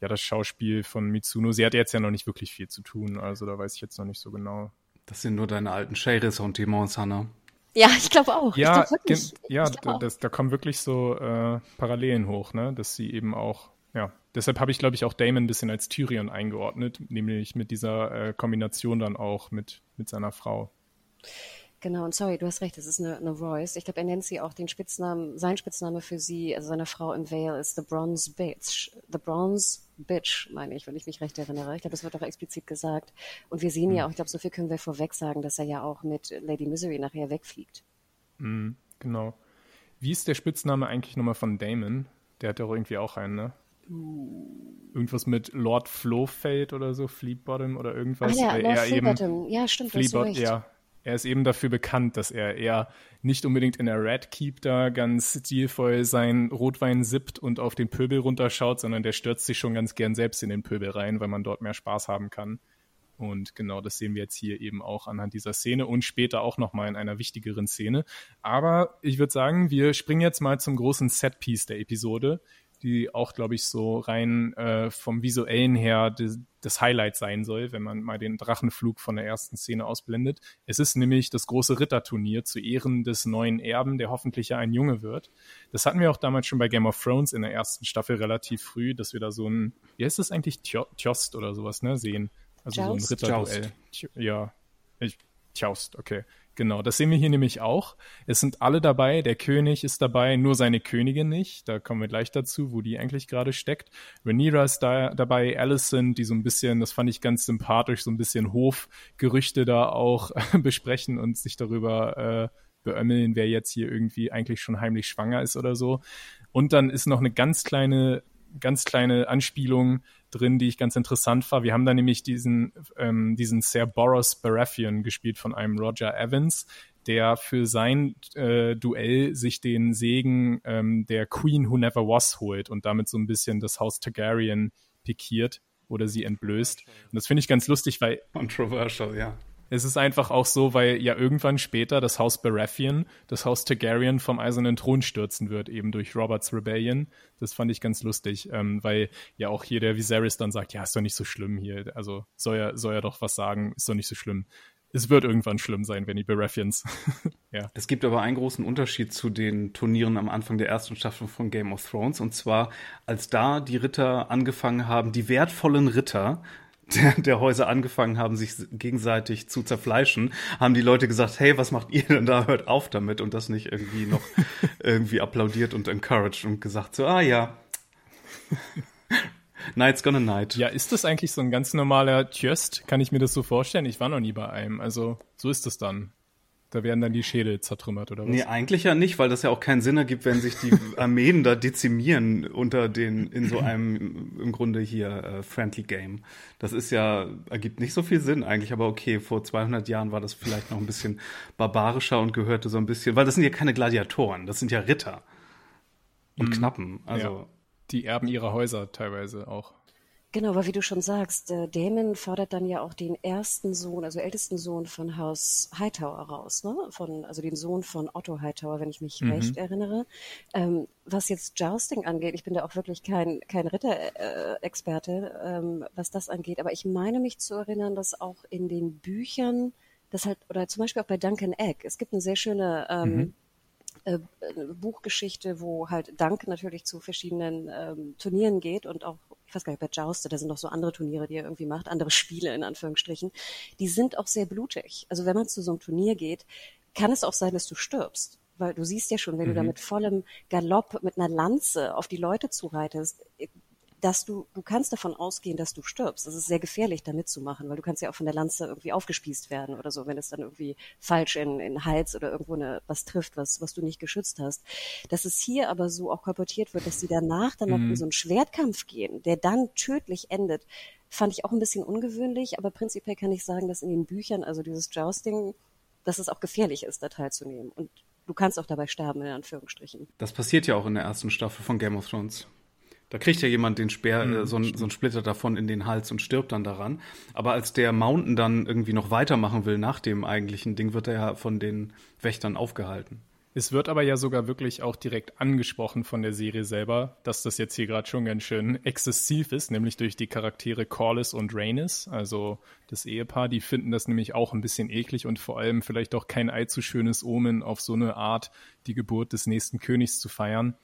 S1: ja, das Schauspiel von Mitsuno. Sie hat jetzt ja noch nicht wirklich viel zu tun, also da weiß ich jetzt noch nicht so genau.
S3: Das sind nur deine alten Shea-Ressentiments, Hannah.
S2: Ja, ich glaube auch.
S1: Ja,
S2: glaub
S1: ja,
S2: glaub
S1: das, da kommen wirklich so äh, Parallelen hoch, ne? Dass sie eben auch, ja, deshalb habe ich, glaube ich, auch Damon ein bisschen als Tyrion eingeordnet, nämlich mit dieser äh, Kombination dann auch mit, mit seiner Frau.
S2: Genau, und sorry, du hast recht, es ist eine, eine Royce. Ich glaube, er nennt sie auch den Spitznamen, sein Spitzname für sie, also seine Frau im Vale ist The Bronze Bitch. The Bronze Bitch, meine ich, wenn ich mich recht erinnere. Ich glaube, das wird auch explizit gesagt. Und wir sehen mhm. ja auch, ich glaube, so viel können wir vorweg sagen, dass er ja auch mit Lady Misery nachher wegfliegt.
S1: Mhm, genau. Wie ist der Spitzname eigentlich nochmal von Damon? Der hat ja auch irgendwie auch einen, ne? Irgendwas mit Lord Flowfade oder so, Fleetbottom oder irgendwas.
S2: Ah, ja, Lord Fleetbottom. Ja, stimmt,
S1: Fleabot, ja, er ist eben dafür bekannt, dass er eher nicht unbedingt in der Red Keep da ganz stilvoll sein Rotwein sippt und auf den Pöbel runterschaut, sondern der stürzt sich schon ganz gern selbst in den Pöbel rein, weil man dort mehr Spaß haben kann. Und genau das sehen wir jetzt hier eben auch anhand dieser Szene und später auch nochmal in einer wichtigeren Szene. Aber ich würde sagen, wir springen jetzt mal zum großen Setpiece der Episode, die auch, glaube ich, so rein äh, vom visuellen her des, das Highlight sein soll, wenn man mal den Drachenflug von der ersten Szene ausblendet. Es ist nämlich das große Ritterturnier zu Ehren des neuen Erben, der hoffentlich ja ein Junge wird. Das hatten wir auch damals schon bei Game of Thrones in der ersten Staffel relativ früh, dass wir da so ein, wie heißt das eigentlich, Tjost oder sowas, ne, sehen. Also Joust. so ein Ritterduell. Ja, ich, Tjost, okay. Genau, das sehen wir hier nämlich auch. Es sind alle dabei, der König ist dabei, nur seine Königin nicht. Da kommen wir gleich dazu, wo die eigentlich gerade steckt. Rhaenyra ist da dabei, Alicent, die so ein bisschen, das fand ich ganz sympathisch, so ein bisschen Hofgerüchte da auch besprechen und sich darüber äh, beömmeln, wer jetzt hier irgendwie eigentlich schon heimlich schwanger ist oder so. Und dann ist noch eine ganz kleine ganz kleine Anspielung drin, die ich ganz interessant war. Wir haben da nämlich diesen, ähm, diesen Sir Boros Baratheon gespielt von einem Roger Evans, der für sein äh, Duell sich den Segen ähm, der Queen Who Never Was holt und damit so ein bisschen das Haus Targaryen pikiert oder sie entblößt. Und das finde ich ganz lustig, weil.
S3: Controversial, ja.
S1: Es ist einfach auch so, weil ja irgendwann später das Haus Baratheon, das Haus Targaryen vom Eisernen Thron stürzen wird, eben durch Roberts Rebellion. Das fand ich ganz lustig, ähm, weil ja auch hier der Viserys dann sagt, ja, ist doch nicht so schlimm hier. Also soll er, soll er doch was sagen, ist doch nicht so schlimm. Es wird irgendwann schlimm sein, wenn die Baratheons.
S3: ja. Es gibt aber einen großen Unterschied zu den Turnieren am Anfang der ersten Staffel von Game of Thrones. Und zwar, als da die Ritter angefangen haben, die wertvollen Ritter der, der Häuser angefangen haben, sich gegenseitig zu zerfleischen, haben die Leute gesagt, hey, was macht ihr denn da? Hört auf damit und das nicht irgendwie noch irgendwie applaudiert und encouraged und gesagt so, ah ja. Night's gonna night.
S1: Ja, ist das eigentlich so ein ganz normaler Tjöst? Kann ich mir das so vorstellen? Ich war noch nie bei einem. Also, so ist es dann. Da werden dann die Schädel zertrümmert oder was?
S3: Nee, eigentlich ja nicht, weil das ja auch keinen Sinn ergibt, wenn sich die Armeen da dezimieren unter den, in so einem, im Grunde hier, äh, Friendly Game. Das ist ja, ergibt nicht so viel Sinn eigentlich, aber okay, vor 200 Jahren war das vielleicht noch ein bisschen barbarischer und gehörte so ein bisschen, weil das sind ja keine Gladiatoren, das sind ja Ritter. Und mhm. Knappen, also. Ja,
S1: die erben ihre Häuser teilweise auch.
S2: Genau, aber wie du schon sagst, äh, Damon fordert dann ja auch den ersten Sohn, also ältesten Sohn von Haus Hightower raus, ne? Von, also den Sohn von Otto Hightower, wenn ich mich mhm. recht erinnere. Ähm, was jetzt Jousting angeht, ich bin da auch wirklich kein, kein Ritter-Experte, äh, ähm, was das angeht, aber ich meine mich zu erinnern, dass auch in den Büchern, das halt, oder zum Beispiel auch bei Duncan Egg, es gibt eine sehr schöne ähm, mhm. Äh, Buchgeschichte, wo halt Dank natürlich zu verschiedenen ähm, Turnieren geht und auch ich weiß gar nicht, bei Jousted, da sind noch so andere Turniere, die er irgendwie macht, andere Spiele in Anführungsstrichen, die sind auch sehr blutig. Also wenn man zu so einem Turnier geht, kann es auch sein, dass du stirbst. Weil du siehst ja schon, wenn mhm. du da mhm. mit vollem Galopp, mit einer Lanze auf die Leute zureitest, dass du, du kannst davon ausgehen, dass du stirbst. Das ist sehr gefährlich, da mitzumachen, weil du kannst ja auch von der Lanze irgendwie aufgespießt werden oder so, wenn es dann irgendwie falsch in, in Hals oder irgendwo eine, was trifft, was, was du nicht geschützt hast. Dass es hier aber so auch kolportiert wird, dass sie danach dann noch mhm. in so einen Schwertkampf gehen, der dann tödlich endet, fand ich auch ein bisschen ungewöhnlich, aber prinzipiell kann ich sagen, dass in den Büchern, also dieses Jousting, dass es auch gefährlich ist, da teilzunehmen. Und du kannst auch dabei sterben, in Anführungsstrichen.
S3: Das passiert ja auch in der ersten Staffel von Game of Thrones. Da kriegt ja jemand den Speer, mhm, äh, so, ein, so ein Splitter davon in den Hals und stirbt dann daran. Aber als der Mountain dann irgendwie noch weitermachen will nach dem eigentlichen Ding, wird er ja von den Wächtern aufgehalten.
S1: Es wird aber ja sogar wirklich auch direkt angesprochen von der Serie selber, dass das jetzt hier gerade schon ganz schön exzessiv ist, nämlich durch die Charaktere Corliss und Rhaenys, also das Ehepaar. Die finden das nämlich auch ein bisschen eklig und vor allem vielleicht auch kein allzu schönes Omen, auf so eine Art die Geburt des nächsten Königs zu feiern.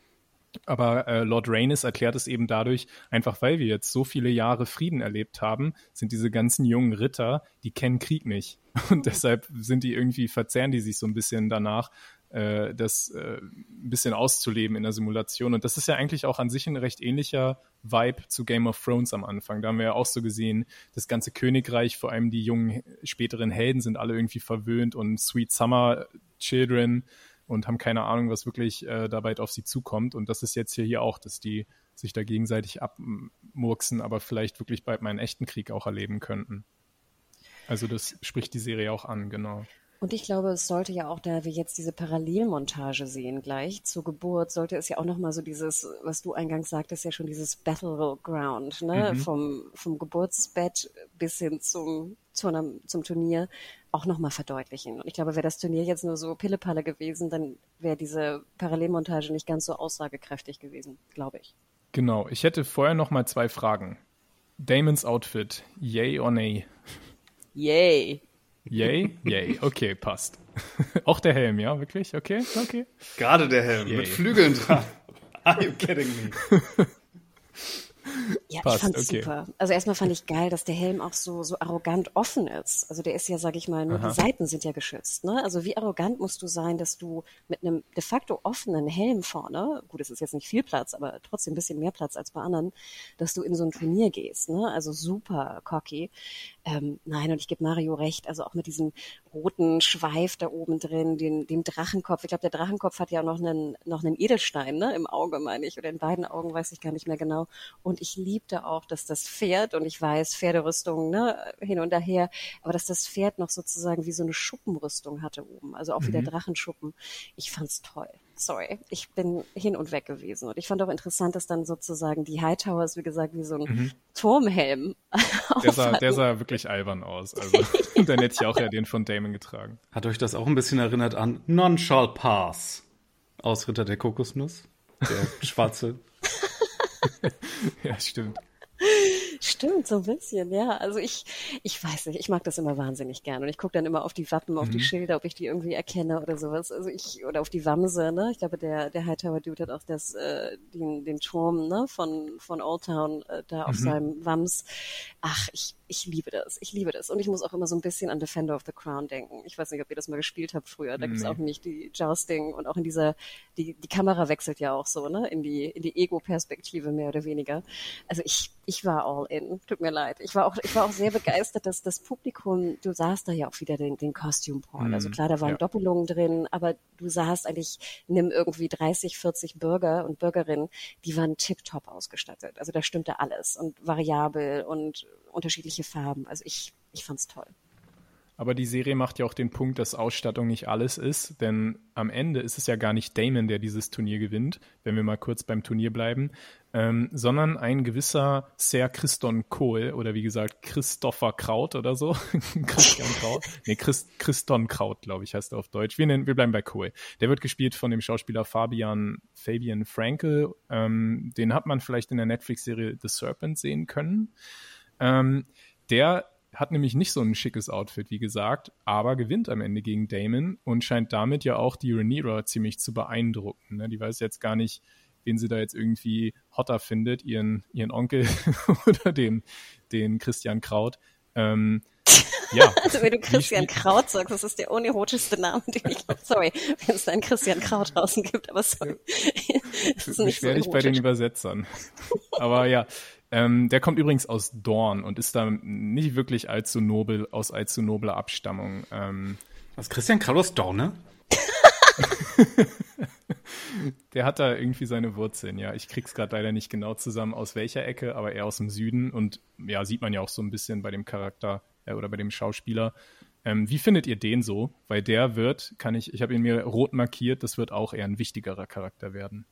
S1: Aber äh, Lord Rhaenys erklärt es eben dadurch, einfach weil wir jetzt so viele Jahre Frieden erlebt haben, sind diese ganzen jungen Ritter, die kennen Krieg nicht. Und deshalb sind die irgendwie, verzerren die sich so ein bisschen danach, äh, das äh, ein bisschen auszuleben in der Simulation. Und das ist ja eigentlich auch an sich ein recht ähnlicher Vibe zu Game of Thrones am Anfang. Da haben wir ja auch so gesehen, das ganze Königreich, vor allem die jungen späteren Helden sind alle irgendwie verwöhnt und Sweet Summer Children und haben keine Ahnung, was wirklich äh, dabei auf sie zukommt. Und das ist jetzt hier, hier auch, dass die sich da gegenseitig abmurksen, aber vielleicht wirklich bald mal einen echten Krieg auch erleben könnten. Also das spricht die Serie auch an, genau.
S2: Und ich glaube, es sollte ja auch, da wir jetzt diese Parallelmontage sehen gleich zur Geburt, sollte es ja auch nochmal so dieses, was du eingangs sagtest, ja schon dieses Battleground, ne, mhm. vom, vom Geburtsbett bis hin zum, zu einem, zum Turnier auch nochmal verdeutlichen. Und ich glaube, wäre das Turnier jetzt nur so Pillepalle gewesen, dann wäre diese Parallelmontage nicht ganz so aussagekräftig gewesen, glaube ich.
S1: Genau. Ich hätte vorher nochmal zwei Fragen. Damons Outfit, yay or nay?
S2: Yay.
S1: Yay? Yay. Okay, passt. Auch der Helm, ja, wirklich? Okay, okay.
S3: Gerade der Helm, Yay. mit Flügeln dran. Are you kidding me?
S2: Ja, Passt, ich fand's okay. super. Also erstmal fand ich geil, dass der Helm auch so, so arrogant offen ist. Also der ist ja, sag ich mal, nur Aha. die Seiten sind ja geschützt. Ne? Also wie arrogant musst du sein, dass du mit einem de facto offenen Helm vorne, gut, es ist jetzt nicht viel Platz, aber trotzdem ein bisschen mehr Platz als bei anderen, dass du in so ein Turnier gehst. Ne? Also super cocky. Ähm, nein, und ich gebe Mario recht, also auch mit diesem roten Schweif da oben drin, den, dem Drachenkopf. Ich glaube, der Drachenkopf hat ja noch einen, noch einen Edelstein ne? im Auge, meine ich, oder in beiden Augen, weiß ich gar nicht mehr genau. Und ich liebte auch, dass das Pferd, und ich weiß, Pferderüstung ne, hin und her, aber dass das Pferd noch sozusagen wie so eine Schuppenrüstung hatte oben, also auch mhm. wie der mhm. Drachenschuppen. Ich fand's toll sorry, ich bin hin und weg gewesen. Und ich fand auch interessant, dass dann sozusagen die Hightowers, wie gesagt, wie so ein mhm. Turmhelm.
S1: Der sah, der sah wirklich albern aus. Also, dann hätte ich auch ja den von Damon getragen.
S3: Hat euch das auch ein bisschen erinnert an Non Shall Pass aus Ritter der Kokosnuss? Der schwarze.
S1: ja, stimmt.
S2: Stimmt, so ein bisschen, ja. Also ich, ich weiß nicht, ich mag das immer wahnsinnig gern. Und ich gucke dann immer auf die Wappen, auf mhm. die Schilder, ob ich die irgendwie erkenne oder sowas. Also ich, oder auf die Wamse, ne? Ich glaube, der, der Hightower Dude hat auch das, äh, den, den Turm, ne, von, von Old Town äh, da auf mhm. seinem Wams. Ach, ich, ich liebe das. Ich liebe das. Und ich muss auch immer so ein bisschen an Defender of the Crown denken. Ich weiß nicht, ob ihr das mal gespielt habt früher. Da nee. gibt es auch nicht die Jousting und auch in dieser, die, die Kamera wechselt ja auch so, ne? In die, in die Ego-Perspektive mehr oder weniger. Also ich, ich war all in. Tut mir leid. Ich war auch, ich war auch sehr begeistert, dass das Publikum, du sahst da ja auch wieder den, den Costume Porn. Also mhm. klar, da waren ja. Doppelungen drin, aber du sahst eigentlich, nimm irgendwie 30, 40 Bürger und Bürgerinnen, die waren tiptop ausgestattet. Also da stimmte alles und variabel und unterschiedliche Farben. Also ich, ich fand's toll.
S1: Aber die Serie macht ja auch den Punkt, dass Ausstattung nicht alles ist, denn am Ende ist es ja gar nicht Damon, der dieses Turnier gewinnt, wenn wir mal kurz beim Turnier bleiben, ähm, sondern ein gewisser Sir Christon Kohl oder wie gesagt Christopher Kraut oder so. Christian Kraut. Nee, Christ, Christon Kraut, glaube ich, heißt er auf Deutsch. Wir, nennen, wir bleiben bei Kohl. Der wird gespielt von dem Schauspieler Fabian, Fabian Frankel. Ähm, den hat man vielleicht in der Netflix-Serie The Serpent sehen können. Ähm, der hat nämlich nicht so ein schickes Outfit, wie gesagt, aber gewinnt am Ende gegen Damon und scheint damit ja auch die Rhaenyra ziemlich zu beeindrucken. Ne? Die weiß jetzt gar nicht, wen sie da jetzt irgendwie hotter findet, ihren, ihren Onkel oder den, den Christian Kraut. Ähm, ja.
S2: Also wenn du Christian Kraut sagst, das ist der unerotischste Name, den ich Sorry, wenn es einen Christian Kraut draußen gibt, aber sorry.
S1: das ist nicht Beschwer so dich bei den Übersetzern. Aber ja, ähm, der kommt übrigens aus Dorn und ist da nicht wirklich allzu nobel, aus allzu nobler Abstammung. Ähm,
S3: Was, Christian aus Dorn, ne?
S1: der hat da irgendwie seine Wurzeln, ja. Ich krieg's gerade leider nicht genau zusammen, aus welcher Ecke, aber eher aus dem Süden. Und ja, sieht man ja auch so ein bisschen bei dem Charakter äh, oder bei dem Schauspieler. Ähm, wie findet ihr den so? Weil der wird, kann ich, ich habe ihn mir rot markiert, das wird auch eher ein wichtigerer Charakter werden.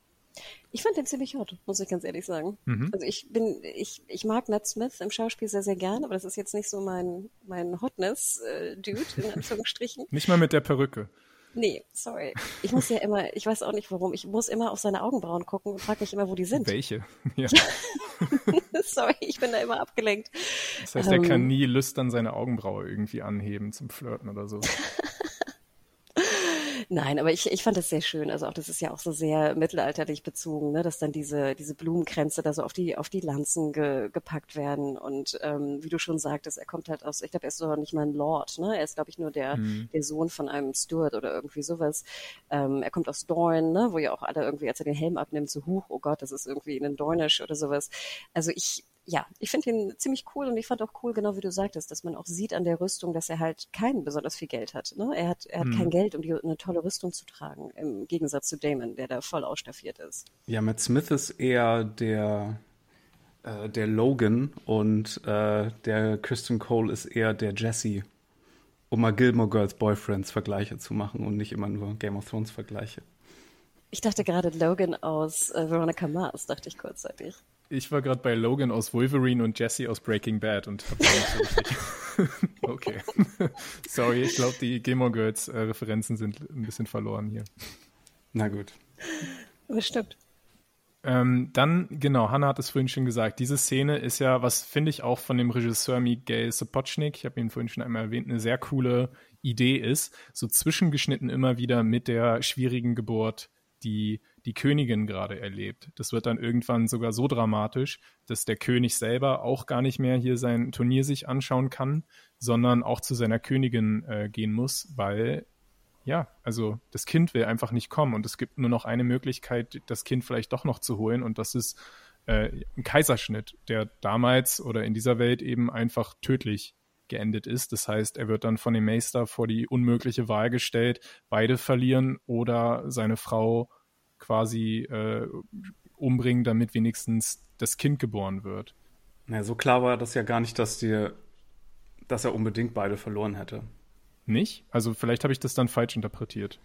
S2: Ich fand den ziemlich hot, muss ich ganz ehrlich sagen. Mhm. Also ich bin, ich, ich mag Ned Smith im Schauspiel sehr, sehr gern, aber das ist jetzt nicht so mein, mein Hotness-Dude, äh, in Anführungsstrichen.
S1: nicht mal mit der Perücke.
S2: Nee, sorry. Ich muss ja immer, ich weiß auch nicht warum, ich muss immer auf seine Augenbrauen gucken und frage mich immer, wo die sind.
S1: Welche? Ja.
S2: sorry, ich bin da immer abgelenkt.
S1: Das heißt, er kann ähm. nie lüstern seine Augenbraue irgendwie anheben zum Flirten oder so.
S2: Nein, aber ich, ich fand das sehr schön. Also auch das ist ja auch so sehr mittelalterlich bezogen, ne? dass dann diese, diese Blumenkränze da so auf die, auf die Lanzen ge, gepackt werden. Und ähm, wie du schon sagtest, er kommt halt aus, ich glaube, er ist doch nicht mal ein Lord, ne? Er ist, glaube ich, nur der, mhm. der Sohn von einem Steward oder irgendwie sowas. Ähm, er kommt aus Dorn, ne? wo ja auch alle irgendwie, als er den Helm abnimmt, so hoch, oh Gott, das ist irgendwie in Dornish oder sowas. Also ich, ja, ich finde ihn ziemlich cool und ich fand auch cool, genau wie du sagtest, dass man auch sieht an der Rüstung, dass er halt kein besonders viel Geld hat. Ne? Er hat, er hat hm. kein Geld, um die, eine tolle Rüstung zu tragen, im Gegensatz zu Damon, der da voll ausstaffiert ist.
S3: Ja, Matt Smith ist eher der, äh, der Logan und äh, der Christian Cole ist eher der Jesse. Um mal Gilmore Girls Boyfriends Vergleiche zu machen und nicht immer nur Game of Thrones Vergleiche.
S2: Ich dachte gerade Logan aus äh, Veronica Mars, dachte ich kurzzeitig.
S1: Ich war gerade bei Logan aus Wolverine und Jesse aus Breaking Bad und hab nicht so richtig. okay. Sorry, ich glaube, die Gilmore Girls äh, Referenzen sind ein bisschen verloren hier.
S3: Na gut.
S2: Das stimmt.
S1: Ähm, dann, genau, Hannah hat es vorhin schon gesagt, diese Szene ist ja, was finde ich auch von dem Regisseur Miguel Sapochnik, ich habe ihn vorhin schon einmal erwähnt, eine sehr coole Idee ist, so zwischengeschnitten immer wieder mit der schwierigen Geburt, die die Königin gerade erlebt. Das wird dann irgendwann sogar so dramatisch, dass der König selber auch gar nicht mehr hier sein Turnier sich anschauen kann, sondern auch zu seiner Königin äh, gehen muss, weil ja, also das Kind will einfach nicht kommen und es gibt nur noch eine Möglichkeit, das Kind vielleicht doch noch zu holen und das ist äh, ein Kaiserschnitt, der damals oder in dieser Welt eben einfach tödlich geendet ist. Das heißt, er wird dann von dem Meister vor die unmögliche Wahl gestellt, beide verlieren oder seine Frau quasi äh, umbringen, damit wenigstens das Kind geboren wird.
S3: Na, so klar war das ja gar nicht, dass dir, dass er unbedingt beide verloren hätte.
S1: Nicht? Also vielleicht habe ich das dann falsch interpretiert.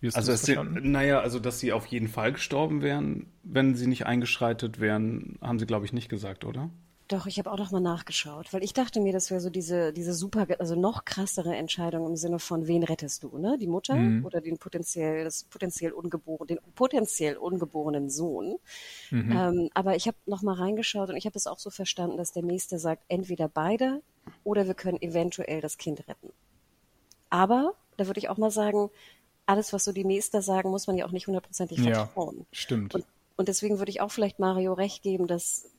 S3: Wie hast also das verstanden? Sie, naja, also dass sie auf jeden Fall gestorben wären, wenn sie nicht eingeschreitet wären, haben sie, glaube ich, nicht gesagt, oder?
S2: Doch, ich habe auch noch mal nachgeschaut, weil ich dachte mir, das wäre so diese, diese super, also noch krassere Entscheidung im Sinne von, wen rettest du, ne? Die Mutter mhm. oder den potenziell, das potenziell ungeboren, den potenziell ungeborenen Sohn. Mhm. Ähm, aber ich habe noch mal reingeschaut und ich habe es auch so verstanden, dass der Meister sagt, entweder beide oder wir können eventuell das Kind retten. Aber, da würde ich auch mal sagen, alles, was so die Meister sagen, muss man ja auch nicht hundertprozentig vertrauen. Ja,
S1: stimmt.
S2: Und, und deswegen würde ich auch vielleicht Mario recht geben, dass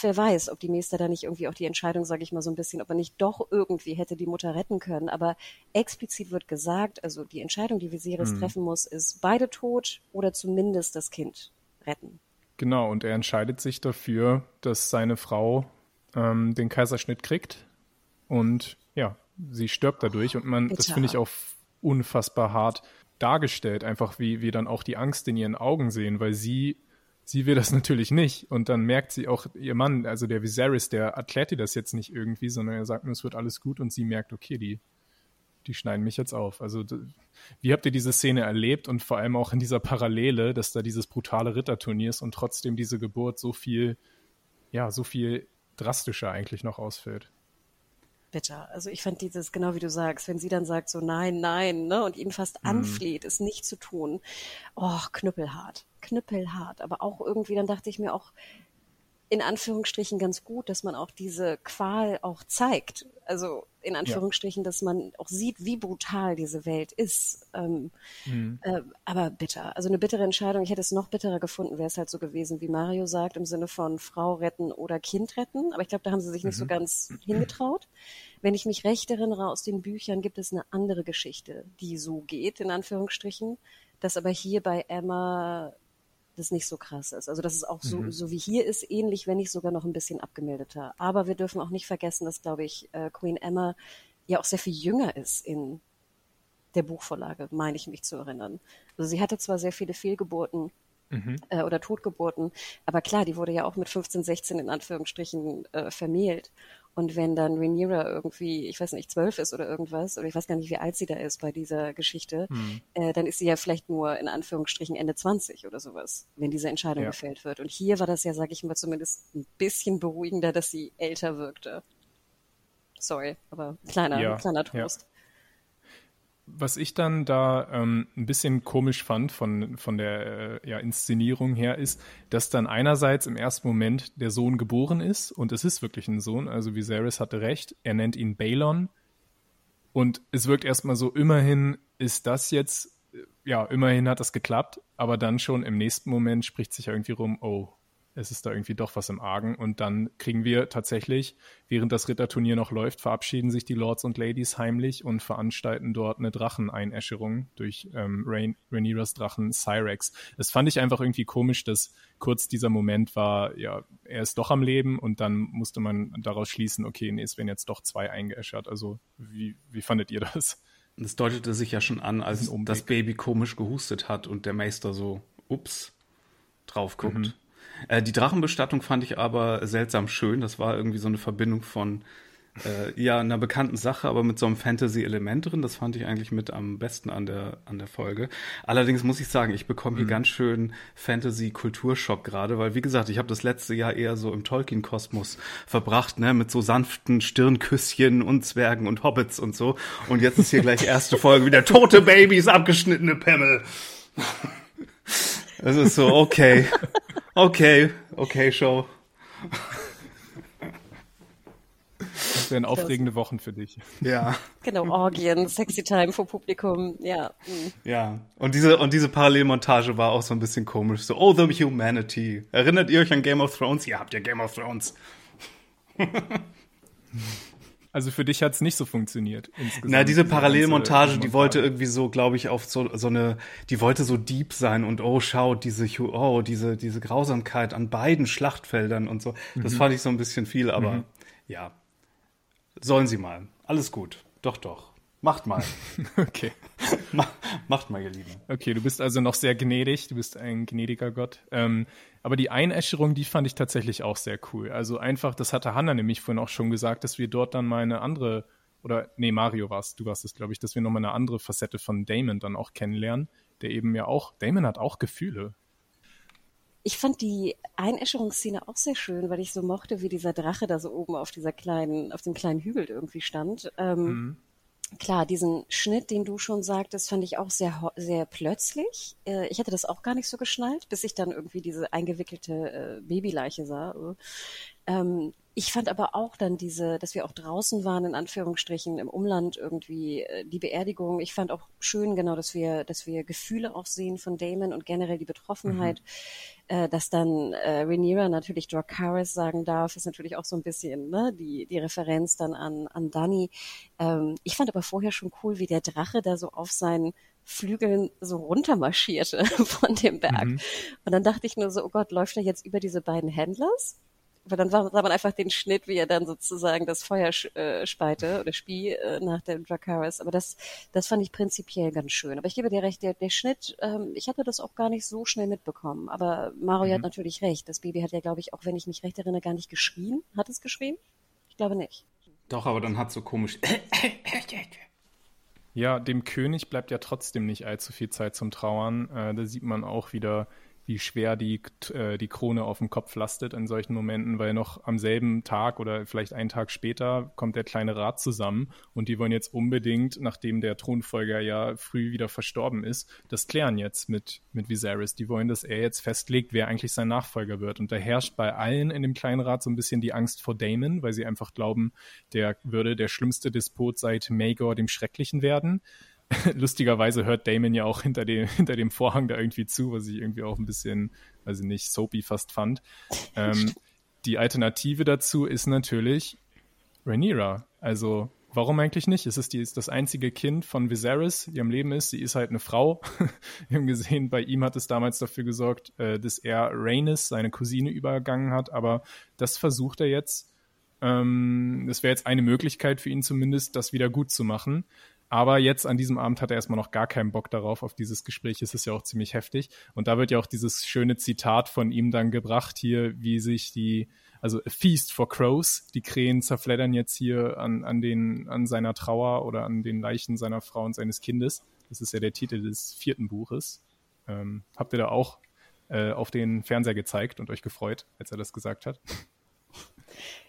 S2: wer weiß, ob die Meister da nicht irgendwie auch die Entscheidung, sage ich mal so ein bisschen, ob er nicht doch irgendwie hätte die Mutter retten können. Aber explizit wird gesagt, also die Entscheidung, die Viserys mhm. treffen muss, ist beide tot oder zumindest das Kind retten.
S1: Genau, und er entscheidet sich dafür, dass seine Frau ähm, den Kaiserschnitt kriegt und ja, sie stirbt dadurch und man, Bitter. das finde ich auch unfassbar hart dargestellt, einfach wie wir dann auch die Angst in ihren Augen sehen, weil sie sie will das natürlich nicht. Und dann merkt sie auch, ihr Mann, also der Viserys, der erklärt ihr das jetzt nicht irgendwie, sondern er sagt nur, es wird alles gut und sie merkt, okay, die, die schneiden mich jetzt auf. Also wie habt ihr diese Szene erlebt und vor allem auch in dieser Parallele, dass da dieses brutale Ritterturnier ist und trotzdem diese Geburt so viel, ja, so viel drastischer eigentlich noch ausfällt?
S2: bitter. Also ich fand dieses, genau wie du sagst, wenn sie dann sagt so nein, nein, ne, und ihn fast mhm. anfleht, es nicht zu tun. Oh, knüppelhart, knüppelhart. Aber auch irgendwie, dann dachte ich mir auch, in Anführungsstrichen ganz gut, dass man auch diese Qual auch zeigt. Also in Anführungsstrichen, ja. dass man auch sieht, wie brutal diese Welt ist. Ähm, mhm. äh, aber bitter. Also eine bittere Entscheidung. Ich hätte es noch bitterer gefunden, wäre es halt so gewesen, wie Mario sagt, im Sinne von Frau retten oder Kind retten. Aber ich glaube, da haben sie sich nicht mhm. so ganz hingetraut. Wenn ich mich recht erinnere aus den Büchern, gibt es eine andere Geschichte, die so geht, in Anführungsstrichen. Dass aber hier bei Emma das nicht so krass ist. Also dass es auch so, mhm. so wie hier ist, ähnlich, wenn nicht sogar noch ein bisschen abgemilderter. Aber wir dürfen auch nicht vergessen, dass, glaube ich, äh, Queen Emma ja auch sehr viel jünger ist in der Buchvorlage, meine ich mich zu erinnern. Also sie hatte zwar sehr viele Fehlgeburten mhm. äh, oder Totgeburten, aber klar, die wurde ja auch mit 15, 16 in Anführungsstrichen äh, vermählt. Und wenn dann Rhaenyra irgendwie, ich weiß nicht, zwölf ist oder irgendwas, oder ich weiß gar nicht, wie alt sie da ist bei dieser Geschichte, hm. äh, dann ist sie ja vielleicht nur in Anführungsstrichen Ende 20 oder sowas, wenn diese Entscheidung ja. gefällt wird. Und hier war das ja, sag ich mal, zumindest ein bisschen beruhigender, dass sie älter wirkte. Sorry, aber kleiner, ja, kleiner Trost. Ja
S1: was ich dann da ähm, ein bisschen komisch fand von, von der äh, ja, Inszenierung her, ist, dass dann einerseits im ersten Moment der Sohn geboren ist und es ist wirklich ein Sohn, also Viserys hatte recht, er nennt ihn Balon. Und es wirkt erstmal so, immerhin ist das jetzt ja, immerhin hat das geklappt, aber dann schon im nächsten Moment spricht sich irgendwie rum, oh, es ist da irgendwie doch was im Argen. Und dann kriegen wir tatsächlich, während das Ritterturnier noch läuft, verabschieden sich die Lords und Ladies heimlich und veranstalten dort eine Dracheneinäscherung durch ähm, Rain Rhaenyras Drachen Cyrex. Das fand ich einfach irgendwie komisch, dass kurz dieser Moment war, ja, er ist doch am Leben und dann musste man daraus schließen, okay, nee, es werden jetzt doch zwei eingeäschert. Also wie, wie fandet ihr das?
S3: Das deutete sich ja schon an, als das, das Baby komisch gehustet hat und der Meister so, ups, drauf guckt. Mhm. Äh, die Drachenbestattung fand ich aber seltsam schön. Das war irgendwie so eine Verbindung von äh, ja, einer bekannten Sache, aber mit so einem Fantasy-Element drin. Das fand ich eigentlich mit am besten an der, an der Folge. Allerdings muss ich sagen, ich bekomme hier mhm. ganz schön Fantasy-Kulturschock gerade, weil wie gesagt, ich habe das letzte Jahr eher so im Tolkien-Kosmos verbracht, ne, mit so sanften Stirnküsschen und Zwergen und Hobbits und so. Und jetzt ist hier gleich erste Folge wieder tote Babys, abgeschnittene Pimmel. Es ist so, okay. Okay, okay, Show.
S1: Das wären aufregende Wochen für dich.
S3: Ja.
S2: Genau, Orgien, Sexy Time vor Publikum, ja.
S3: Mhm. Ja, und diese, und diese Parallelmontage war auch so ein bisschen komisch. So, oh, the humanity. Erinnert ihr euch an Game of Thrones? Ihr habt ja Game of Thrones.
S1: Also für dich hat es nicht so funktioniert.
S3: Na, diese Parallelmontage, die wollte irgendwie so, glaube ich, auf so, so eine, die wollte so deep sein und oh, schaut, diese, oh, diese, diese Grausamkeit an beiden Schlachtfeldern und so. Das mhm. fand ich so ein bisschen viel, aber mhm. ja. Sollen sie mal. Alles gut. Doch, doch. Macht mal.
S1: okay.
S3: Macht mal, ihr Lieben.
S1: Okay, du bist also noch sehr gnädig. Du bist ein gnädiger Gott. Ähm, aber die Einäscherung, die fand ich tatsächlich auch sehr cool. Also einfach, das hatte Hanna nämlich vorhin auch schon gesagt, dass wir dort dann mal eine andere, oder nee, Mario warst, du warst es, glaube ich, dass wir nochmal eine andere Facette von Damon dann auch kennenlernen, der eben ja auch, Damon hat auch Gefühle.
S2: Ich fand die Einäscherungsszene auch sehr schön, weil ich so mochte, wie dieser Drache da so oben auf dieser kleinen, auf dem kleinen Hügel irgendwie stand. Ähm, mhm klar, diesen Schnitt, den du schon sagtest, fand ich auch sehr, sehr plötzlich. Äh, ich hatte das auch gar nicht so geschnallt, bis ich dann irgendwie diese eingewickelte äh, Babyleiche sah. Ich fand aber auch dann diese, dass wir auch draußen waren, in Anführungsstrichen, im Umland irgendwie, äh, die Beerdigung. Ich fand auch schön, genau, dass wir, dass wir Gefühle auch sehen von Damon und generell die Betroffenheit. Mhm. Äh, dass dann äh, Rhaenyra natürlich Dracarys sagen darf, ist natürlich auch so ein bisschen ne, die, die Referenz dann an, an Dani. Ähm, ich fand aber vorher schon cool, wie der Drache da so auf seinen Flügeln so runtermarschierte von dem Berg. Mhm. Und dann dachte ich nur so, oh Gott, läuft er jetzt über diese beiden Händlers? Weil dann sah man einfach den Schnitt, wie er dann sozusagen das Feuer äh, speite oder spie äh, nach dem Dracarys. Aber das, das fand ich prinzipiell ganz schön. Aber ich gebe dir recht, der, der Schnitt, ähm, ich hatte das auch gar nicht so schnell mitbekommen. Aber Mario mhm. hat natürlich recht. Das Baby hat ja, glaube ich, auch wenn ich mich recht erinnere, gar nicht geschrien. Hat es geschrien? Ich glaube nicht.
S3: Doch, aber dann hat so komisch.
S1: Ja, dem König bleibt ja trotzdem nicht allzu viel Zeit zum Trauern. Äh, da sieht man auch wieder, wie schwer die, äh, die Krone auf dem Kopf lastet in solchen Momenten, weil noch am selben Tag oder vielleicht einen Tag später kommt der kleine Rat zusammen und die wollen jetzt unbedingt, nachdem der Thronfolger ja früh wieder verstorben ist, das klären jetzt mit, mit Viserys. Die wollen, dass er jetzt festlegt, wer eigentlich sein Nachfolger wird. Und da herrscht bei allen in dem kleinen Rat so ein bisschen die Angst vor Damon, weil sie einfach glauben, der würde der schlimmste Despot seit Maegor dem Schrecklichen werden. lustigerweise hört Damon ja auch hinter dem, hinter dem Vorhang da irgendwie zu, was ich irgendwie auch ein bisschen, weiß ich nicht, soapy fast fand. Ähm, die Alternative dazu ist natürlich Rhaenyra. Also, warum eigentlich nicht? Es ist, die, ist das einzige Kind von Viserys, die am Leben ist. Sie ist halt eine Frau. Wir haben gesehen, bei ihm hat es damals dafür gesorgt, äh, dass er Rhaenys, seine Cousine, übergangen hat. Aber das versucht er jetzt. Ähm, das wäre jetzt eine Möglichkeit für ihn zumindest, das wieder gut zu machen. Aber jetzt an diesem Abend hat er erstmal noch gar keinen Bock darauf, auf dieses Gespräch. Es ist ja auch ziemlich heftig. Und da wird ja auch dieses schöne Zitat von ihm dann gebracht hier, wie sich die, also a Feast for Crows, die Krähen zerfleddern jetzt hier an, an, den, an seiner Trauer oder an den Leichen seiner Frau und seines Kindes. Das ist ja der Titel des vierten Buches. Ähm, habt ihr da auch äh, auf den Fernseher gezeigt und euch gefreut, als er das gesagt hat?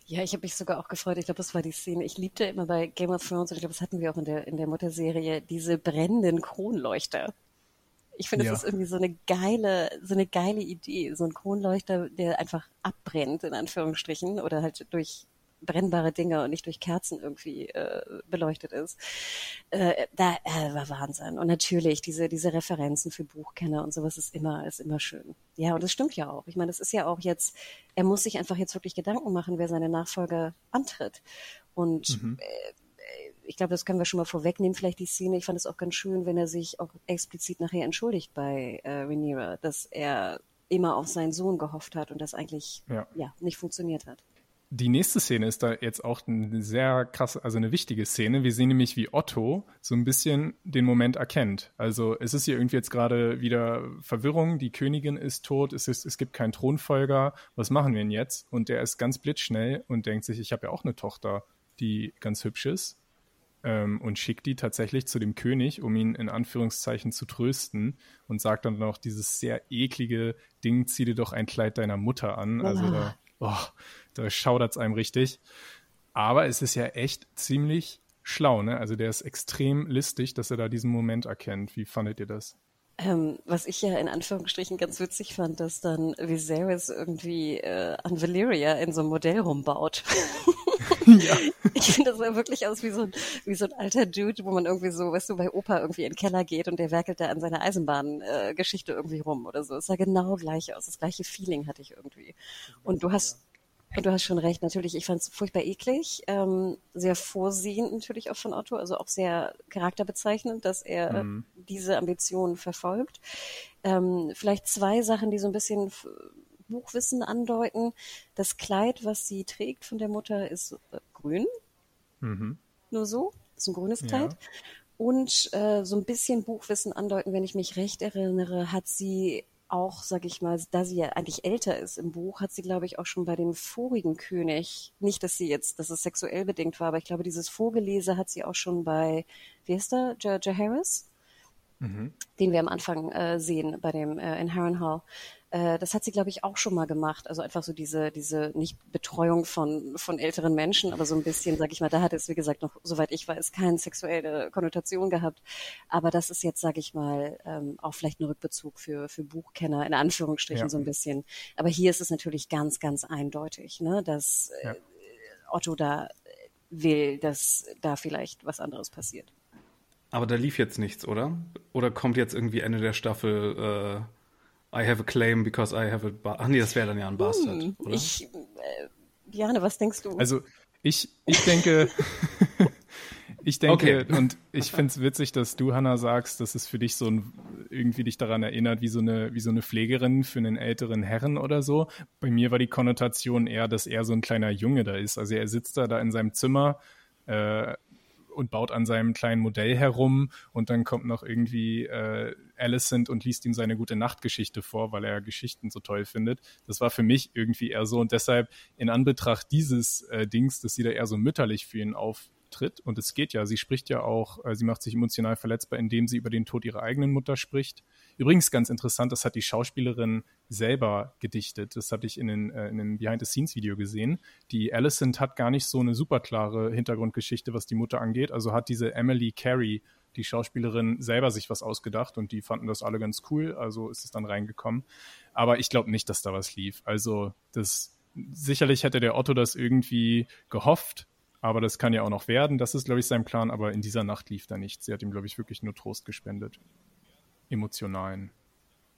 S2: Ja, ich habe mich sogar auch gefreut. Ich glaube, das war die Szene. Ich liebte immer bei Game of Thrones, und ich glaube, das hatten wir auch in der, in der Mutterserie, diese brennenden Kronleuchter. Ich finde, ja. das ist irgendwie so eine geile, so eine geile Idee. So ein Kronleuchter, der einfach abbrennt, in Anführungsstrichen, oder halt durch brennbare Dinge und nicht durch Kerzen irgendwie äh, beleuchtet ist. Äh, da äh, war Wahnsinn. Und natürlich diese diese Referenzen für Buchkenner und sowas ist immer ist immer schön. Ja, und das stimmt ja auch. Ich meine, das ist ja auch jetzt. Er muss sich einfach jetzt wirklich Gedanken machen, wer seine Nachfolger antritt. Und mhm. äh, ich glaube, das können wir schon mal vorwegnehmen, vielleicht die Szene. Ich fand es auch ganz schön, wenn er sich auch explizit nachher entschuldigt bei äh, Rhaenyra, dass er immer auf seinen Sohn gehofft hat und das eigentlich ja. ja nicht funktioniert hat.
S1: Die nächste Szene ist da jetzt auch eine sehr krasse, also eine wichtige Szene. Wir sehen nämlich, wie Otto so ein bisschen den Moment erkennt. Also es ist hier irgendwie jetzt gerade wieder Verwirrung, die Königin ist tot, es, ist, es gibt keinen Thronfolger, was machen wir denn jetzt? Und der ist ganz blitzschnell und denkt sich, ich habe ja auch eine Tochter, die ganz hübsch ist ähm, und schickt die tatsächlich zu dem König, um ihn in Anführungszeichen zu trösten und sagt dann noch dieses sehr eklige Ding, zieh dir doch ein Kleid deiner Mutter an. Also da, oh, da schaudert es einem richtig. Aber es ist ja echt ziemlich schlau, ne? Also der ist extrem listig, dass er da diesen Moment erkennt. Wie fandet ihr das?
S2: Ähm, was ich ja in Anführungsstrichen ganz witzig fand, dass dann Viserys irgendwie äh, an Valyria in so einem Modell rumbaut. ja. Ich finde, das sah wirklich aus wie so, ein, wie so ein alter Dude, wo man irgendwie so, weißt du, bei Opa irgendwie in den Keller geht und der werkelt da an seiner Eisenbahngeschichte äh, irgendwie rum oder so. Es sah genau gleich aus. Das gleiche Feeling hatte ich irgendwie. Und du hast, und du hast schon recht, natürlich, ich fand es furchtbar eklig, ähm, sehr vorsehend natürlich auch von Otto, also auch sehr charakterbezeichnend, dass er mhm. diese Ambitionen verfolgt. Ähm, vielleicht zwei Sachen, die so ein bisschen Buchwissen andeuten. Das Kleid, was sie trägt von der Mutter, ist äh, grün. Mhm. Nur so. Ist ein grünes Kleid. Ja. Und äh, so ein bisschen Buchwissen andeuten, wenn ich mich recht erinnere, hat sie auch, sag ich mal, da sie ja eigentlich älter ist im Buch, hat sie, glaube ich, auch schon bei dem vorigen König, nicht, dass sie jetzt, dass es sexuell bedingt war, aber ich glaube, dieses Vorgelese hat sie auch schon bei, wie heißt der, J. Harris? Mhm. Den wir am Anfang äh, sehen bei dem äh, in Harrenhal. Äh, das hat sie, glaube ich, auch schon mal gemacht. Also einfach so diese, diese nicht Betreuung von, von älteren Menschen, aber so ein bisschen, sag ich mal, da hat es, wie gesagt, noch, soweit ich weiß, keine sexuelle Konnotation gehabt. Aber das ist jetzt, sag ich mal, ähm, auch vielleicht ein Rückbezug für, für Buchkenner, in Anführungsstrichen ja. so ein bisschen. Aber hier ist es natürlich ganz, ganz eindeutig, ne, dass ja. äh, Otto da will, dass da vielleicht was anderes passiert.
S3: Aber da lief jetzt nichts, oder? Oder kommt jetzt irgendwie Ende der Staffel äh I have a claim because I have a Bastard. Ach nee, das wäre dann ja ein Bastard, hm, oder?
S2: Ich, äh, Jane, was denkst du?
S1: Also, ich, ich denke, ich denke, okay. und ich finde es witzig, dass du, Hannah, sagst, dass es für dich so ein, irgendwie dich daran erinnert, wie so eine, wie so eine Pflegerin für einen älteren Herren oder so. Bei mir war die Konnotation eher, dass er so ein kleiner Junge da ist. Also er sitzt da, da in seinem Zimmer, äh, und baut an seinem kleinen Modell herum und dann kommt noch irgendwie äh, Alicent und liest ihm seine gute Nachtgeschichte vor, weil er Geschichten so toll findet. Das war für mich irgendwie eher so und deshalb in Anbetracht dieses äh, Dings, dass sie da eher so mütterlich für ihn auftritt und es geht ja, sie spricht ja auch, äh, sie macht sich emotional verletzbar, indem sie über den Tod ihrer eigenen Mutter spricht. Übrigens ganz interessant, das hat die Schauspielerin selber gedichtet. Das hatte ich in, den, äh, in einem Behind-the-Scenes-Video gesehen. Die Alicent hat gar nicht so eine super klare Hintergrundgeschichte, was die Mutter angeht. Also hat diese Emily Carey, die Schauspielerin, selber sich was ausgedacht und die fanden das alle ganz cool. Also ist es dann reingekommen. Aber ich glaube nicht, dass da was lief. Also das sicherlich hätte der Otto das irgendwie gehofft, aber das kann ja auch noch werden. Das ist, glaube ich, sein Plan. Aber in dieser Nacht lief da nichts. Sie hat ihm, glaube ich, wirklich nur Trost gespendet. Emotionalen.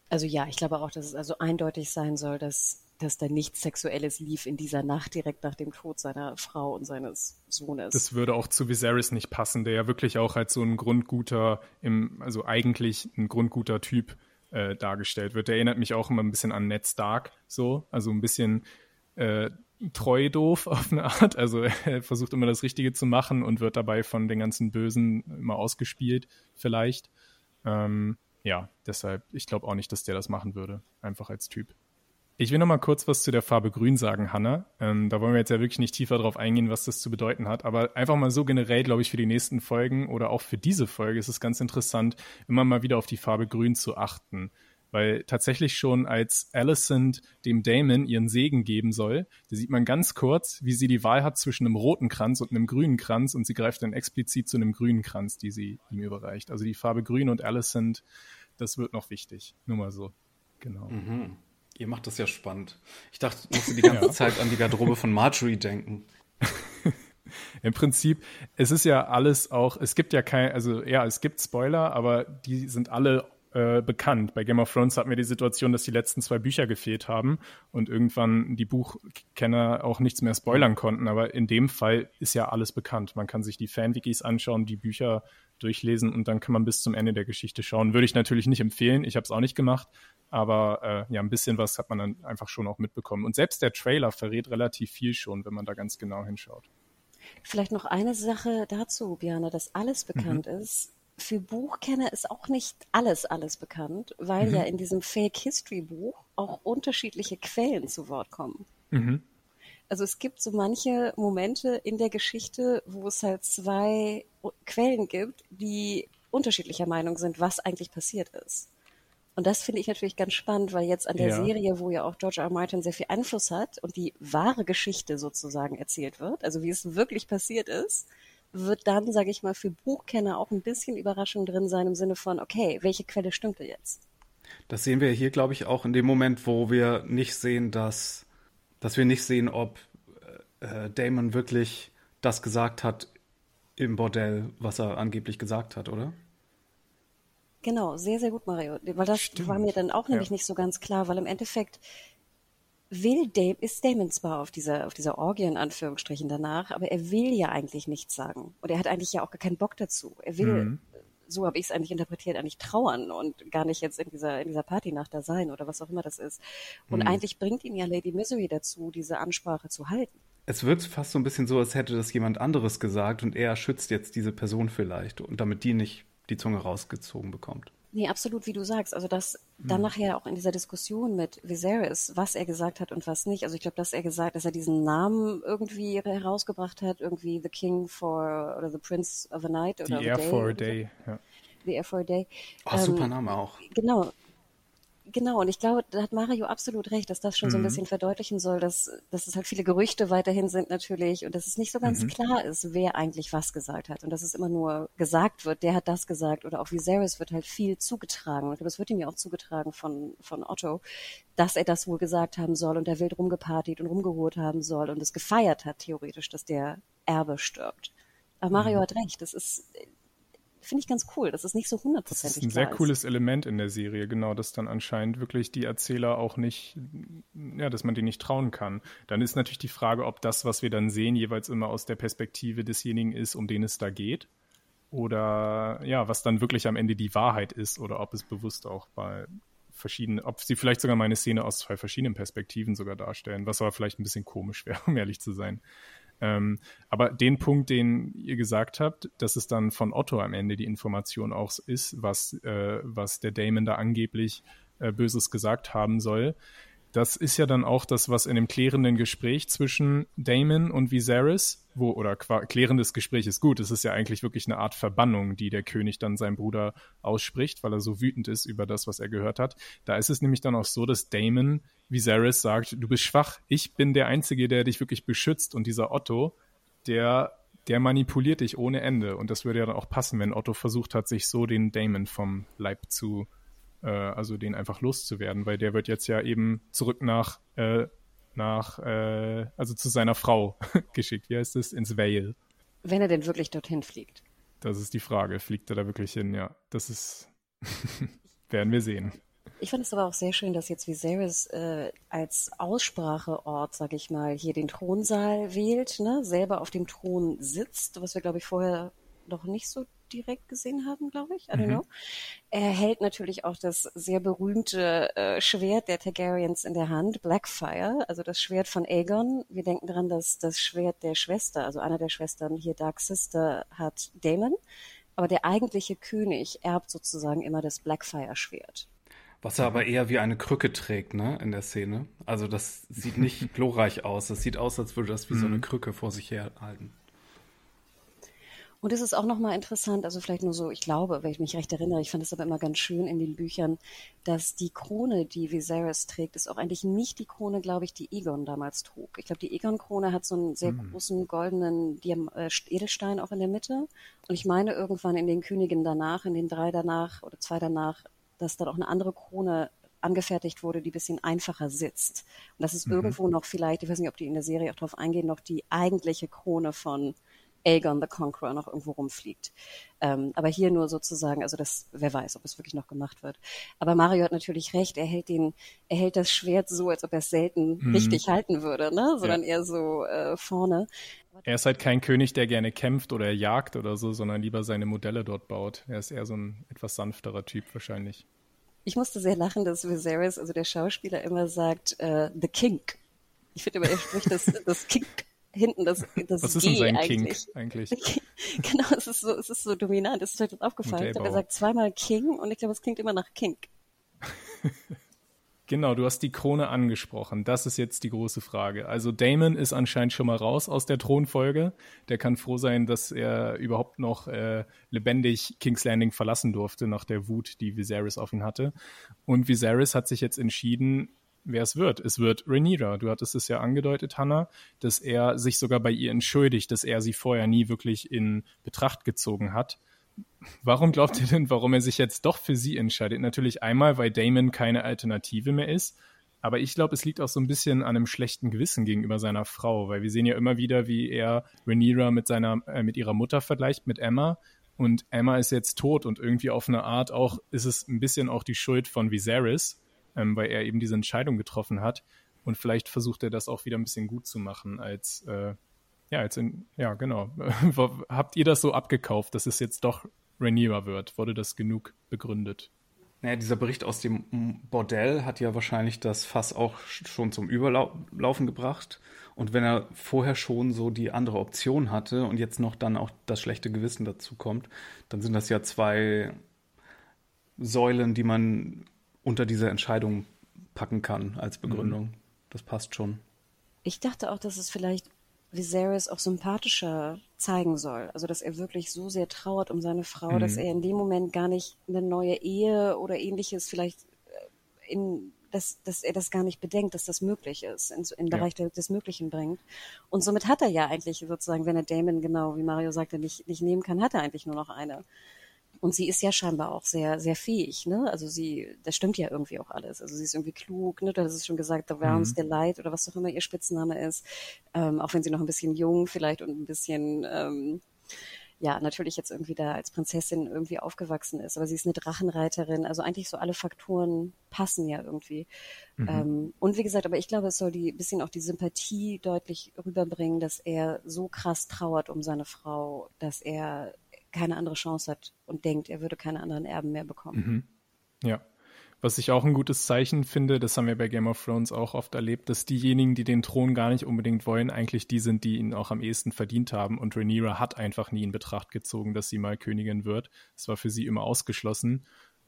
S2: Also ja, ich glaube auch, dass es also eindeutig sein soll, dass, dass da nichts Sexuelles lief in dieser Nacht direkt nach dem Tod seiner Frau und seines Sohnes.
S1: Das würde auch zu Viserys nicht passen, der ja wirklich auch als so ein grundguter, im, also eigentlich ein grundguter Typ äh, dargestellt wird. Der erinnert mich auch immer ein bisschen an Ned Stark, so, also ein bisschen äh, treu doof auf eine Art. Also er versucht immer das Richtige zu machen und wird dabei von den ganzen Bösen immer ausgespielt, vielleicht. Ähm, ja, deshalb, ich glaube auch nicht, dass der das machen würde, einfach als Typ. Ich will noch mal kurz was zu der Farbe Grün sagen, Hanna. Ähm, da wollen wir jetzt ja wirklich nicht tiefer drauf eingehen, was das zu bedeuten hat. Aber einfach mal so generell, glaube ich, für die nächsten Folgen oder auch für diese Folge ist es ganz interessant, immer mal wieder auf die Farbe Grün zu achten. Weil tatsächlich schon als Alicent dem Damon ihren Segen geben soll, da sieht man ganz kurz, wie sie die Wahl hat zwischen einem roten Kranz und einem grünen Kranz und sie greift dann explizit zu einem grünen Kranz, die sie ihm überreicht. Also die Farbe Grün und Alicent, das wird noch wichtig. Nur mal so. Genau.
S3: Mhm. Ihr macht das ja spannend. Ich dachte, musste die ganze ja. Zeit an die Garderobe von Marjorie denken.
S1: Im Prinzip, es ist ja alles auch, es gibt ja kein, also ja, es gibt Spoiler, aber die sind alle äh, bekannt. Bei Game of Thrones hatten wir die Situation, dass die letzten zwei Bücher gefehlt haben und irgendwann die Buchkenner auch nichts mehr spoilern konnten. Aber in dem Fall ist ja alles bekannt. Man kann sich die Fanwikis anschauen, die Bücher durchlesen und dann kann man bis zum Ende der Geschichte schauen. Würde ich natürlich nicht empfehlen. Ich habe es auch nicht gemacht, aber äh, ja, ein bisschen was hat man dann einfach schon auch mitbekommen. Und selbst der Trailer verrät relativ viel schon, wenn man da ganz genau hinschaut.
S2: Vielleicht noch eine Sache dazu, Biane, dass alles bekannt mhm. ist für Buchkenner ist auch nicht alles, alles bekannt, weil mhm. ja in diesem Fake History Buch auch unterschiedliche Quellen zu Wort kommen. Mhm. Also es gibt so manche Momente in der Geschichte, wo es halt zwei Quellen gibt, die unterschiedlicher Meinung sind, was eigentlich passiert ist. Und das finde ich natürlich ganz spannend, weil jetzt an der ja. Serie, wo ja auch George R. R. Martin sehr viel Einfluss hat und die wahre Geschichte sozusagen erzählt wird, also wie es wirklich passiert ist, wird dann, sage ich mal, für Buchkenner auch ein bisschen Überraschung drin sein im Sinne von, okay, welche Quelle stimmte jetzt?
S3: Das sehen wir hier, glaube ich, auch in dem Moment, wo wir nicht sehen, dass, dass wir nicht sehen, ob äh, Damon wirklich das gesagt hat im Bordell, was er angeblich gesagt hat, oder?
S2: Genau, sehr, sehr gut, Mario. Weil das Stimmt. war mir dann auch nämlich ja. nicht so ganz klar, weil im Endeffekt will Dame, ist Damon zwar auf dieser, auf dieser Orgie in Anführungsstrichen danach, aber er will ja eigentlich nichts sagen. Und er hat eigentlich ja auch gar keinen Bock dazu. Er will, mhm. so habe ich es eigentlich interpretiert, eigentlich trauern und gar nicht jetzt in dieser, in dieser Partynacht da sein oder was auch immer das ist. Und mhm. eigentlich bringt ihn ja Lady Misery dazu, diese Ansprache zu halten.
S3: Es wirkt fast so ein bisschen so, als hätte das jemand anderes gesagt und er schützt jetzt diese Person vielleicht und damit die nicht die Zunge rausgezogen bekommt.
S2: Nee, absolut, wie du sagst. Also das dann hm. nachher auch in dieser Diskussion mit Viserys, was er gesagt hat und was nicht. Also ich glaube, dass er gesagt, dass er diesen Namen irgendwie herausgebracht hat, irgendwie The King for oder The Prince of a Night oder
S1: The Air Day for a Day. Ja.
S2: The Air for a Day.
S3: Oh, ähm, super Name auch.
S2: Genau, Genau, und ich glaube, da hat Mario absolut recht, dass das schon mhm. so ein mhm. bisschen verdeutlichen soll, dass, dass es halt viele Gerüchte weiterhin sind natürlich und dass es nicht so ganz mhm. klar ist, wer eigentlich was gesagt hat und dass es immer nur gesagt wird, der hat das gesagt oder auch Viserys wird halt viel zugetragen. Und ich glaube, es wird ihm ja auch zugetragen von, von Otto, dass er das wohl gesagt haben soll und der wild rumgepartiert und rumgehurt haben soll und es gefeiert hat, theoretisch, dass der Erbe stirbt. Aber Mario mhm. hat recht, das ist, finde ich ganz cool. Das ist nicht so hundertprozentig.
S1: Das ist ein sehr cooles Element in der Serie, genau, dass dann anscheinend wirklich die Erzähler auch nicht, ja, dass man denen nicht trauen kann. Dann ist natürlich die Frage, ob das, was wir dann sehen, jeweils immer aus der Perspektive desjenigen ist, um den es da geht. Oder ja, was dann wirklich am Ende die Wahrheit ist oder ob es bewusst auch bei verschiedenen, ob sie vielleicht sogar meine Szene aus zwei verschiedenen Perspektiven sogar darstellen, was aber vielleicht ein bisschen komisch wäre, um ehrlich zu sein. Ähm, aber den Punkt, den ihr gesagt habt, dass es dann von Otto am Ende die Information auch ist, was, äh, was der Damon da angeblich äh, Böses gesagt haben soll, das ist ja dann auch das, was in dem klärenden Gespräch zwischen Damon und Viserys, wo, oder klärendes Gespräch ist gut, es ist ja eigentlich wirklich eine Art Verbannung, die der König dann seinem Bruder ausspricht, weil er so wütend ist über das, was er gehört hat. Da ist es nämlich dann auch so, dass Damon Viserys sagt, du bist schwach, ich bin der Einzige, der dich wirklich beschützt und dieser Otto, der der manipuliert dich ohne Ende. Und das würde ja dann auch passen, wenn Otto versucht hat, sich so den Damon vom Leib zu äh, also den einfach loszuwerden, weil der wird jetzt ja eben zurück nach, äh, nach äh, also zu seiner Frau geschickt. Wie heißt es? Ins Vale.
S2: Wenn er denn wirklich dorthin fliegt.
S1: Das ist die Frage. Fliegt er da wirklich hin? Ja, das ist, werden wir sehen.
S2: Ich fand es aber auch sehr schön, dass jetzt Viserys äh, als Ausspracheort, sag ich mal, hier den Thronsaal wählt, ne? selber auf dem Thron sitzt, was wir, glaube ich, vorher noch nicht so direkt gesehen haben, glaube ich. I don't mhm. know. Er hält natürlich auch das sehr berühmte äh, Schwert der Targaryens in der Hand, Blackfire, also das Schwert von Aegon. Wir denken daran, dass das Schwert der Schwester, also einer der Schwestern hier Dark Sister, hat Daemon. Aber der eigentliche König erbt sozusagen immer das Blackfire-Schwert.
S3: Was er aber eher wie eine Krücke trägt, ne, in der Szene. Also das sieht nicht glorreich aus. Das sieht aus, als würde das wie mhm. so eine Krücke vor sich herhalten.
S2: Und es ist auch nochmal interessant, also vielleicht nur so, ich glaube, wenn ich mich recht erinnere, ich fand es aber immer ganz schön in den Büchern, dass die Krone, die Viserys trägt, ist auch eigentlich nicht die Krone, glaube ich, die Egon damals trug. Ich glaube, die Egon-Krone hat so einen sehr mhm. großen goldenen Diam äh, Edelstein auch in der Mitte. Und ich meine irgendwann in den Königen danach, in den drei danach oder zwei danach, dass dann auch eine andere Krone angefertigt wurde, die bisschen einfacher sitzt. Und das ist mhm. irgendwo noch vielleicht, ich weiß nicht, ob die in der Serie auch drauf eingehen, noch die eigentliche Krone von Aegon the Conqueror noch irgendwo rumfliegt. Ähm, aber hier nur sozusagen, also das, wer weiß, ob es wirklich noch gemacht wird. Aber Mario hat natürlich recht, er hält den, er hält das Schwert so, als ob er es selten mhm. richtig halten würde, ne? Sondern ja. eher so äh, vorne.
S1: Er ist halt kein König, der gerne kämpft oder jagt oder so, sondern lieber seine Modelle dort baut. Er ist eher so ein etwas sanfterer Typ wahrscheinlich.
S2: Ich musste sehr lachen, dass Viserys, also der Schauspieler, immer sagt, uh, the kink. Ich finde immer, er spricht das, das kink hinten das, das
S1: Was ist denn sein eigentlich. King eigentlich?
S2: genau, es ist so, es ist so dominant. Es ist heute aufgefallen. Ich glaube, er sagt zweimal King und ich glaube, es klingt immer nach Kink.
S1: Genau, du hast die Krone angesprochen. Das ist jetzt die große Frage. Also Damon ist anscheinend schon mal raus aus der Thronfolge. Der kann froh sein, dass er überhaupt noch äh, lebendig King's Landing verlassen durfte nach der Wut, die Viserys auf ihn hatte. Und Viserys hat sich jetzt entschieden, wer es wird. Es wird Rhaenyra. Du hattest es ja angedeutet, Hannah, dass er sich sogar bei ihr entschuldigt, dass er sie vorher nie wirklich in Betracht gezogen hat. Warum glaubt ihr denn, warum er sich jetzt doch für sie entscheidet? Natürlich einmal, weil Damon keine Alternative mehr ist. Aber ich glaube, es liegt auch so ein bisschen an einem schlechten Gewissen gegenüber seiner Frau, weil wir sehen ja immer wieder, wie er Rhaenyra mit seiner, äh, mit ihrer Mutter vergleicht, mit Emma. Und Emma ist jetzt tot und irgendwie auf eine Art auch, ist es ein bisschen auch die Schuld von Viserys, ähm, weil er eben diese Entscheidung getroffen hat. Und vielleicht versucht er das auch wieder ein bisschen gut zu machen als, äh, ja, als in, ja, genau. Habt ihr das so abgekauft, dass es jetzt doch Rhaenyra wird? Wurde das genug begründet?
S3: Naja, dieser Bericht aus dem Bordell hat ja wahrscheinlich das Fass auch schon zum Überlaufen gebracht. Und wenn er vorher schon so die andere Option hatte und jetzt noch dann auch das schlechte Gewissen dazu kommt, dann sind das ja zwei Säulen, die man unter diese Entscheidung packen kann als Begründung. Mhm. Das passt schon.
S2: Ich dachte auch, dass es vielleicht Viserys auch sympathischer zeigen soll. Also, dass er wirklich so sehr trauert um seine Frau, mhm. dass er in dem Moment gar nicht eine neue Ehe oder ähnliches vielleicht äh, in, dass, dass er das gar nicht bedenkt, dass das möglich ist, in, in Bereich ja. des Möglichen bringt. Und somit hat er ja eigentlich sozusagen, wenn er Damon genau, wie Mario sagte, nicht, nicht nehmen kann, hat er eigentlich nur noch eine. Und sie ist ja scheinbar auch sehr, sehr fähig, ne? Also sie, das stimmt ja irgendwie auch alles. Also sie ist irgendwie klug, ne? Du hast es schon gesagt, The Realms mhm. Delight oder was auch immer ihr Spitzname ist. Ähm, auch wenn sie noch ein bisschen jung vielleicht und ein bisschen, ähm, ja, natürlich jetzt irgendwie da als Prinzessin irgendwie aufgewachsen ist. Aber sie ist eine Drachenreiterin. Also eigentlich so alle Faktoren passen ja irgendwie. Mhm. Ähm, und wie gesagt, aber ich glaube, es soll die bisschen auch die Sympathie deutlich rüberbringen, dass er so krass trauert um seine Frau, dass er keine andere Chance hat und denkt, er würde keine anderen Erben mehr bekommen.
S1: Mhm. Ja. Was ich auch ein gutes Zeichen finde, das haben wir bei Game of Thrones auch oft erlebt, dass diejenigen, die den Thron gar nicht unbedingt wollen, eigentlich die sind, die ihn auch am ehesten verdient haben. Und Rhaenyra hat einfach nie in Betracht gezogen, dass sie mal Königin wird. Es war für sie immer ausgeschlossen.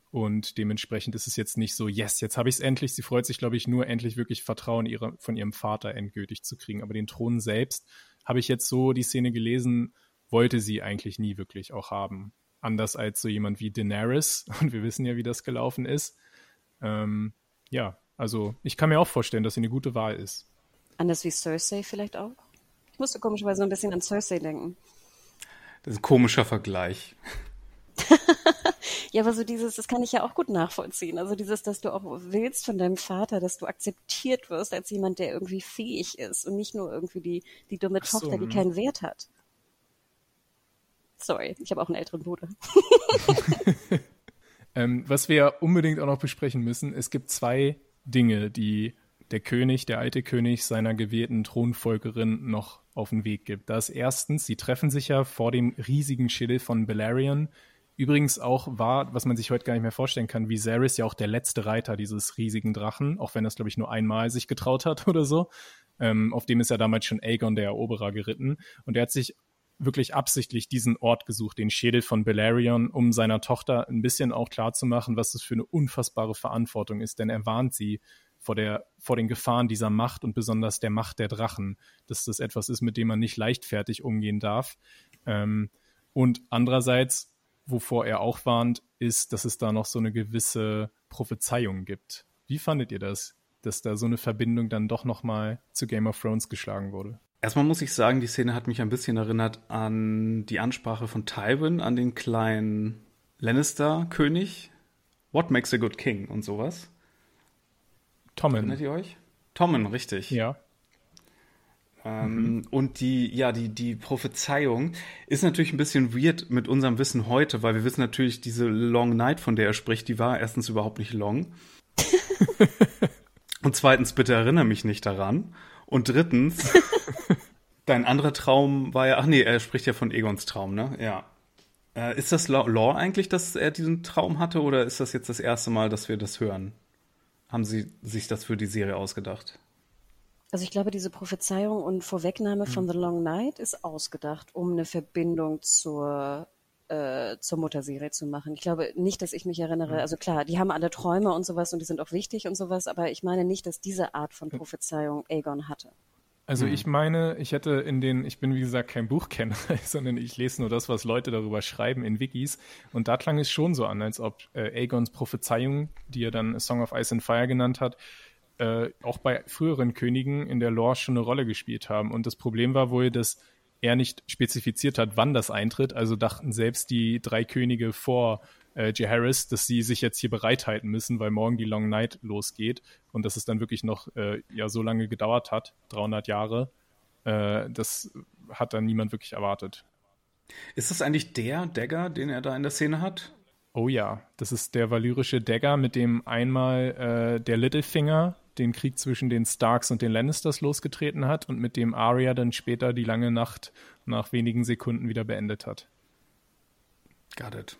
S1: Und dementsprechend ist es jetzt nicht so, yes, jetzt habe ich es endlich. Sie freut sich, glaube ich, nur endlich wirklich Vertrauen ihre, von ihrem Vater endgültig zu kriegen. Aber den Thron selbst habe ich jetzt so die Szene gelesen, wollte sie eigentlich nie wirklich auch haben. Anders als so jemand wie Daenerys. Und wir wissen ja, wie das gelaufen ist. Ähm, ja, also ich kann mir auch vorstellen, dass sie eine gute Wahl ist.
S2: Anders wie Cersei vielleicht auch? Ich musste komischerweise ein bisschen an Cersei denken.
S3: Das ist ein komischer Vergleich.
S2: ja, aber so dieses, das kann ich ja auch gut nachvollziehen. Also dieses, dass du auch willst von deinem Vater, dass du akzeptiert wirst als jemand, der irgendwie fähig ist und nicht nur irgendwie die, die dumme so, Tochter, die hm. keinen Wert hat. Sorry, ich habe auch einen älteren Bruder.
S1: ähm, was wir unbedingt auch noch besprechen müssen, es gibt zwei Dinge, die der König, der alte König seiner gewählten Thronfolgerin noch auf den Weg gibt. Das erstens, sie treffen sich ja vor dem riesigen Schädel von Balerion. Übrigens auch war, was man sich heute gar nicht mehr vorstellen kann, Viserys ja auch der letzte Reiter dieses riesigen Drachen, auch wenn es, glaube ich, nur einmal sich getraut hat oder so. Ähm, auf dem ist ja damals schon Aegon der Eroberer geritten. Und er hat sich wirklich absichtlich diesen Ort gesucht, den Schädel von Belerion, um seiner Tochter ein bisschen auch klarzumachen, was das für eine unfassbare Verantwortung ist, denn er warnt sie vor, der, vor den Gefahren dieser Macht und besonders der Macht der Drachen, dass das etwas ist, mit dem man nicht leichtfertig umgehen darf. Ähm, und andererseits, wovor er auch warnt, ist, dass es da noch so eine gewisse Prophezeiung gibt. Wie fandet ihr das, dass da so eine Verbindung dann doch nochmal zu Game of Thrones geschlagen wurde?
S3: Erstmal muss ich sagen, die Szene hat mich ein bisschen erinnert an die Ansprache von Tywin an den kleinen Lannister-König. What makes a good king und sowas.
S1: Tommen.
S3: Erinnert ihr euch? Tommen, richtig.
S1: Ja.
S3: Ähm, mhm. Und die, ja, die, die Prophezeiung ist natürlich ein bisschen weird mit unserem Wissen heute, weil wir wissen natürlich, diese Long Night, von der er spricht, die war erstens überhaupt nicht long. Und zweitens, bitte erinnere mich nicht daran. Und drittens, dein anderer Traum war ja, ach nee, er spricht ja von Egons Traum, ne? Ja. Äh, ist das Law eigentlich, dass er diesen Traum hatte oder ist das jetzt das erste Mal, dass wir das hören? Haben Sie sich das für die Serie ausgedacht?
S2: Also ich glaube, diese Prophezeiung und Vorwegnahme mhm. von The Long Night ist ausgedacht, um eine Verbindung zur äh, zur Mutterserie zu machen. Ich glaube nicht, dass ich mich erinnere, mhm. also klar, die haben alle Träume und sowas und die sind auch wichtig und sowas, aber ich meine nicht, dass diese Art von Prophezeiung Aegon hatte.
S1: Also mhm. ich meine, ich hätte in den, ich bin wie gesagt kein Buchkenner, sondern ich lese nur das, was Leute darüber schreiben in Wikis. Und da klang es schon so an, als ob äh, Aegons Prophezeiung, die er dann A Song of Ice and Fire genannt hat, äh, auch bei früheren Königen in der Lore schon eine Rolle gespielt haben. Und das Problem war wohl, dass er nicht spezifiziert hat, wann das eintritt. Also dachten selbst die drei Könige vor äh, J. Harris, dass sie sich jetzt hier bereithalten müssen, weil morgen die Long Night losgeht und dass es dann wirklich noch äh, ja so lange gedauert hat, 300 Jahre. Äh, das hat dann niemand wirklich erwartet.
S3: Ist das eigentlich der Dagger, den er da in der Szene hat?
S1: Oh ja, das ist der valyrische Dagger, mit dem einmal äh, der Littlefinger den Krieg zwischen den Starks und den Lannisters losgetreten hat und mit dem Arya dann später die lange Nacht nach wenigen Sekunden wieder beendet hat.
S3: Got it.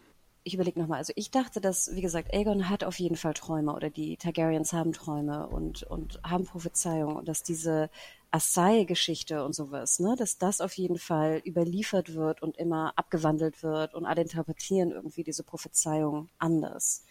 S2: Ich überlege nochmal, also ich dachte, dass, wie gesagt, Aegon hat auf jeden Fall Träume oder die Targaryens haben Träume und, und haben Prophezeiungen und dass diese Asai-Geschichte und sowas, ne, dass das auf jeden Fall überliefert wird und immer abgewandelt wird und alle interpretieren irgendwie diese Prophezeiung anders.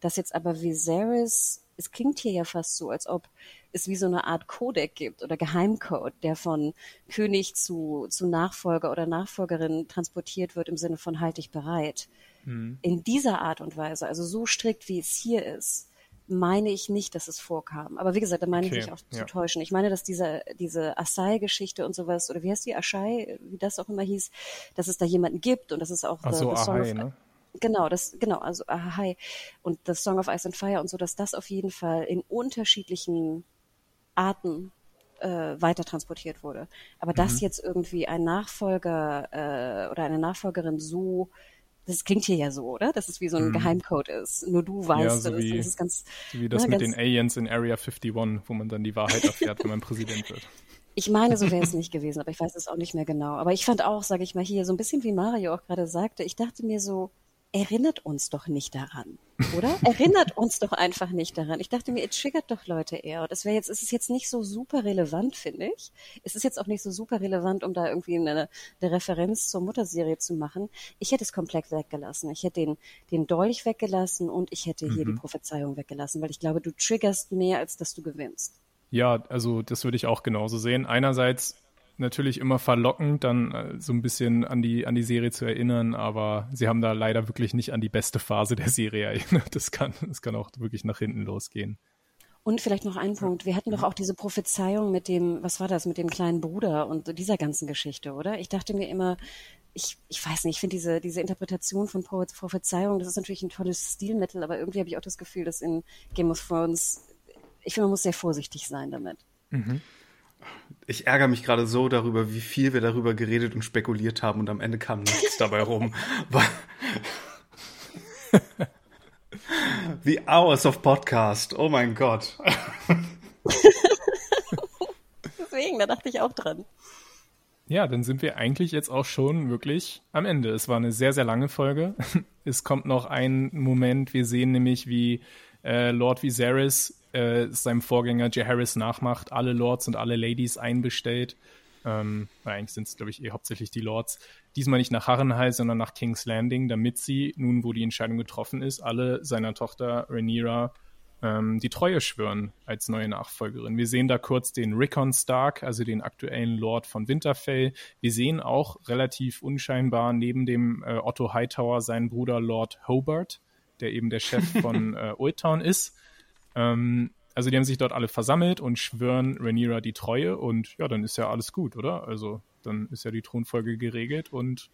S2: Dass jetzt aber Viserys es klingt hier ja fast so, als ob es wie so eine Art Codec gibt oder Geheimcode, der von König zu, zu Nachfolger oder Nachfolgerin transportiert wird im Sinne von halt dich bereit. Mhm. In dieser Art und Weise, also so strikt wie es hier ist, meine ich nicht, dass es vorkam. Aber wie gesagt, da meine okay, ich mich auch ja. zu täuschen. Ich meine, dass diese, diese Asai-Geschichte und sowas, oder wie heißt die, Ashai, wie das auch immer hieß, dass es da jemanden gibt und dass es auch
S1: Ach so, Ahai, ne?
S2: Genau, das, genau, also Ahai und das Song of Ice and Fire und so, dass das auf jeden Fall in unterschiedlichen Arten äh, weiter transportiert wurde. Aber mhm. dass jetzt irgendwie ein Nachfolger äh, oder eine Nachfolgerin so, das klingt hier ja so, oder? Dass es wie so ein mhm. Geheimcode ist. Nur du weißt ja,
S1: so.
S2: Wie, das ist ganz,
S1: so wie das na, mit den Aliens in Area 51, wo man dann die Wahrheit erfährt, wenn man Präsident wird.
S2: Ich meine, so wäre es nicht gewesen, aber ich weiß es auch nicht mehr genau. Aber ich fand auch, sage ich mal hier, so ein bisschen wie Mario auch gerade sagte, ich dachte mir so, erinnert uns doch nicht daran, oder? erinnert uns doch einfach nicht daran. Ich dachte mir, es triggert doch Leute eher. Das wäre jetzt, es ist jetzt nicht so super relevant, finde ich. Es ist jetzt auch nicht so super relevant, um da irgendwie eine, eine Referenz zur Mutterserie zu machen. Ich hätte es komplett weggelassen. Ich hätte den, den Dolch weggelassen und ich hätte hier mhm. die Prophezeiung weggelassen, weil ich glaube, du triggerst mehr, als dass du gewinnst.
S1: Ja, also das würde ich auch genauso sehen. Einerseits natürlich immer verlockend, dann äh, so ein bisschen an die, an die Serie zu erinnern, aber sie haben da leider wirklich nicht an die beste Phase der Serie erinnert. Das kann, das kann auch wirklich nach hinten losgehen.
S2: Und vielleicht noch ein Punkt. Wir hatten doch auch diese Prophezeiung mit dem, was war das, mit dem kleinen Bruder und dieser ganzen Geschichte, oder? Ich dachte mir immer, ich, ich weiß nicht, ich finde diese, diese Interpretation von Prophezeiung, das ist natürlich ein tolles Stilmittel, aber irgendwie habe ich auch das Gefühl, dass in Game of Thrones, ich finde, man muss sehr vorsichtig sein damit. Mhm
S3: ich ärgere mich gerade so darüber, wie viel wir darüber geredet und spekuliert haben und am Ende kam nichts dabei rum. The Hours of Podcast. Oh mein Gott.
S2: Deswegen, da dachte ich auch dran.
S1: Ja, dann sind wir eigentlich jetzt auch schon wirklich am Ende. Es war eine sehr, sehr lange Folge. Es kommt noch ein Moment. Wir sehen nämlich, wie äh, Lord Viserys äh, seinem Vorgänger J. Harris nachmacht, alle Lords und alle Ladies einbestellt. Ähm, eigentlich sind es, glaube ich, eh hauptsächlich die Lords. Diesmal nicht nach Harrenhal, sondern nach King's Landing, damit sie, nun wo die Entscheidung getroffen ist, alle seiner Tochter Rhaenyra ähm, die Treue schwören als neue Nachfolgerin. Wir sehen da kurz den Rickon Stark, also den aktuellen Lord von Winterfell. Wir sehen auch relativ unscheinbar neben dem äh, Otto Hightower seinen Bruder Lord Hobart, der eben der Chef von äh, Old Town ist. Ähm, also die haben sich dort alle versammelt und schwören Rhaenyra die Treue und ja, dann ist ja alles gut, oder? Also dann ist ja die Thronfolge geregelt und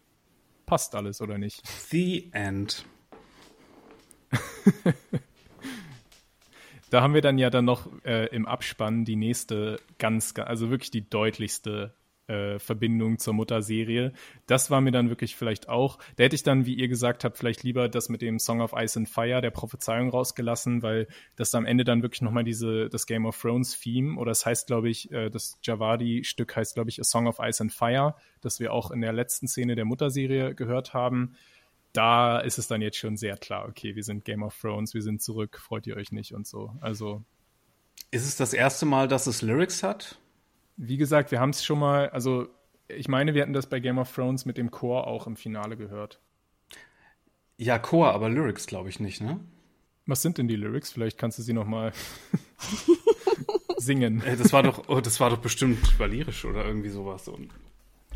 S1: passt alles, oder nicht?
S3: The End.
S1: da haben wir dann ja dann noch äh, im Abspann die nächste ganz, also wirklich die deutlichste äh, Verbindung zur Mutterserie. Das war mir dann wirklich vielleicht auch, da hätte ich dann, wie ihr gesagt habt, vielleicht lieber das mit dem Song of Ice and Fire, der Prophezeiung rausgelassen, weil das am Ende dann wirklich nochmal diese, das Game of Thrones Theme, oder das heißt, glaube ich, äh, das Javadi-Stück heißt, glaube ich, A Song of Ice and Fire, das wir auch in der letzten Szene der Mutterserie gehört haben da ist es dann jetzt schon sehr klar, okay, wir sind Game of Thrones, wir sind zurück, freut ihr euch nicht und so. Also.
S3: Ist es das erste Mal, dass es Lyrics hat?
S1: Wie gesagt, wir haben es schon mal, also ich meine, wir hatten das bei Game of Thrones mit dem Chor auch im Finale gehört.
S3: Ja, Chor, aber Lyrics glaube ich nicht, ne?
S1: Was sind denn die Lyrics? Vielleicht kannst du sie noch mal singen.
S3: Das war doch, oh, das war doch bestimmt valirisch oder irgendwie sowas. Und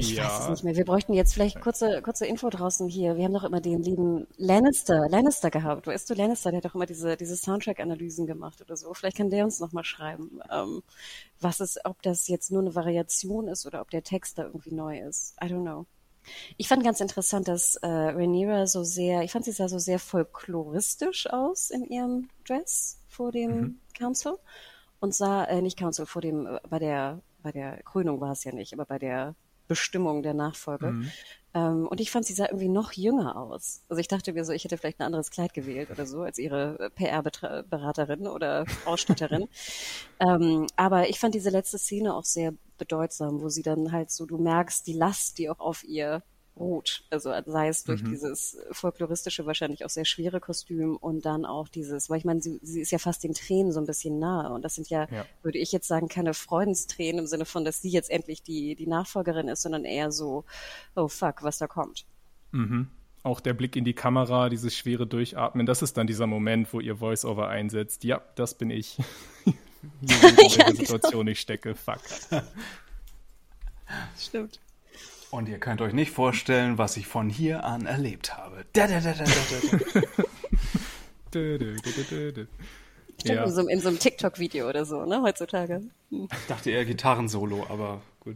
S2: ich ja. weiß es nicht mehr. Wir bräuchten jetzt vielleicht kurze, kurze Info draußen hier. Wir haben doch immer den lieben Lannister, Lannister gehabt. Weißt du, Lannister, der hat doch immer diese, diese Soundtrack-Analysen gemacht oder so. Vielleicht kann der uns nochmal schreiben, ähm, was ist, ob das jetzt nur eine Variation ist oder ob der Text da irgendwie neu ist. I don't know. Ich fand ganz interessant, dass äh, Rhaenyra so sehr, ich fand sie sah so sehr folkloristisch aus in ihrem Dress vor dem mhm. Council und sah, äh, nicht Council, vor dem, äh, bei der, bei der Krönung war es ja nicht, aber bei der Bestimmung der Nachfolge. Mhm. Ähm, und ich fand, sie sah irgendwie noch jünger aus. Also ich dachte mir so, ich hätte vielleicht ein anderes Kleid gewählt oder so als ihre PR-Beraterin oder Ausstatterin. ähm, aber ich fand diese letzte Szene auch sehr bedeutsam, wo sie dann halt so, du merkst die Last, die auch auf ihr ruht. Also sei es durch mhm. dieses folkloristische, wahrscheinlich auch sehr schwere Kostüm und dann auch dieses, weil ich meine, sie, sie ist ja fast den Tränen so ein bisschen nahe. Und das sind ja, ja, würde ich jetzt sagen, keine Freudenstränen im Sinne von, dass sie jetzt endlich die, die Nachfolgerin ist, sondern eher so, oh fuck, was da kommt.
S1: Mhm. Auch der Blick in die Kamera, dieses schwere Durchatmen, das ist dann dieser Moment, wo ihr Voice-Over einsetzt. Ja, das bin ich. Hier in ja, genau. Situation ich stecke. Fuck.
S2: Stimmt.
S3: Und ihr könnt euch nicht vorstellen, was ich von hier an erlebt habe. Da, da, da, da, da,
S2: da. Stimmt, ja. in so, so einem TikTok-Video oder so, ne, heutzutage.
S3: Hm. Ich dachte eher Gitarrensolo, aber gut.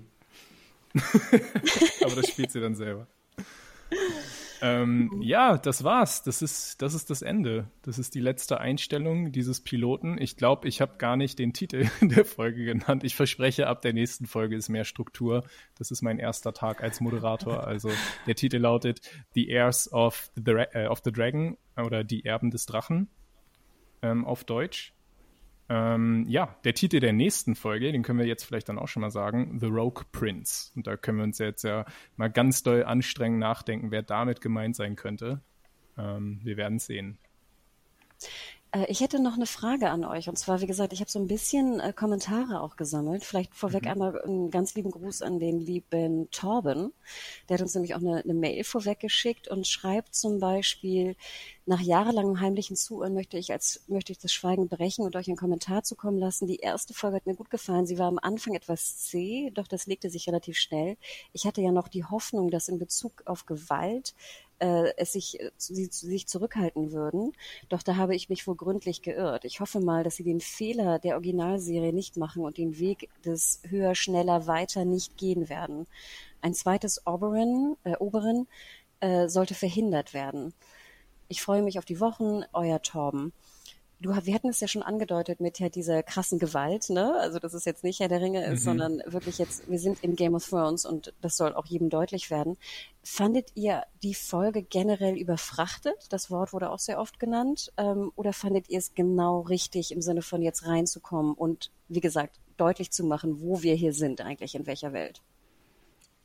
S1: aber das spielt sie dann selber. Ähm, ja, das war's. Das ist, das ist das Ende. Das ist die letzte Einstellung dieses Piloten. Ich glaube, ich habe gar nicht den Titel der Folge genannt. Ich verspreche, ab der nächsten Folge ist mehr Struktur. Das ist mein erster Tag als Moderator. Also der Titel lautet The Heirs of the, äh, of the Dragon oder Die Erben des Drachen ähm, auf Deutsch. Ähm, ja, der Titel der nächsten Folge, den können wir jetzt vielleicht dann auch schon mal sagen, The Rogue Prince. Und da können wir uns jetzt ja mal ganz doll anstrengen nachdenken, wer damit gemeint sein könnte. Ähm, wir werden sehen.
S2: Äh, ich hätte noch eine Frage an euch. Und zwar, wie gesagt, ich habe so ein bisschen äh, Kommentare auch gesammelt. Vielleicht vorweg mhm. einmal einen ganz lieben Gruß an den lieben Torben. Der hat uns nämlich auch eine, eine Mail vorweggeschickt und schreibt zum Beispiel, nach jahrelangem heimlichen Zuhören möchte ich als möchte ich das Schweigen brechen und euch einen Kommentar zukommen lassen. Die erste Folge hat mir gut gefallen. Sie war am Anfang etwas zäh, doch das legte sich relativ schnell. Ich hatte ja noch die Hoffnung, dass in Bezug auf Gewalt äh, es sich, äh, sie sich zurückhalten würden. Doch da habe ich mich wohl gründlich geirrt. Ich hoffe mal, dass sie den Fehler der Originalserie nicht machen und den Weg des höher, schneller, weiter nicht gehen werden. Ein zweites Oberon, äh, Oberon äh, sollte verhindert werden. Ich freue mich auf die Wochen, euer Torben. Du, wir hatten es ja schon angedeutet mit ja dieser krassen Gewalt, ne? Also dass es jetzt nicht Herr der Ringe ist, mhm. sondern wirklich jetzt, wir sind in Game of Thrones und das soll auch jedem deutlich werden. Fandet ihr die Folge generell überfrachtet? Das Wort wurde auch sehr oft genannt. Ähm, oder fandet ihr es genau richtig im Sinne von jetzt reinzukommen und wie gesagt, deutlich zu machen, wo wir hier sind eigentlich, in welcher Welt?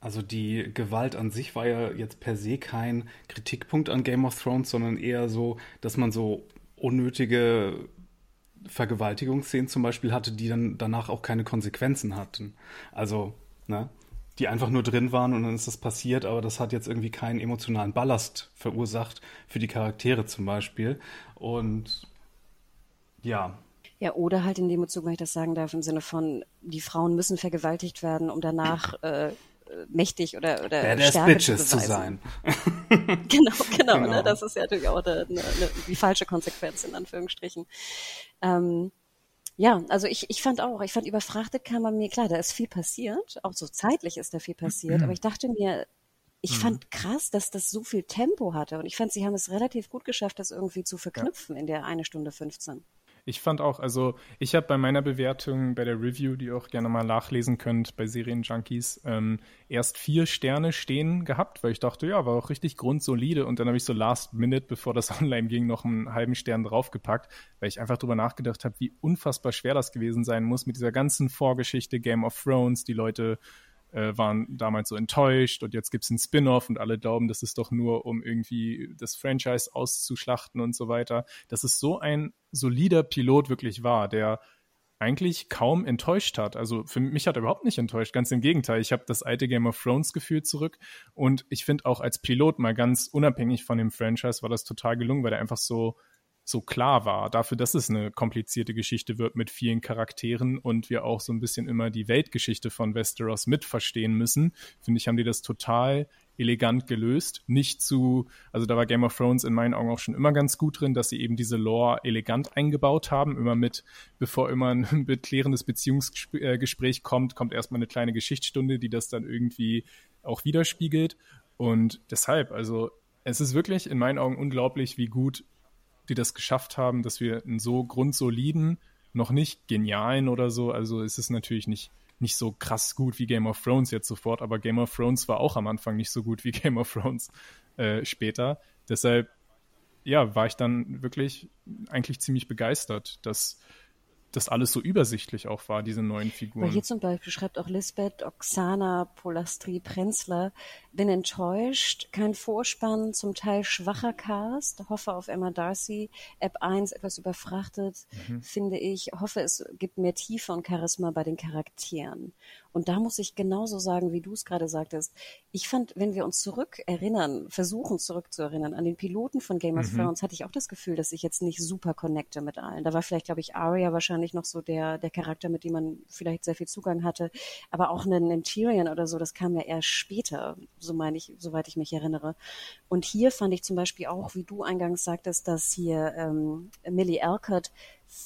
S3: Also die Gewalt an sich war ja jetzt per se kein Kritikpunkt an Game of Thrones, sondern eher so, dass man so unnötige Vergewaltigungsszenen zum Beispiel hatte, die dann danach auch keine Konsequenzen hatten. Also, ne, die einfach nur drin waren und dann ist das passiert, aber das hat jetzt irgendwie keinen emotionalen Ballast verursacht für die Charaktere zum Beispiel. Und ja,
S2: ja, oder halt in dem Bezug, wenn ich das sagen darf, im Sinne von, die Frauen müssen vergewaltigt werden, um danach äh, mächtig oder, oder
S3: Badass Stärke Bitches zu, zu sein.
S2: genau, genau, genau. Ne? genau. Das ist ja natürlich auch eine, eine, die falsche Konsequenz in Anführungsstrichen. Ähm, ja, also ich, ich fand auch, ich fand überfrachtet kam man mir, klar, da ist viel passiert, auch so zeitlich ist da viel passiert, mhm. aber ich dachte mir, ich mhm. fand krass, dass das so viel Tempo hatte und ich fand, sie haben es relativ gut geschafft, das irgendwie zu verknüpfen ja. in der eine Stunde 15.
S1: Ich fand auch, also ich habe bei meiner Bewertung bei der Review, die ihr auch gerne mal nachlesen könnt bei Serienjunkies, ähm, erst vier Sterne stehen gehabt, weil ich dachte, ja, war auch richtig grundsolide. Und dann habe ich so last minute, bevor das online ging, noch einen halben Stern draufgepackt, weil ich einfach drüber nachgedacht habe, wie unfassbar schwer das gewesen sein muss mit dieser ganzen Vorgeschichte Game of Thrones, die Leute äh, waren damals so enttäuscht und jetzt gibt es einen Spin-off und alle glauben, das ist doch nur, um irgendwie das Franchise auszuschlachten und so weiter. Dass es so ein solider Pilot wirklich war, der eigentlich kaum enttäuscht hat. Also für mich hat er überhaupt nicht enttäuscht, ganz im Gegenteil. Ich habe das alte Game of Thrones Gefühl zurück und ich finde auch als Pilot mal ganz unabhängig von dem Franchise war das total gelungen, weil er einfach so so klar war, dafür, dass es eine komplizierte Geschichte wird mit vielen Charakteren und wir auch so ein bisschen immer die Weltgeschichte von Westeros mitverstehen müssen, finde ich, haben die das total elegant gelöst. Nicht zu, also da war Game of Thrones in meinen Augen auch schon immer ganz gut drin, dass sie eben diese Lore elegant eingebaut haben. Immer mit, bevor immer ein beklärendes Beziehungsgespräch kommt, kommt erstmal eine kleine Geschichtsstunde, die das dann irgendwie auch widerspiegelt. Und deshalb, also es ist wirklich in meinen Augen unglaublich, wie gut die das geschafft haben, dass wir einen so grundsoliden, noch nicht genialen oder so, also es ist natürlich nicht, nicht so krass gut wie Game of Thrones jetzt sofort, aber Game of Thrones war auch am Anfang nicht so gut wie Game of Thrones äh, später. Deshalb, ja, war ich dann wirklich eigentlich ziemlich begeistert, dass das alles so übersichtlich auch war, diese neuen Figuren.
S2: Weil hier zum Beispiel schreibt auch Lisbeth Oksana Polastri Prenzler, bin enttäuscht, kein Vorspann, zum Teil schwacher Cast, hoffe auf Emma Darcy, App 1 etwas überfrachtet, mhm. finde ich, hoffe es gibt mehr Tiefe und Charisma bei den Charakteren. Und da muss ich genauso sagen, wie du es gerade sagtest. Ich fand, wenn wir uns zurück erinnern, versuchen zurückzuerinnern an den Piloten von Game of mhm. Thrones, hatte ich auch das Gefühl, dass ich jetzt nicht super connecte mit allen. Da war vielleicht, glaube ich, Arya wahrscheinlich noch so der, der Charakter, mit dem man vielleicht sehr viel Zugang hatte. Aber auch einen, einen Tyrion oder so, das kam ja erst später, so meine ich, soweit ich mich erinnere. Und hier fand ich zum Beispiel auch, wie du eingangs sagtest, dass hier ähm, Millie Alcott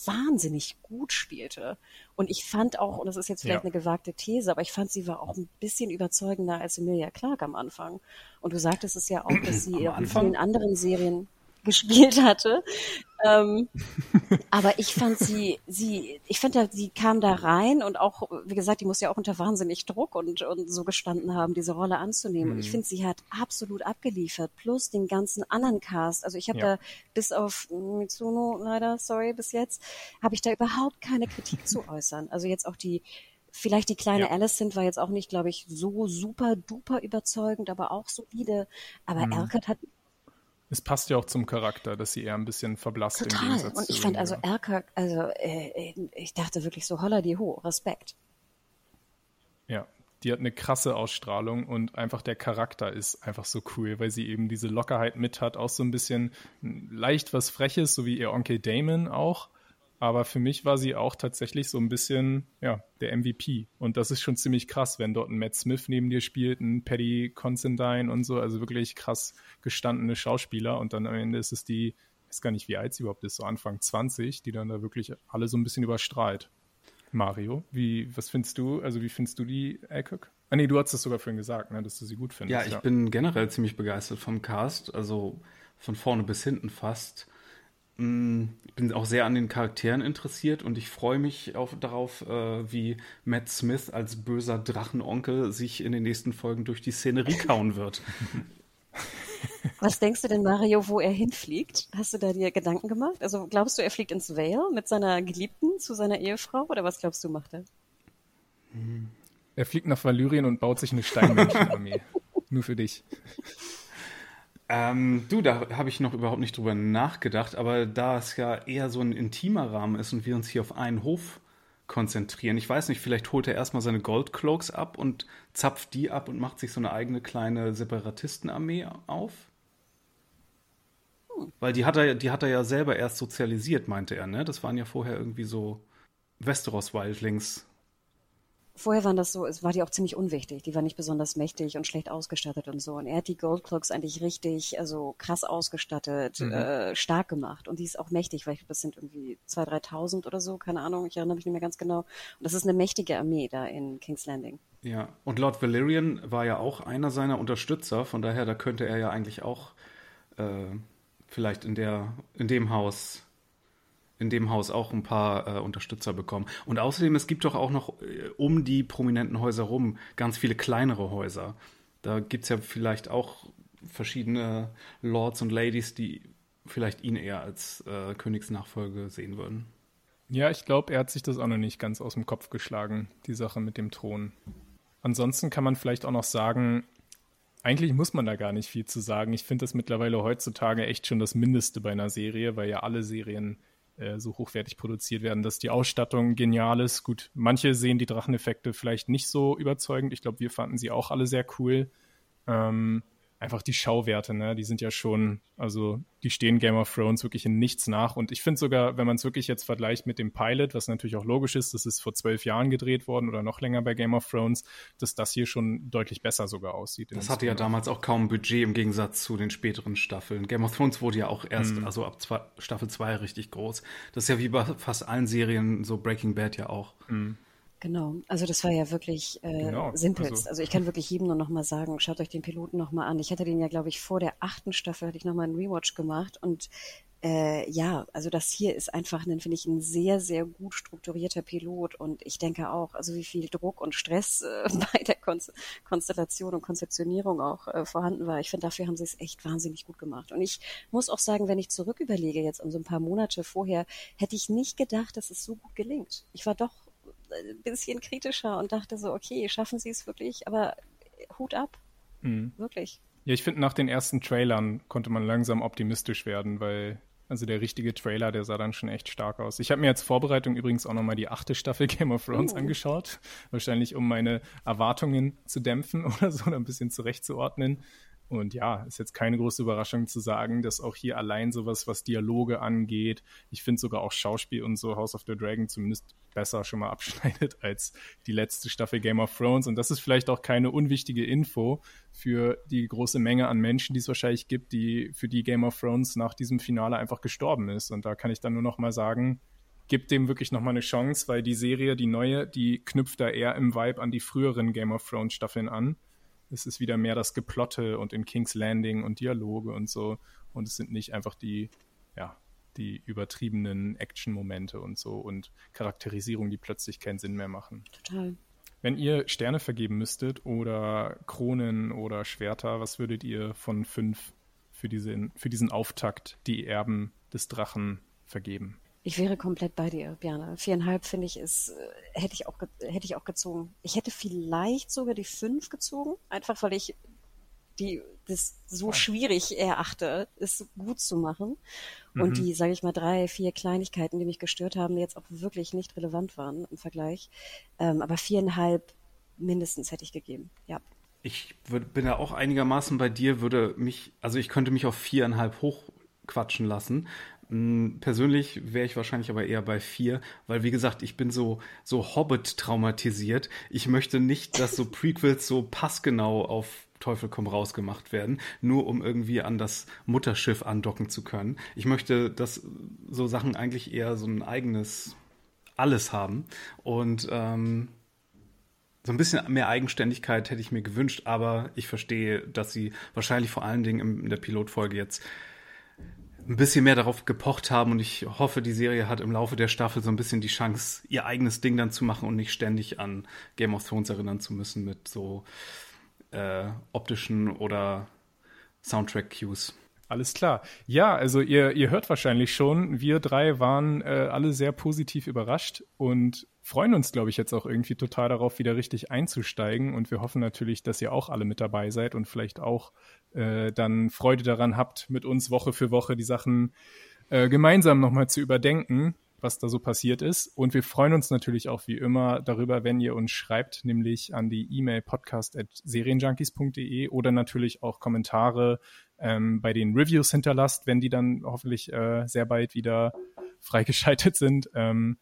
S2: wahnsinnig gut spielte. Und ich fand auch, und das ist jetzt vielleicht ja. eine gewagte These, aber ich fand, sie war auch ein bisschen überzeugender als Emilia Clarke am Anfang. Und du sagtest es ja auch, dass sie in vielen anderen Serien gespielt hatte. Ähm, aber ich fand sie, sie, ich finde, sie kam da rein und auch, wie gesagt, die muss ja auch unter wahnsinnig Druck und, und so gestanden haben, diese Rolle anzunehmen. Mhm. Und ich mhm. finde, sie hat absolut abgeliefert, plus den ganzen anderen Cast. Also ich habe ja. da bis auf Mitsuno leider, sorry, bis jetzt, habe ich da überhaupt keine Kritik zu äußern. Also jetzt auch die, Vielleicht die kleine ja. sind war jetzt auch nicht, glaube ich, so super duper überzeugend, aber auch solide. Aber mhm. Erkert hat
S1: es passt ja auch zum Charakter, dass sie eher ein bisschen verblasst
S2: Total. im Gegensatz Und ich fand also Erka, also äh, ich dachte wirklich so holla die ho, Respekt.
S1: Ja, die hat eine krasse Ausstrahlung und einfach der Charakter ist einfach so cool, weil sie eben diese Lockerheit mit hat, auch so ein bisschen leicht was Freches, so wie ihr Onkel Damon auch, aber für mich war sie auch tatsächlich so ein bisschen, ja, der MVP. Und das ist schon ziemlich krass, wenn dort ein Matt Smith neben dir spielt, ein Paddy Considine und so, also wirklich krass gestandene Schauspieler. Und dann am Ende ist es die, ich weiß gar nicht, wie alt sie überhaupt ist, so Anfang 20, die dann da wirklich alle so ein bisschen überstrahlt. Mario, wie, was findest du, also wie findest du die Alcock? Ah nee, du hast es sogar vorhin gesagt, ne, dass du sie gut findest.
S3: Ja, ich ja. bin generell ziemlich begeistert vom Cast, also von vorne bis hinten fast. Mm, ich bin auch sehr an den Charakteren interessiert und ich freue mich auf, darauf, äh, wie Matt Smith als böser Drachenonkel sich in den nächsten Folgen durch die Szenerie kauen wird.
S2: Was denkst du denn, Mario, wo er hinfliegt? Hast du da dir Gedanken gemacht? Also glaubst du, er fliegt ins Vale mit seiner Geliebten zu seiner Ehefrau oder was glaubst du, macht er?
S1: Er fliegt nach Valyrien und baut sich eine Steinmenschenarmee. Nur für dich.
S3: Ähm, du, da habe ich noch überhaupt nicht drüber nachgedacht, aber da es ja eher so ein intimer Rahmen ist und wir uns hier auf einen Hof konzentrieren, ich weiß nicht, vielleicht holt er erstmal seine Goldcloaks ab und zapft die ab und macht sich so eine eigene kleine Separatistenarmee auf? Hm. Weil die hat, er, die hat er ja selber erst sozialisiert, meinte er, ne? Das waren ja vorher irgendwie so Westeros-Wildlings
S2: Vorher waren das so, es war die auch ziemlich unwichtig. Die war nicht besonders mächtig und schlecht ausgestattet und so. Und er hat die Goldcloaks eigentlich richtig, also krass ausgestattet, mhm. äh, stark gemacht. Und die ist auch mächtig, weil ich glaube, das sind irgendwie 2.000, 3.000 oder so, keine Ahnung, ich erinnere mich nicht mehr ganz genau. Und das ist eine mächtige Armee da in King's Landing.
S3: Ja, und Lord Valyrian war ja auch einer seiner Unterstützer, von daher, da könnte er ja eigentlich auch äh, vielleicht in der, in dem Haus in dem Haus auch ein paar äh, Unterstützer bekommen. Und außerdem, es gibt doch auch noch äh, um die prominenten Häuser rum ganz viele kleinere Häuser. Da gibt es ja vielleicht auch verschiedene Lords und Ladies, die vielleicht ihn eher als äh, Königsnachfolge sehen würden.
S1: Ja, ich glaube, er hat sich das auch noch nicht ganz aus dem Kopf geschlagen, die Sache mit dem Thron. Ansonsten kann man vielleicht auch noch sagen, eigentlich muss man da gar nicht viel zu sagen. Ich finde das mittlerweile heutzutage echt schon das Mindeste bei einer Serie, weil ja alle Serien äh, so hochwertig produziert werden, dass die Ausstattung genial ist. Gut, manche sehen die Dracheneffekte vielleicht nicht so überzeugend. Ich glaube, wir fanden sie auch alle sehr cool. Ähm, einfach die Schauwerte, ne, die sind ja schon, also die stehen Game of Thrones wirklich in nichts nach. Und ich finde sogar, wenn man es wirklich jetzt vergleicht mit dem Pilot, was natürlich auch logisch ist, das ist vor zwölf Jahren gedreht worden oder noch länger bei Game of Thrones, dass das hier schon deutlich besser sogar aussieht.
S3: Das hatte ja damals auch kaum Budget im Gegensatz zu den späteren Staffeln. Game of Thrones wurde ja auch erst, mhm. also ab zwei, Staffel 2 richtig groß. Das ist ja wie bei fast allen Serien, so Breaking Bad ja auch. Mhm.
S2: Genau, also das war ja wirklich äh, genau. simpelst. Also, also, ich kann wirklich jedem nur noch mal sagen, schaut euch den Piloten noch mal an. Ich hatte den ja, glaube ich, vor der achten Staffel hatte ich noch mal einen Rewatch gemacht und äh, ja, also das hier ist einfach, ein, finde ich, ein sehr, sehr gut strukturierter Pilot und ich denke auch, also wie viel Druck und Stress äh, bei der Kon Konstellation und Konzeptionierung auch äh, vorhanden war. Ich finde, dafür haben sie es echt wahnsinnig gut gemacht. Und ich muss auch sagen, wenn ich zurück überlege, jetzt um so ein paar Monate vorher, hätte ich nicht gedacht, dass es so gut gelingt. Ich war doch ein bisschen kritischer und dachte so, okay, schaffen sie es wirklich, aber Hut ab. Mhm. Wirklich.
S1: Ja, ich finde, nach den ersten Trailern konnte man langsam optimistisch werden, weil also der richtige Trailer, der sah dann schon echt stark aus. Ich habe mir als Vorbereitung übrigens auch nochmal die achte Staffel Game of Thrones uh. angeschaut. Wahrscheinlich, um meine Erwartungen zu dämpfen oder so, oder ein bisschen zurechtzuordnen. Und ja, ist jetzt keine große Überraschung zu sagen, dass auch hier allein sowas, was Dialoge angeht, ich finde sogar auch Schauspiel und so House of the Dragon zumindest besser schon mal abschneidet als die letzte Staffel Game of Thrones. Und das ist vielleicht auch keine unwichtige Info für die große Menge an Menschen, die es wahrscheinlich gibt, die für die Game of Thrones nach diesem Finale einfach gestorben ist. Und da kann ich dann nur noch mal sagen, gibt dem wirklich noch mal eine Chance, weil die Serie, die neue, die knüpft da eher im Vibe an die früheren Game of Thrones Staffeln an es ist wieder mehr das Geplotte und in King's Landing und Dialoge und so. Und es sind nicht einfach die, ja, die übertriebenen Action-Momente und so und Charakterisierung, die plötzlich keinen Sinn mehr machen.
S2: Total.
S1: Wenn ihr Sterne vergeben müsstet oder Kronen oder Schwerter, was würdet ihr von fünf für, diese, für diesen Auftakt, die Erben des Drachen, vergeben?
S2: Ich wäre komplett bei dir, Björn. Viereinhalb finde ich ist, äh, hätte ich auch, hätte ich auch gezogen. Ich hätte vielleicht sogar die fünf gezogen, einfach weil ich die, das so schwierig erachte, es gut zu machen. Und mhm. die, sage ich mal, drei, vier Kleinigkeiten, die mich gestört haben, jetzt auch wirklich nicht relevant waren im Vergleich. Ähm, aber viereinhalb mindestens hätte ich gegeben, ja.
S3: Ich würd, bin ja auch einigermaßen bei dir, würde mich, also ich könnte mich auf viereinhalb hochquatschen lassen. Hm, persönlich wäre ich wahrscheinlich aber eher bei vier, weil wie gesagt, ich bin so, so Hobbit traumatisiert. Ich möchte nicht, dass so Prequels so passgenau auf Teufel komm raus gemacht werden, nur um irgendwie an das Mutterschiff andocken zu können. Ich möchte, dass so Sachen eigentlich eher so ein eigenes alles haben. Und ähm, so ein bisschen mehr Eigenständigkeit hätte ich mir gewünscht, aber ich verstehe, dass sie wahrscheinlich vor allen Dingen in der Pilotfolge jetzt ein bisschen mehr darauf gepocht haben und ich hoffe, die Serie hat im Laufe der Staffel so ein bisschen die Chance, ihr eigenes Ding dann zu machen und nicht ständig an Game of Thrones erinnern zu müssen mit so äh, optischen oder Soundtrack-Cues.
S1: Alles klar. Ja, also ihr, ihr hört wahrscheinlich schon, wir drei waren äh, alle sehr positiv überrascht und freuen uns, glaube ich, jetzt auch irgendwie total darauf, wieder richtig einzusteigen. Und wir hoffen natürlich, dass ihr auch alle mit dabei seid und vielleicht auch äh, dann Freude daran habt, mit uns Woche für Woche die Sachen äh, gemeinsam nochmal zu überdenken, was da so passiert ist. Und wir freuen uns natürlich auch wie immer darüber, wenn ihr uns schreibt, nämlich an die E-Mail podcast.serienjunkies.de oder natürlich auch Kommentare ähm, bei den Reviews hinterlasst, wenn die dann hoffentlich äh, sehr bald wieder freigeschaltet sind. Ähm,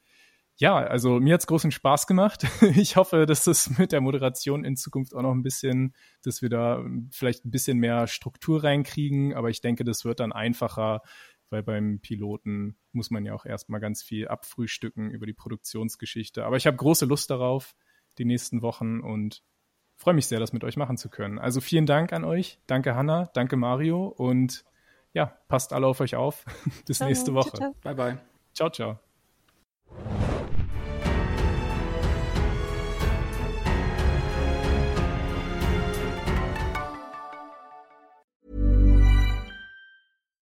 S1: ja, also mir hat's großen Spaß gemacht. Ich hoffe, dass das mit der Moderation in Zukunft auch noch ein bisschen, dass wir da vielleicht ein bisschen mehr Struktur reinkriegen. Aber ich denke, das wird dann einfacher, weil beim Piloten muss man ja auch erstmal ganz viel abfrühstücken über die Produktionsgeschichte. Aber ich habe große Lust darauf, die nächsten Wochen und freue mich sehr, das mit euch machen zu können. Also vielen Dank an euch. Danke Hanna, danke Mario und ja, passt alle auf euch auf. Bis Ciao, nächste Woche.
S3: Bye bye.
S1: Ciao, ciao.